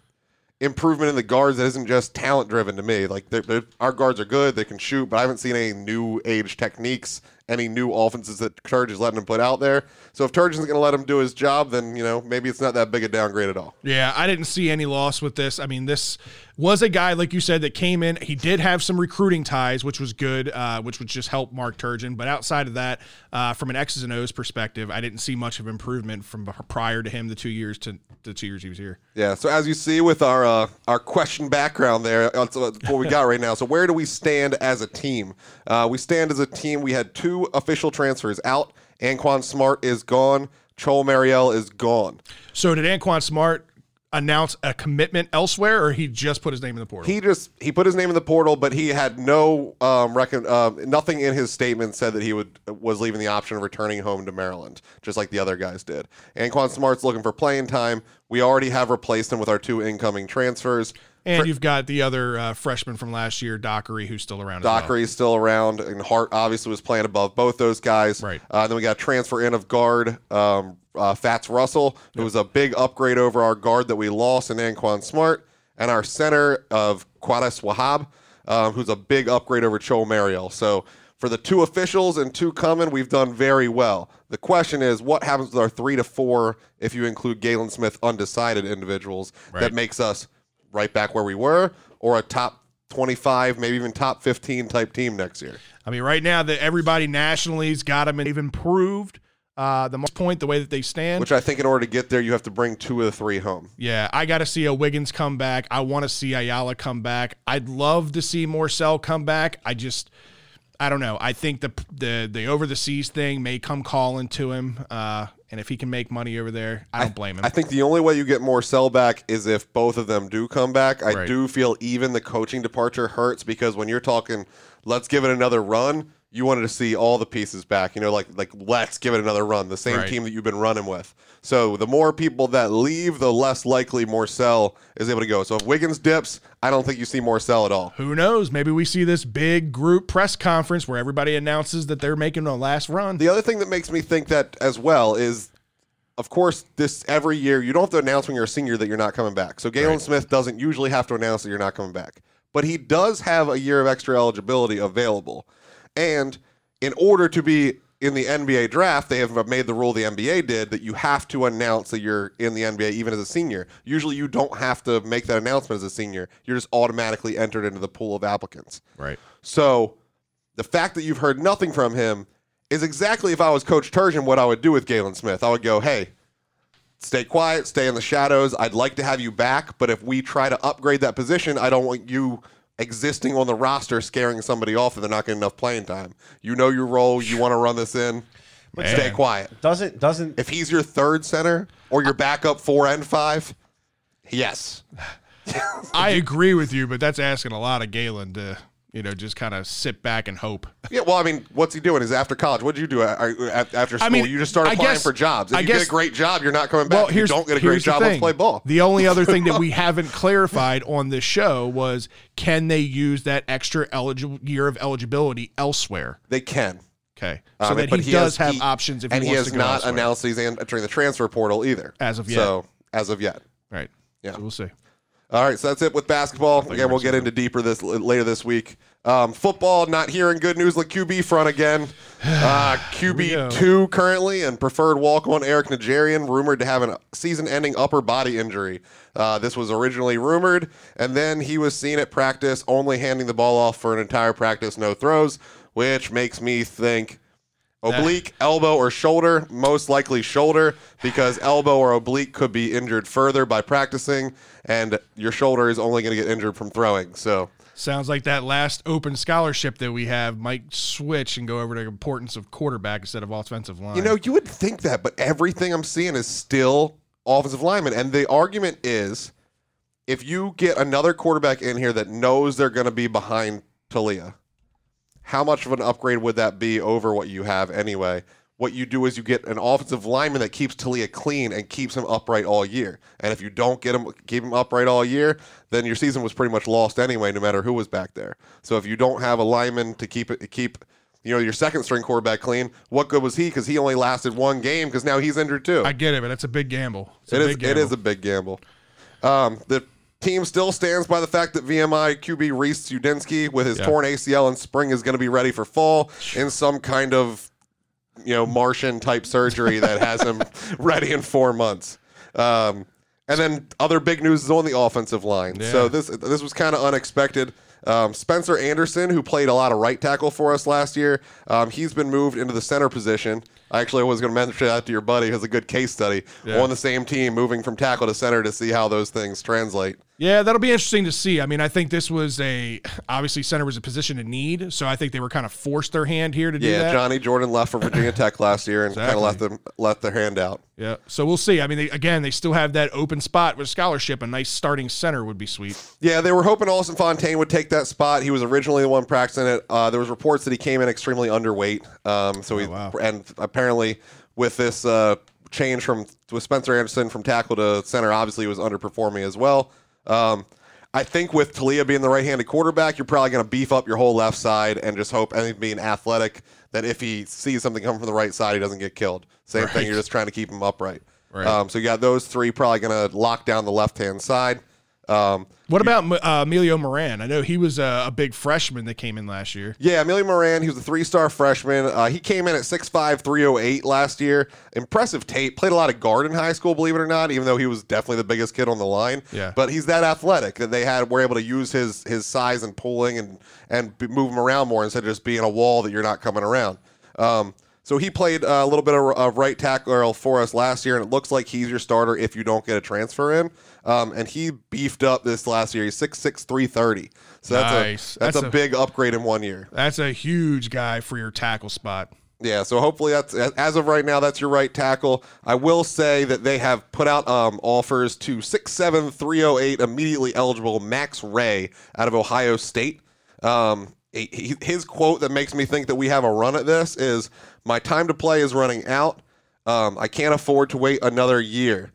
improvement in the guards that isn't just talent driven to me. Like they're, they're, our guards are good, they can shoot, but I haven't seen any new age techniques any new offenses that Turge is letting him put out there. So if Turge isn't going to let him do his job, then you know maybe it's not that big a downgrade at all. Yeah, I didn't see any loss with this. I mean, this was a guy like you said that came in. He did have some recruiting ties, which was good, uh, which would just help Mark Turgeon. But outside of that, uh, from an X's and O's perspective, I didn't see much of improvement from prior to him the two years to the two years he was here. Yeah. So as you see with our uh, our question background there, that's what we got right now. So where do we stand as a team? Uh, we stand as a team. We had two official transfers out. Aquan Smart is gone. Chol Marial is gone. So did Aquan Smart announce a commitment elsewhere, or he just put his name in the portal? He just he put his name in the portal, but he had no um, recon, uh, nothing in his statement said that he would was leaving the option of returning home to Maryland, just like the other guys did. Aquan Smart's looking for playing time. We already have replaced him with our two incoming transfers. And you've got the other uh, freshman from last year, Dockery, who's still around. as well. Dockery's still around, and Hart obviously was playing above both those guys. Right. Uh, then we got a transfer in of guard um, uh, Fatts Russell, who was a big upgrade over our guard that we lost in Aquan Smart, and our center of Qudus Wahab, um, who's a big upgrade over Cho Marial. So for the two officials and two coming, we've done very well. The question is, what happens with our three to four if you include Galin Smith undecided individuals Right. that makes us right back where we were, or a top 25, maybe even top 15 type team next year. I mean, right now that everybody nationally's got them and they've improved uh, the most point, the way that they stand. Which I think in order to get there, you have to bring two of the three home. Yeah, I got to see a Wiggins come back. I want to see Ayala come back. I'd love to see Morsell come back. I just, I don't know. I think the the the over the seas thing may come calling to him, uh, and if he can make money over there, I don't blame him. I think the only way you get Morsell back is if both of them do come back. I Right. do feel even the coaching departure hurts because when you're talking, let's give it another run. You wanted to see all the pieces back, you know, like like let's give it another run. The same Right. team that you've been running with. So the more people that leave, the less likely Morsell is able to go. So if Wiggins dips, I don't think you see Morsell at all. Who knows? Maybe we see this big group press conference where everybody announces that they're making a last run. The other thing that makes me think that as well is, of course, this every year you don't have to announce when you're a senior that you're not coming back. So Galin Smith doesn't usually have to announce that you're not coming back, but he does have a year of extra eligibility available, and in order to be in the NBA draft, they have made the rule the NBA did that you have to announce that you're in the NBA even as a senior. Usually, you don't have to make that announcement as a senior. You're just automatically entered into the pool of applicants. Right. So the fact that you've heard nothing from him is exactly if I was Coach Turgeon, what I would do with Galin Smith. I would go, hey, stay quiet, stay in the shadows. I'd like to have you back, but if we try to upgrade that position, I don't want you existing on the roster scaring somebody off and they're not getting enough playing time. You know your role, you want to run this in, but stay quiet. Doesn't doesn't If he's your third center or your backup four and five, yes. I agree with you, but that's asking a lot of Galin to, you know, just kind of sit back and hope. Yeah, well, I mean, what's he doing? Is after college? What did you do a- a- after school? mean, you just start applying guess- for jobs. If I you guess- get a great job, you're not coming back. Well, if you don't get a great here's job, let's play ball. The only other thing that we haven't clarified on this show was can they use that extra eligible year of eligibility elsewhere? they can. Okay, so Um, that but he, does has- have he- options if he and he wants has not elsewhere. announced he's entering the transfer portal either As of yet. So as of yet. Right. Yeah. So we'll see. All right, so that's it with basketball. Again, we'll get into deeper this later this week. Um, football, not hearing good news like QB front again. Uh. QB two currently and preferred walk on Eric Najarian rumored to have a season-ending upper body injury. Uh, this was originally rumored, and then he was seen at practice only handing the ball off for an entire practice, no throws, which makes me think oblique, elbow, or shoulder. Most likely shoulder because elbow or oblique could be injured further by practicing, and your shoulder is only going to get injured from throwing. So. Sounds like that last open scholarship that we have might switch and go over to the importance of quarterback instead of offensive line. You know, you would think that, but everything I'm seeing is still offensive lineman. And the argument is if you get another quarterback in here that knows they're going to be behind Taulia, how much of an upgrade would that be over what you have anyway? What you do is you get an offensive lineman that keeps Taulia clean and keeps him upright all year. And if you don't get him keep him upright all year, then your season was pretty much lost anyway, no matter who was back there. So if you don't have a lineman to keep it keep you know your second string quarterback clean, what good was he? Because he only lasted one game because now he's injured too. I get it, but it's a big gamble. It's a It is. big It is gamble. a big gamble. Um, the team still stands by the fact that VMI QB Reece Udinski with his Yeah. torn ACL in spring is going to be ready for fall in some kind of you know Martian type surgery that has him ready in four months. Um, and then other big news is on the offensive line. So this this was kind of unexpected. Um, Spencer Anderson, who played a lot of right tackle for us last year, um, he's been moved into the center position. I actually was going to mention that to your buddy as a good case study Yeah. on the same team, moving from tackle to center to see how those things translate. Yeah, that'll be interesting to see. I mean, I think this was a obviously center was a position in need, so I think they were kind of forced their hand here to do Yeah, that. Yeah, Johnny Jordan left for Virginia Tech last year and kind of left them let their hand out. Yeah, so we'll see. I mean, they, again, they still have that open spot with scholarship. A nice starting center would be sweet. Yeah, they were hoping Austin Fontaine would take that spot. He was originally the one practicing it. Uh, there was reports that he came in extremely underweight. Um, so he wow. and apparently with this uh, change from with Spencer Anderson from tackle to center, obviously he was underperforming as well. Um, I think with Taulia being the right-handed quarterback, you're probably going to beef up your whole left side and just hope, and being athletic, that if he sees something come from the right side, he doesn't get killed. Same Right. thing. You're just trying to keep him upright. Right. Um, so you got those three probably going to lock down the left-hand side. Um, What about uh, Emilio Moran? I know he was a, a big freshman that came in last year. Yeah, Emilio Moran, he was a three star freshman. Uh, he came in at 6'5, 308 last year. Impressive tape. Played a lot of guard in high school, believe it or not, even though he was definitely the biggest kid on the line. Yeah. But he's that athletic that they had were able to use his his size and pulling and, and move him around more instead of just being a wall that you're not coming around. Um, so he played uh, a little bit of, of right tackle for us last year, and it looks like he's your starter if you don't get a transfer in. Um, and he beefed up this last year. He's 6'6", 330. So that's Nice. a that's, That's a a- big upgrade in one year. That's a huge guy for your tackle spot. Yeah, so hopefully that's as of right now that's your right tackle. I will say that they have put out um, offers to 6'7", 308 immediately eligible Max Wray out of Ohio State. Um, he- his quote that makes me think that we have a run at this is, "My time to play is running out. Um, I can't afford to wait another year."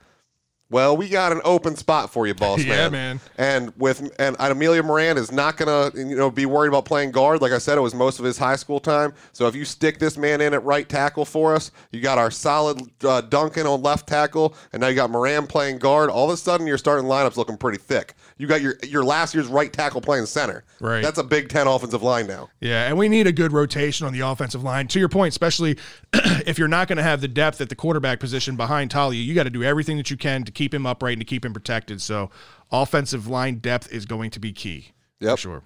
Well, we got an open spot for you, boss Yeah, man. man. And with and Amelia Moran is not gonna you know be worried about playing guard. Like I said, it was most of his high school time. So if you stick this man in at right tackle for us, you got our solid uh, Duncan on left tackle, and now you got Moran playing guard. All of a sudden, your starting lineup's looking pretty thick. You got your your last year's right tackle playing center. Right. That's a Big Ten offensive line now. Yeah, and we need a good rotation on the offensive line. To your point, especially if you're not going to have the depth at the quarterback position behind Taulia, you got to do everything that you can to keep him upright and to keep him protected. So, offensive line depth is going to be key. Yep. For sure.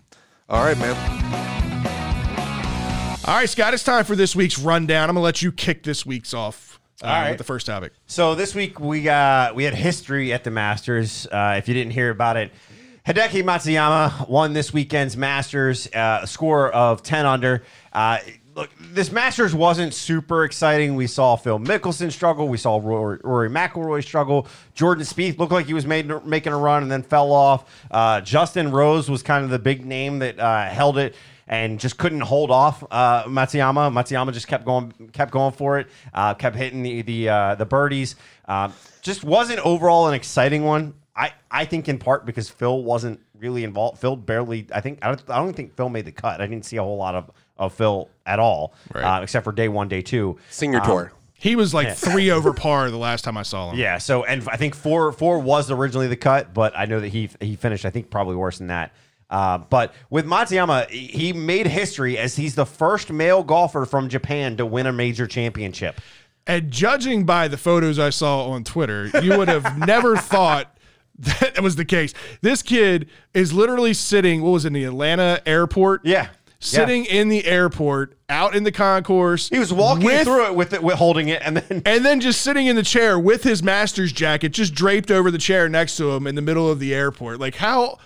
All right, man. All right, Scott, it's time for this week's rundown. I'm going to let you kick this week's off uh, All right. with the first topic. So this week we got we had history at the Masters. Uh, if you didn't hear about it, Hideki Matsuyama won this weekend's Masters, uh, a score of ten under. Uh, look, this Masters wasn't super exciting. We saw Phil Mickelson struggle. We saw Rory, Rory McIlroy struggle. Jordan Spieth looked like he was made, making a run and then fell off. Uh, Justin Rose was kind of the big name that uh, held it and just couldn't hold off uh, Matsuyama. Matsuyama just kept going, kept going for it, uh, kept hitting the the uh, the birdies. Uh, just wasn't overall an exciting one. I, I think in part because Phil wasn't really involved. Phil barely. I think I don't, I don't think Phil made the cut. I didn't see a whole lot of, of Phil at all, Right. uh, except for day one, day two. Senior Um, tour. He was like three over par the last time I saw him. Yeah. So, and I think four four was originally the cut, but I know that he he finished. I think probably worse than that. Uh, but with Matsuyama, he made history as he's the first male golfer from Japan to win a major championship. And judging by the photos I saw on Twitter, you would have never thought that was the case. This kid is literally sitting, what was it, in the Atlanta airport? Yeah. Sitting in the airport, out in the concourse. He was walking with- through it with it, with holding it, and then And then just sitting in the chair with his master's jacket just draped over the chair next to him in the middle of the airport. Like, how,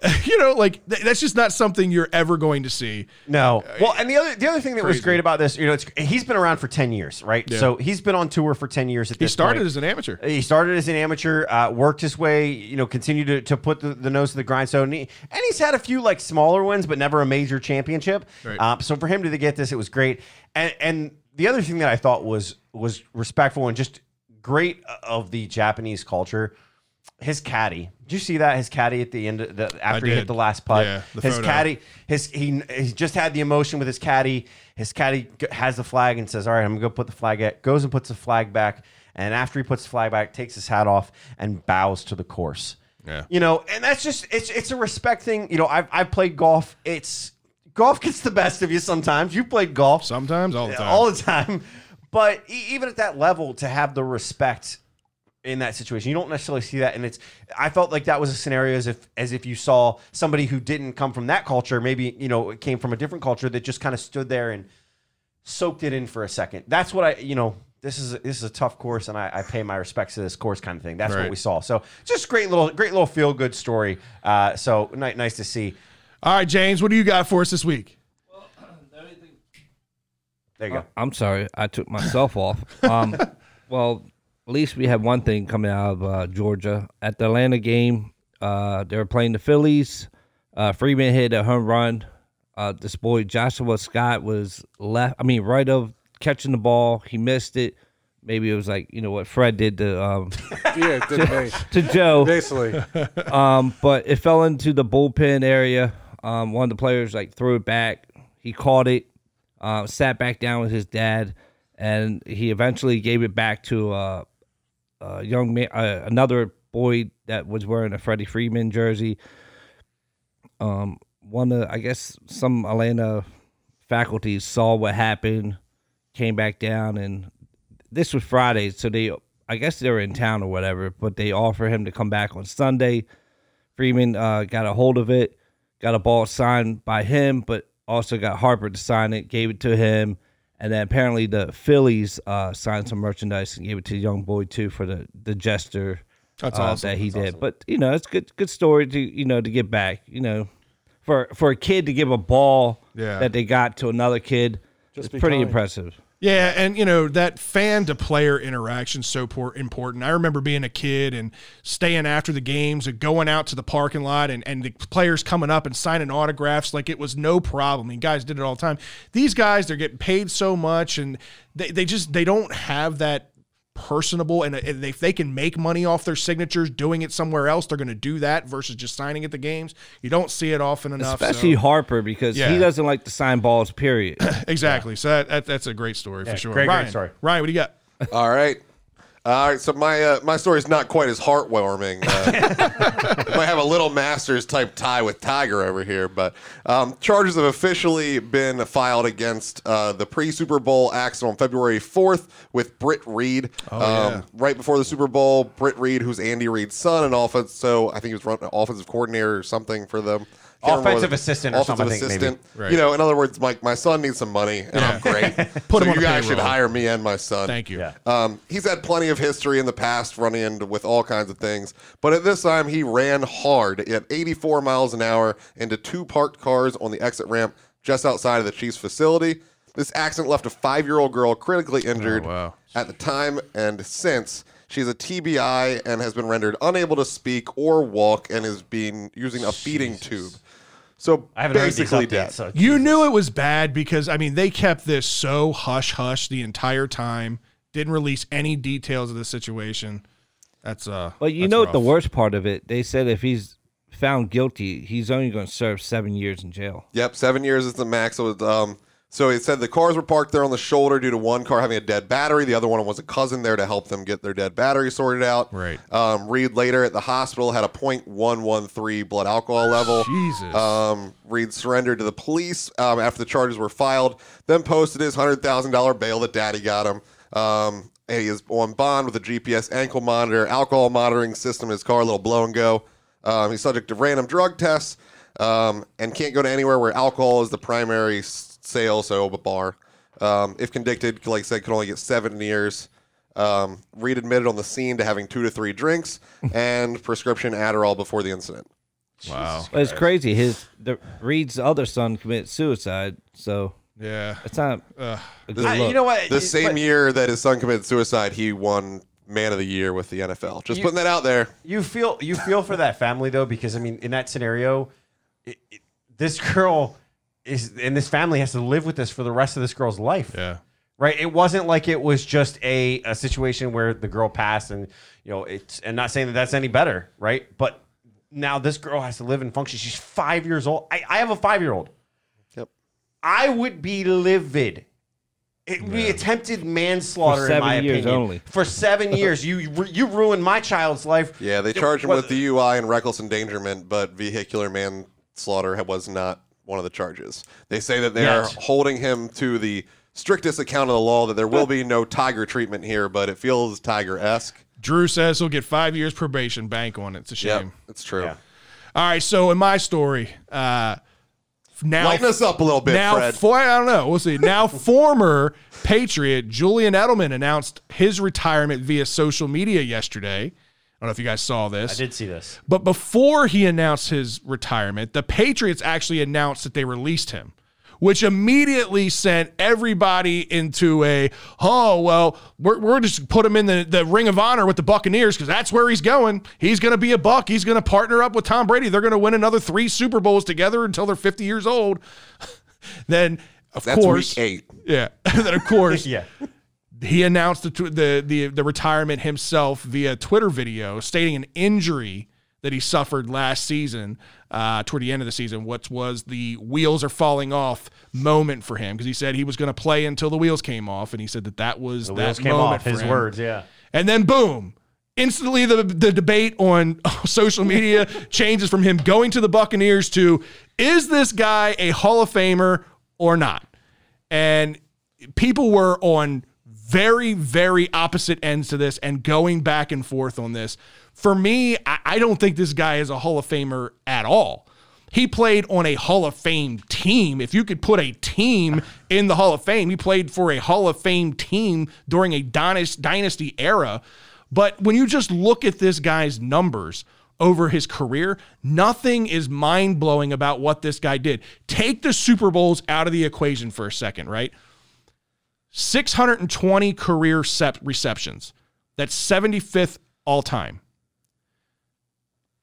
you know, like th- that's just not something you're ever going to see. No. Well, and the other the other thing that was Crazy. great about this, you know, it's he's been around for ten years, right? Yeah. So he's been on tour for ten years. At He this started point. as an amateur. He started as an amateur, uh, worked his way, you know, continued to, to put the, the nose to the grindstone, and, he, and he's had a few like smaller wins, but never a major championship. Right. Uh, so for him to get this, it was great. And and the other thing that I thought was was respectful and just great of the Japanese culture. His caddy, did you see that? His caddy at the end, of the, after he hit the last putt. Yeah, the his photo. caddy, his he, he just had the emotion with his caddy. His caddy has the flag and says, "All right, I'm gonna go put the flag at." Goes and puts the flag back, and after he puts the flag back, takes his hat off and bows to the course. Yeah. You know, and that's just it's it's a respect thing. You know, I've I've played golf. It's golf gets the best of you sometimes. You've played golf Sometimes, all the time. all the time. But even at that level, to have the respect in that situation, you don't necessarily see that. And it's I felt like that was a scenario as if as if you saw somebody who didn't come from that culture, maybe you know it came from a different culture that just kind of stood there and soaked it in for a second. That's what I you know. This is this is a tough course, and I, I pay my respects to this course kind of thing. That's Right. what we saw. So just great little great little feel good story. Uh, so ni- nice to see. All right, James, what do you got for us this week? There you go. Uh, I'm sorry, I took myself off. Um, well, at least we have one thing coming out of uh, Georgia at the Atlanta game. Uh, they were playing the Phillies. Uh, Freeman hit a home run. Uh, this boy Joshua Scott was left. I mean, right of catching the ball, he missed it. Maybe it was like you know what Fred did to um, Yeah, me. to Joe. Basically, Um, but it fell into the bullpen area. Um, one of the players like threw it back. He caught it, uh, sat back down with his dad, and he eventually gave it back to uh, a young man, uh, another boy that was wearing a Freddie Freeman jersey. Um, one of I guess some Atlanta faculty saw what happened, came back down, and this was Friday, so they I guess they were in town or whatever, but they offer him to come back on Sunday. Freeman uh, got a hold of it, got a ball signed by him, but also got Harper to sign it, gave it to him, and then apparently the Phillies uh, signed some merchandise and gave it to the young boy too for the the gesture That's uh, awesome. that he did. But you know, it's good good story to you know to get back. You know, for for a kid to give a ball Yeah. that they got to another kid, Just it's be pretty kind. impressive. Yeah, and you know that fan to player interaction so por- important. I remember being a kid and staying after the games and going out to the parking lot and, and the players coming up and signing autographs like it was no problem. I mean, guys did it all the time. These guys, they're getting paid so much and they, they just they don't have that personable and and if they can make money off their signatures doing it somewhere else, they're going to do that versus just signing at the games. You don't see it often enough. so- Especially Harper because Yeah. he doesn't like to sign balls. Period. exactly. So that, that that's a great story Yeah, for sure. great, great Ryan, story. Ryan, what do you got? All right. All right, so my uh, my story's not quite as heartwarming. Uh, might have a little Masters type tie with Tiger over here, but um, charges have officially been filed against uh, the pre Super Bowl accident on February 4th with Britt Reid. Oh, um, Right before the Super Bowl, Britt Reid, who's Andy Reid's son and offense, so I think he was run, offensive coordinator or something for them. Can't Offensive assistant or offensive something, I maybe. assistant. Right. You know, in other words, my, my son needs some money, and I'm great. Put so him on you guys should hire me and my son. Thank you. Yeah. Um, he's had plenty of history in the past running into with all kinds of things, but at this time he ran hard at 84 miles an hour into two parked cars on the exit ramp just outside of the Chiefs facility. This accident left a five-year-old girl critically injured Oh, wow. at the time and since. She's a TBI and has been rendered unable to speak or walk and is being using a feeding tube. So I haven't heard these basically updates. dead. So You knew it was bad because I mean they kept this so hush hush the entire time. Didn't release any details of the situation. That's uh. But you that's know what the worst part of it? They said if he's found guilty, he's only going to serve seven years in jail. Yep, seven years is the max. So, it, um, so it said the cars were parked there on the shoulder due to one car having a dead battery. The other one was a cousin there to help them get their dead battery sorted out. Right. Um, Reid later at the hospital had a .113 blood alcohol level. Jesus. Um, Reid surrendered to the police um, after the charges were filed, then posted his $100,000 bail that daddy got him. Um, and he is on bond with a GPS ankle monitor, alcohol monitoring system in his car, a little blow and go. Um, he's subject to random drug tests um, and can't go to anywhere where alcohol is the primary sale, so a bar. Um, if convicted, like I said, could only get seven years. Um, Reid admitted on the scene to having two to three drinks and prescription Adderall before the incident. wow. But it's crazy. His the Reid's other son committed suicide, so Yeah. it's not Ugh. a good I- look. you know what? The It- same but year that his son committed suicide, he won Man of the Year with the NFL. Just You- putting that out there. You feel you feel for that family though, because I mean, in that scenario, it, it, this girl is and this family has to live with this for the rest of this girl's life. Yeah. Right. It wasn't like it was just a, a situation where the girl passed and you know it's and not saying that that's any better, right? But now this girl has to live and function. She's five years old. I, I have a five year old. Yep. I would be livid It would be attempted manslaughter For in my seven years opinion. only. For seven years, you you ruined my child's life. Yeah, they charged him with DUI and reckless endangerment, but vehicular manslaughter was not one of the charges. They say that they are holding him to the strictest account of the law, that there will be no tiger treatment here, but it feels tiger esque. Drew says he'll get five years probation. Bank on it. It's a shame. Yep, it's true. Yeah. All right. So in my story, uh, now Lighten us up a little bit, now, Fred. for, I don't know. We'll see. Now, former Patriot Julian Edelman announced his retirement via social media yesterday. I don't know if you guys saw this. I did see this. But before he announced his retirement, the Patriots actually announced that they released him, which immediately sent everybody into a, oh, well, we're, we're just put him in the, the ring of honor with the Buccaneers because that's where he's going. He's going to be a Buck. He's going to partner up with Tom Brady. They're going to win another three Super Bowls together until they're 50 years old. then, of That's course, week eight. yeah. then, of course, Yeah. He announced the, the the the retirement himself via Twitter video, stating an injury that he suffered last season, uh, toward the end of the season, what was the wheels are falling off moment for him because he said he was going to play until the wheels came off, and he said that that was The that moment off. for His him. words, yeah. And then boom, instantly the the debate on social media changes from him going to the Buccaneers to is this guy a Hall of Famer or not? And people were on very very opposite ends to this and going back and forth on this. For me, I, I don't think this guy is a Hall of Famer at all. He played on a Hall of Fame team. If you could put a team in the Hall of Fame, he played for a Hall of Fame team during a dynasty era. But when you just look at this guy's numbers over his career, nothing is mind blowing about what this guy did. Take the Super Bowls out of the equation for a second, right? 620 career sep- receptions. That's 75th all time.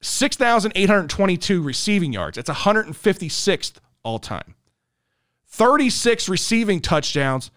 6,822 receiving yards. That's 156th all time. 36 receiving touchdowns.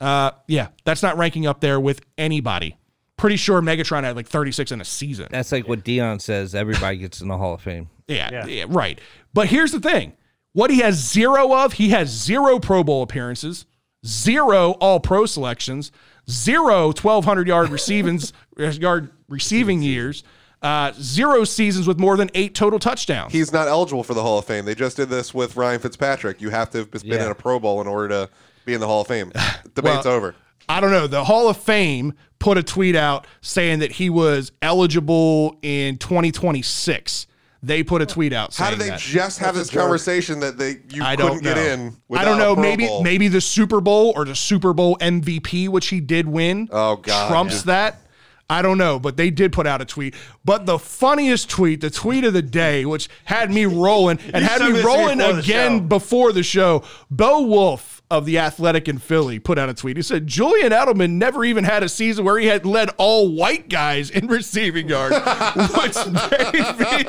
Uh, yeah, that's not ranking up there with anybody. Pretty sure Megatron had like 36 in a season. That's like what Dion says. Everybody gets in the Hall of Fame. Yeah, yeah, right. But here's the thing: what he has zero of, he has zero Pro Bowl appearances, zero All Pro selections, zero 1,200 yard receivings yard receiving years, uh, zero seasons with more than eight total touchdowns. He's not eligible for the Hall of Fame. They just did this with Ryan Fitzpatrick. You have to have been Yeah. in a Pro Bowl in order to be in the Hall of Fame. Debate's Well, over. I don't know. The Hall of Fame put a tweet out saying that he was eligible in 2026. They put a tweet out saying How did they that. just have this conversation that they you I couldn't get in? I don't a know. Pro Maybe Bowl? maybe the Super Bowl or the Super Bowl MVP, which he did win, Oh, God, trumps yeah. that. I don't know, but they did put out a tweet. But the funniest tweet, the tweet of the day, which had me rolling and had me rolling before again show. before the show, Bo Wulf of the Athletic in Philly put out a tweet. He said Julian Edelman never even had a season where he had led all white guys in receiving yards, which made me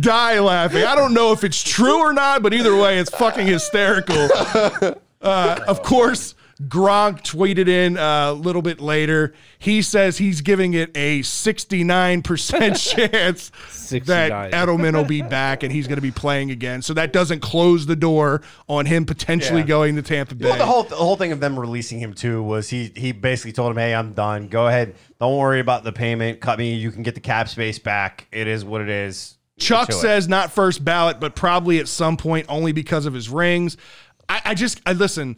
die laughing. I don't know if it's true or not, but either way, it's fucking hysterical. Uh, of course, Gronk tweeted in uh, a little bit later. He says he's giving it a 69% chance that 69. Edelman will be back and he's going to be playing again. So that doesn't close the door on him potentially Yeah. going to Tampa Bay. Well, the whole the whole thing of them releasing him too was he he basically told him, "Hey, I'm done. Go ahead. Don't worry about the payment. Cut me. You can get the cap space back. It is what it is." Chuck To it. says not first ballot, but probably at some point only because of his rings. I, I just I listen.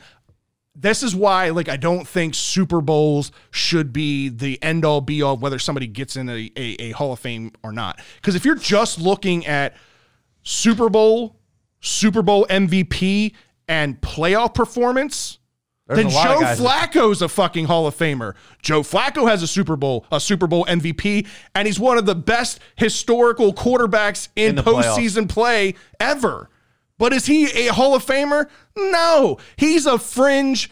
This is why, like, I don't think Super Bowls should be the end all be all of whether somebody gets in a, a, a Hall of Fame or not. Because if you're just looking at Super Bowl, Super Bowl MVP, and playoff performance, There's then a lot of Joe guys that- a fucking Hall of Famer. Joe Flacco has a Super Bowl, a Super Bowl MVP, and he's one of the best historical quarterbacks in, In the playoffs. postseason play ever. But is he a Hall of Famer? No. He's a fringe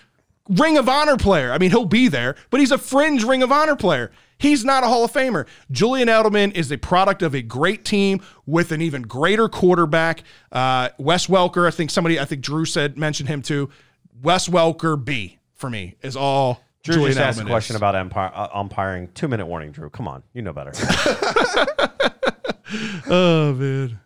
Ring of Honor player. I mean, he'll be there, but he's a fringe Ring of Honor player. He's not a Hall of Famer. Julian Edelman is a product of a great team with an even greater quarterback. Uh, Wes Welker, I think somebody, I think Drew said, mentioned him too. Wes Welker B for me is all Drew Julian just asked a question is. about umpire, uh, umpiring. Two minute warning, Drew. Come on, you know better. Oh, man.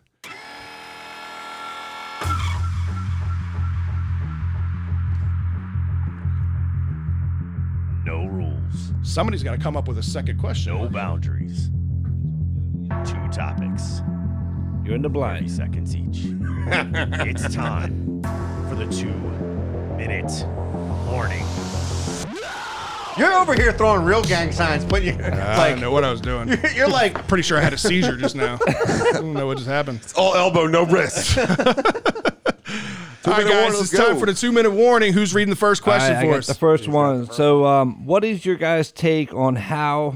Somebody's got to come up with a second question. No boundaries. Two topics. You're in the 30 blind. seconds each. it's time for the two minute warning. You're over here throwing real gang signs, but you I like don't know what I was doing. you're, you're like Pretty sure I had a seizure just now. I don't know what just happened. All elbow, no wrist. All right, guys, warning, it's let's time for the two minute warning. Who's reading the first question All right, I for got us? The first one. So, um, what is your guys' take on how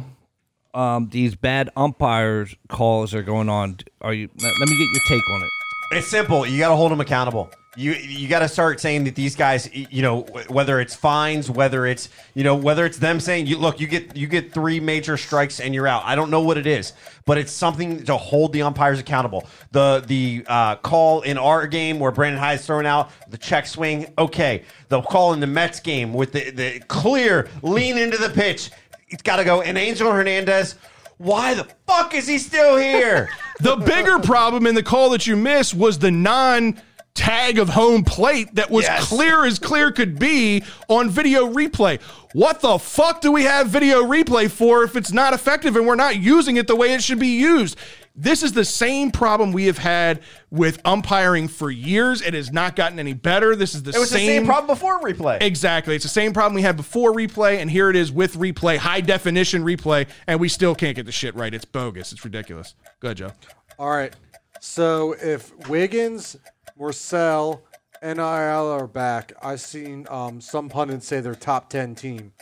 um, these bad umpires calls are going on? Are you? Let, let me get your take on it. It's simple. You got to hold them accountable. You you got to start saying that these guys, you know, whether it's fines, whether it's you know, whether it's them saying, "You look, you get you get three major strikes and you're out." I don't know what it is, but it's something to hold the umpires accountable. The the uh, call in our game where Brandon Hyde is thrown out the check swing, okay. The call in the Mets game with the the clear lean into the pitch, it's got to go. And Angel Hernandez. Why the fuck is he still here? The bigger problem in the call that you missed was the non tag of home plate that was Yes. clear as clear could be on video replay. What the fuck do we have video replay for if it's not effective and we're not using it the way it should be used? This is the same problem we have had with umpiring for years. It has not gotten any better. This is the It was same the same problem before replay. Exactly. It's the same problem we had before replay, and here it is with replay, high definition replay, and we still can't get the shit right. It's bogus. It's ridiculous. Go ahead, Joe. All right. So if Wiggins, Morsell, NIL are back, I've seen um, some pundits say they're top 10 team.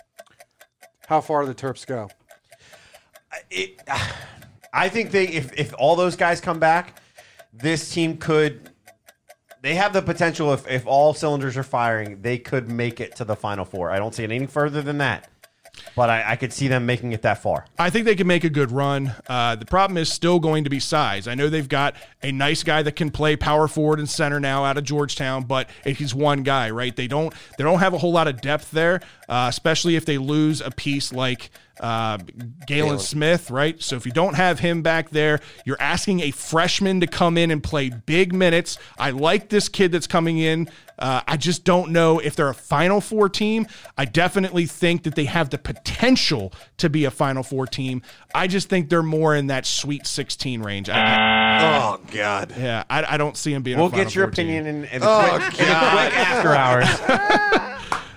How far do the Terps go? it, I think they if if all those guys come back, this team could. They have the potential if if all cylinders are firing, they could make it to the final four. I don't see it any further than that, but I, I could see them making it that far. I think they can make a good run. Uh, the problem is still going to be size. I know they've got a nice guy that can play power forward and center now out of Georgetown, but he's one guy, right? They don't they don't have a whole lot of depth there, uh, especially if they lose a piece like uh, Galin Smith, right? So if you don't have him back there, you're asking a freshman to come in and play big minutes. I like this kid that's coming in. Uh, I just don't know if they're a Final Four team. I definitely think that they have the potential to be a Final Four team. I just think they're more in that Sweet 16 range. I, I- oh God. yeah, I, I don't see them being. We'll a Final get your Four team. opinion in, in, the Oh, quick, in the quick after hours.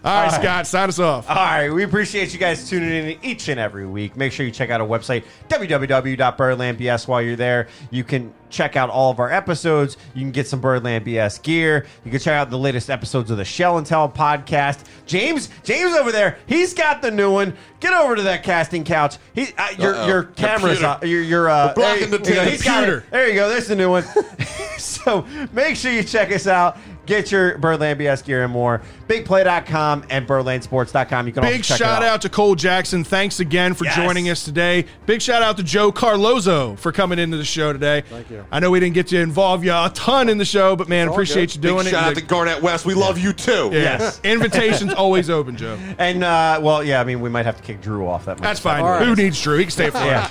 All right, Scott, sign us off. All right, we appreciate you guys tuning in each and every week. Make sure you check out our website, www.birdlandbs. While you're there, you can check out all of our episodes. You can get some Birdland BS gear. You can check out the latest episodes of the Shell and Tell podcast. James, James over there, he's got the new one. Get over to that casting couch. He, uh, your Uh-oh. your camera's Computer. up. Your your uh, We're blocking there the you go. tape. He's got it. Computer. There you go. There's the new one. so make sure you check us out. Get your Birdland BS gear and more. BigPlay.com and BirdlandSports.com. You can Big check shout it out. out to Cole Jackson. Thanks again for Yes. joining us today. Big shout out to Joe Carlozo for coming into the show today. Thank you. I know we didn't get to involve you a ton in the show, but man, appreciate good. you Big doing it. shout out The- to Garnett West. We love you too. yeah. Yes. Invitation's always open, Joe. And uh, well, yeah, I mean, we might have to kick Drew off. That might That's fine. fine. Who needs Drew? He can stay for Yeah.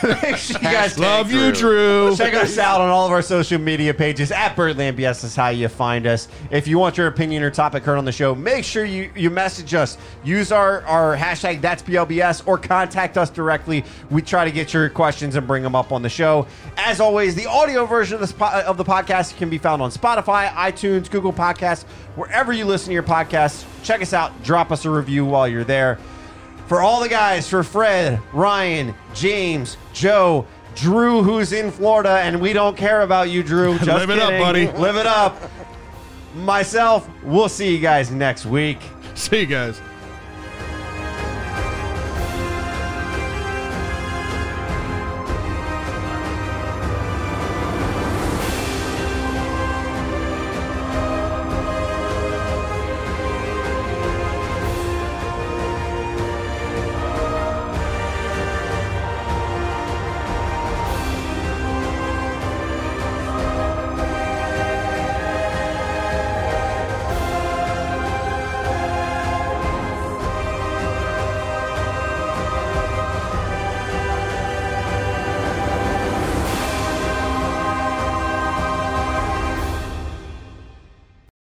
Sure you guys Love you, Drew. Check us out on all of our social media pages at Birdland BS is how you find us. If you want your opinion or topic heard on the show, make sure you, you message us. Use our, our hashtag that's BLBS or contact us directly. We try to get your questions and bring them up on the show. As always, the audio version of, this po- of the podcast can be found on Spotify, iTunes, Google Podcasts, wherever you listen to your podcasts. Check us out. Drop us a review while you're there. For all the guys, for Fred, Ryan, James, Joe, Drew, who's in Florida, and we don't care about you, Drew. Just Live it up, buddy. Live it up. Myself, we'll see you guys next week. See you guys.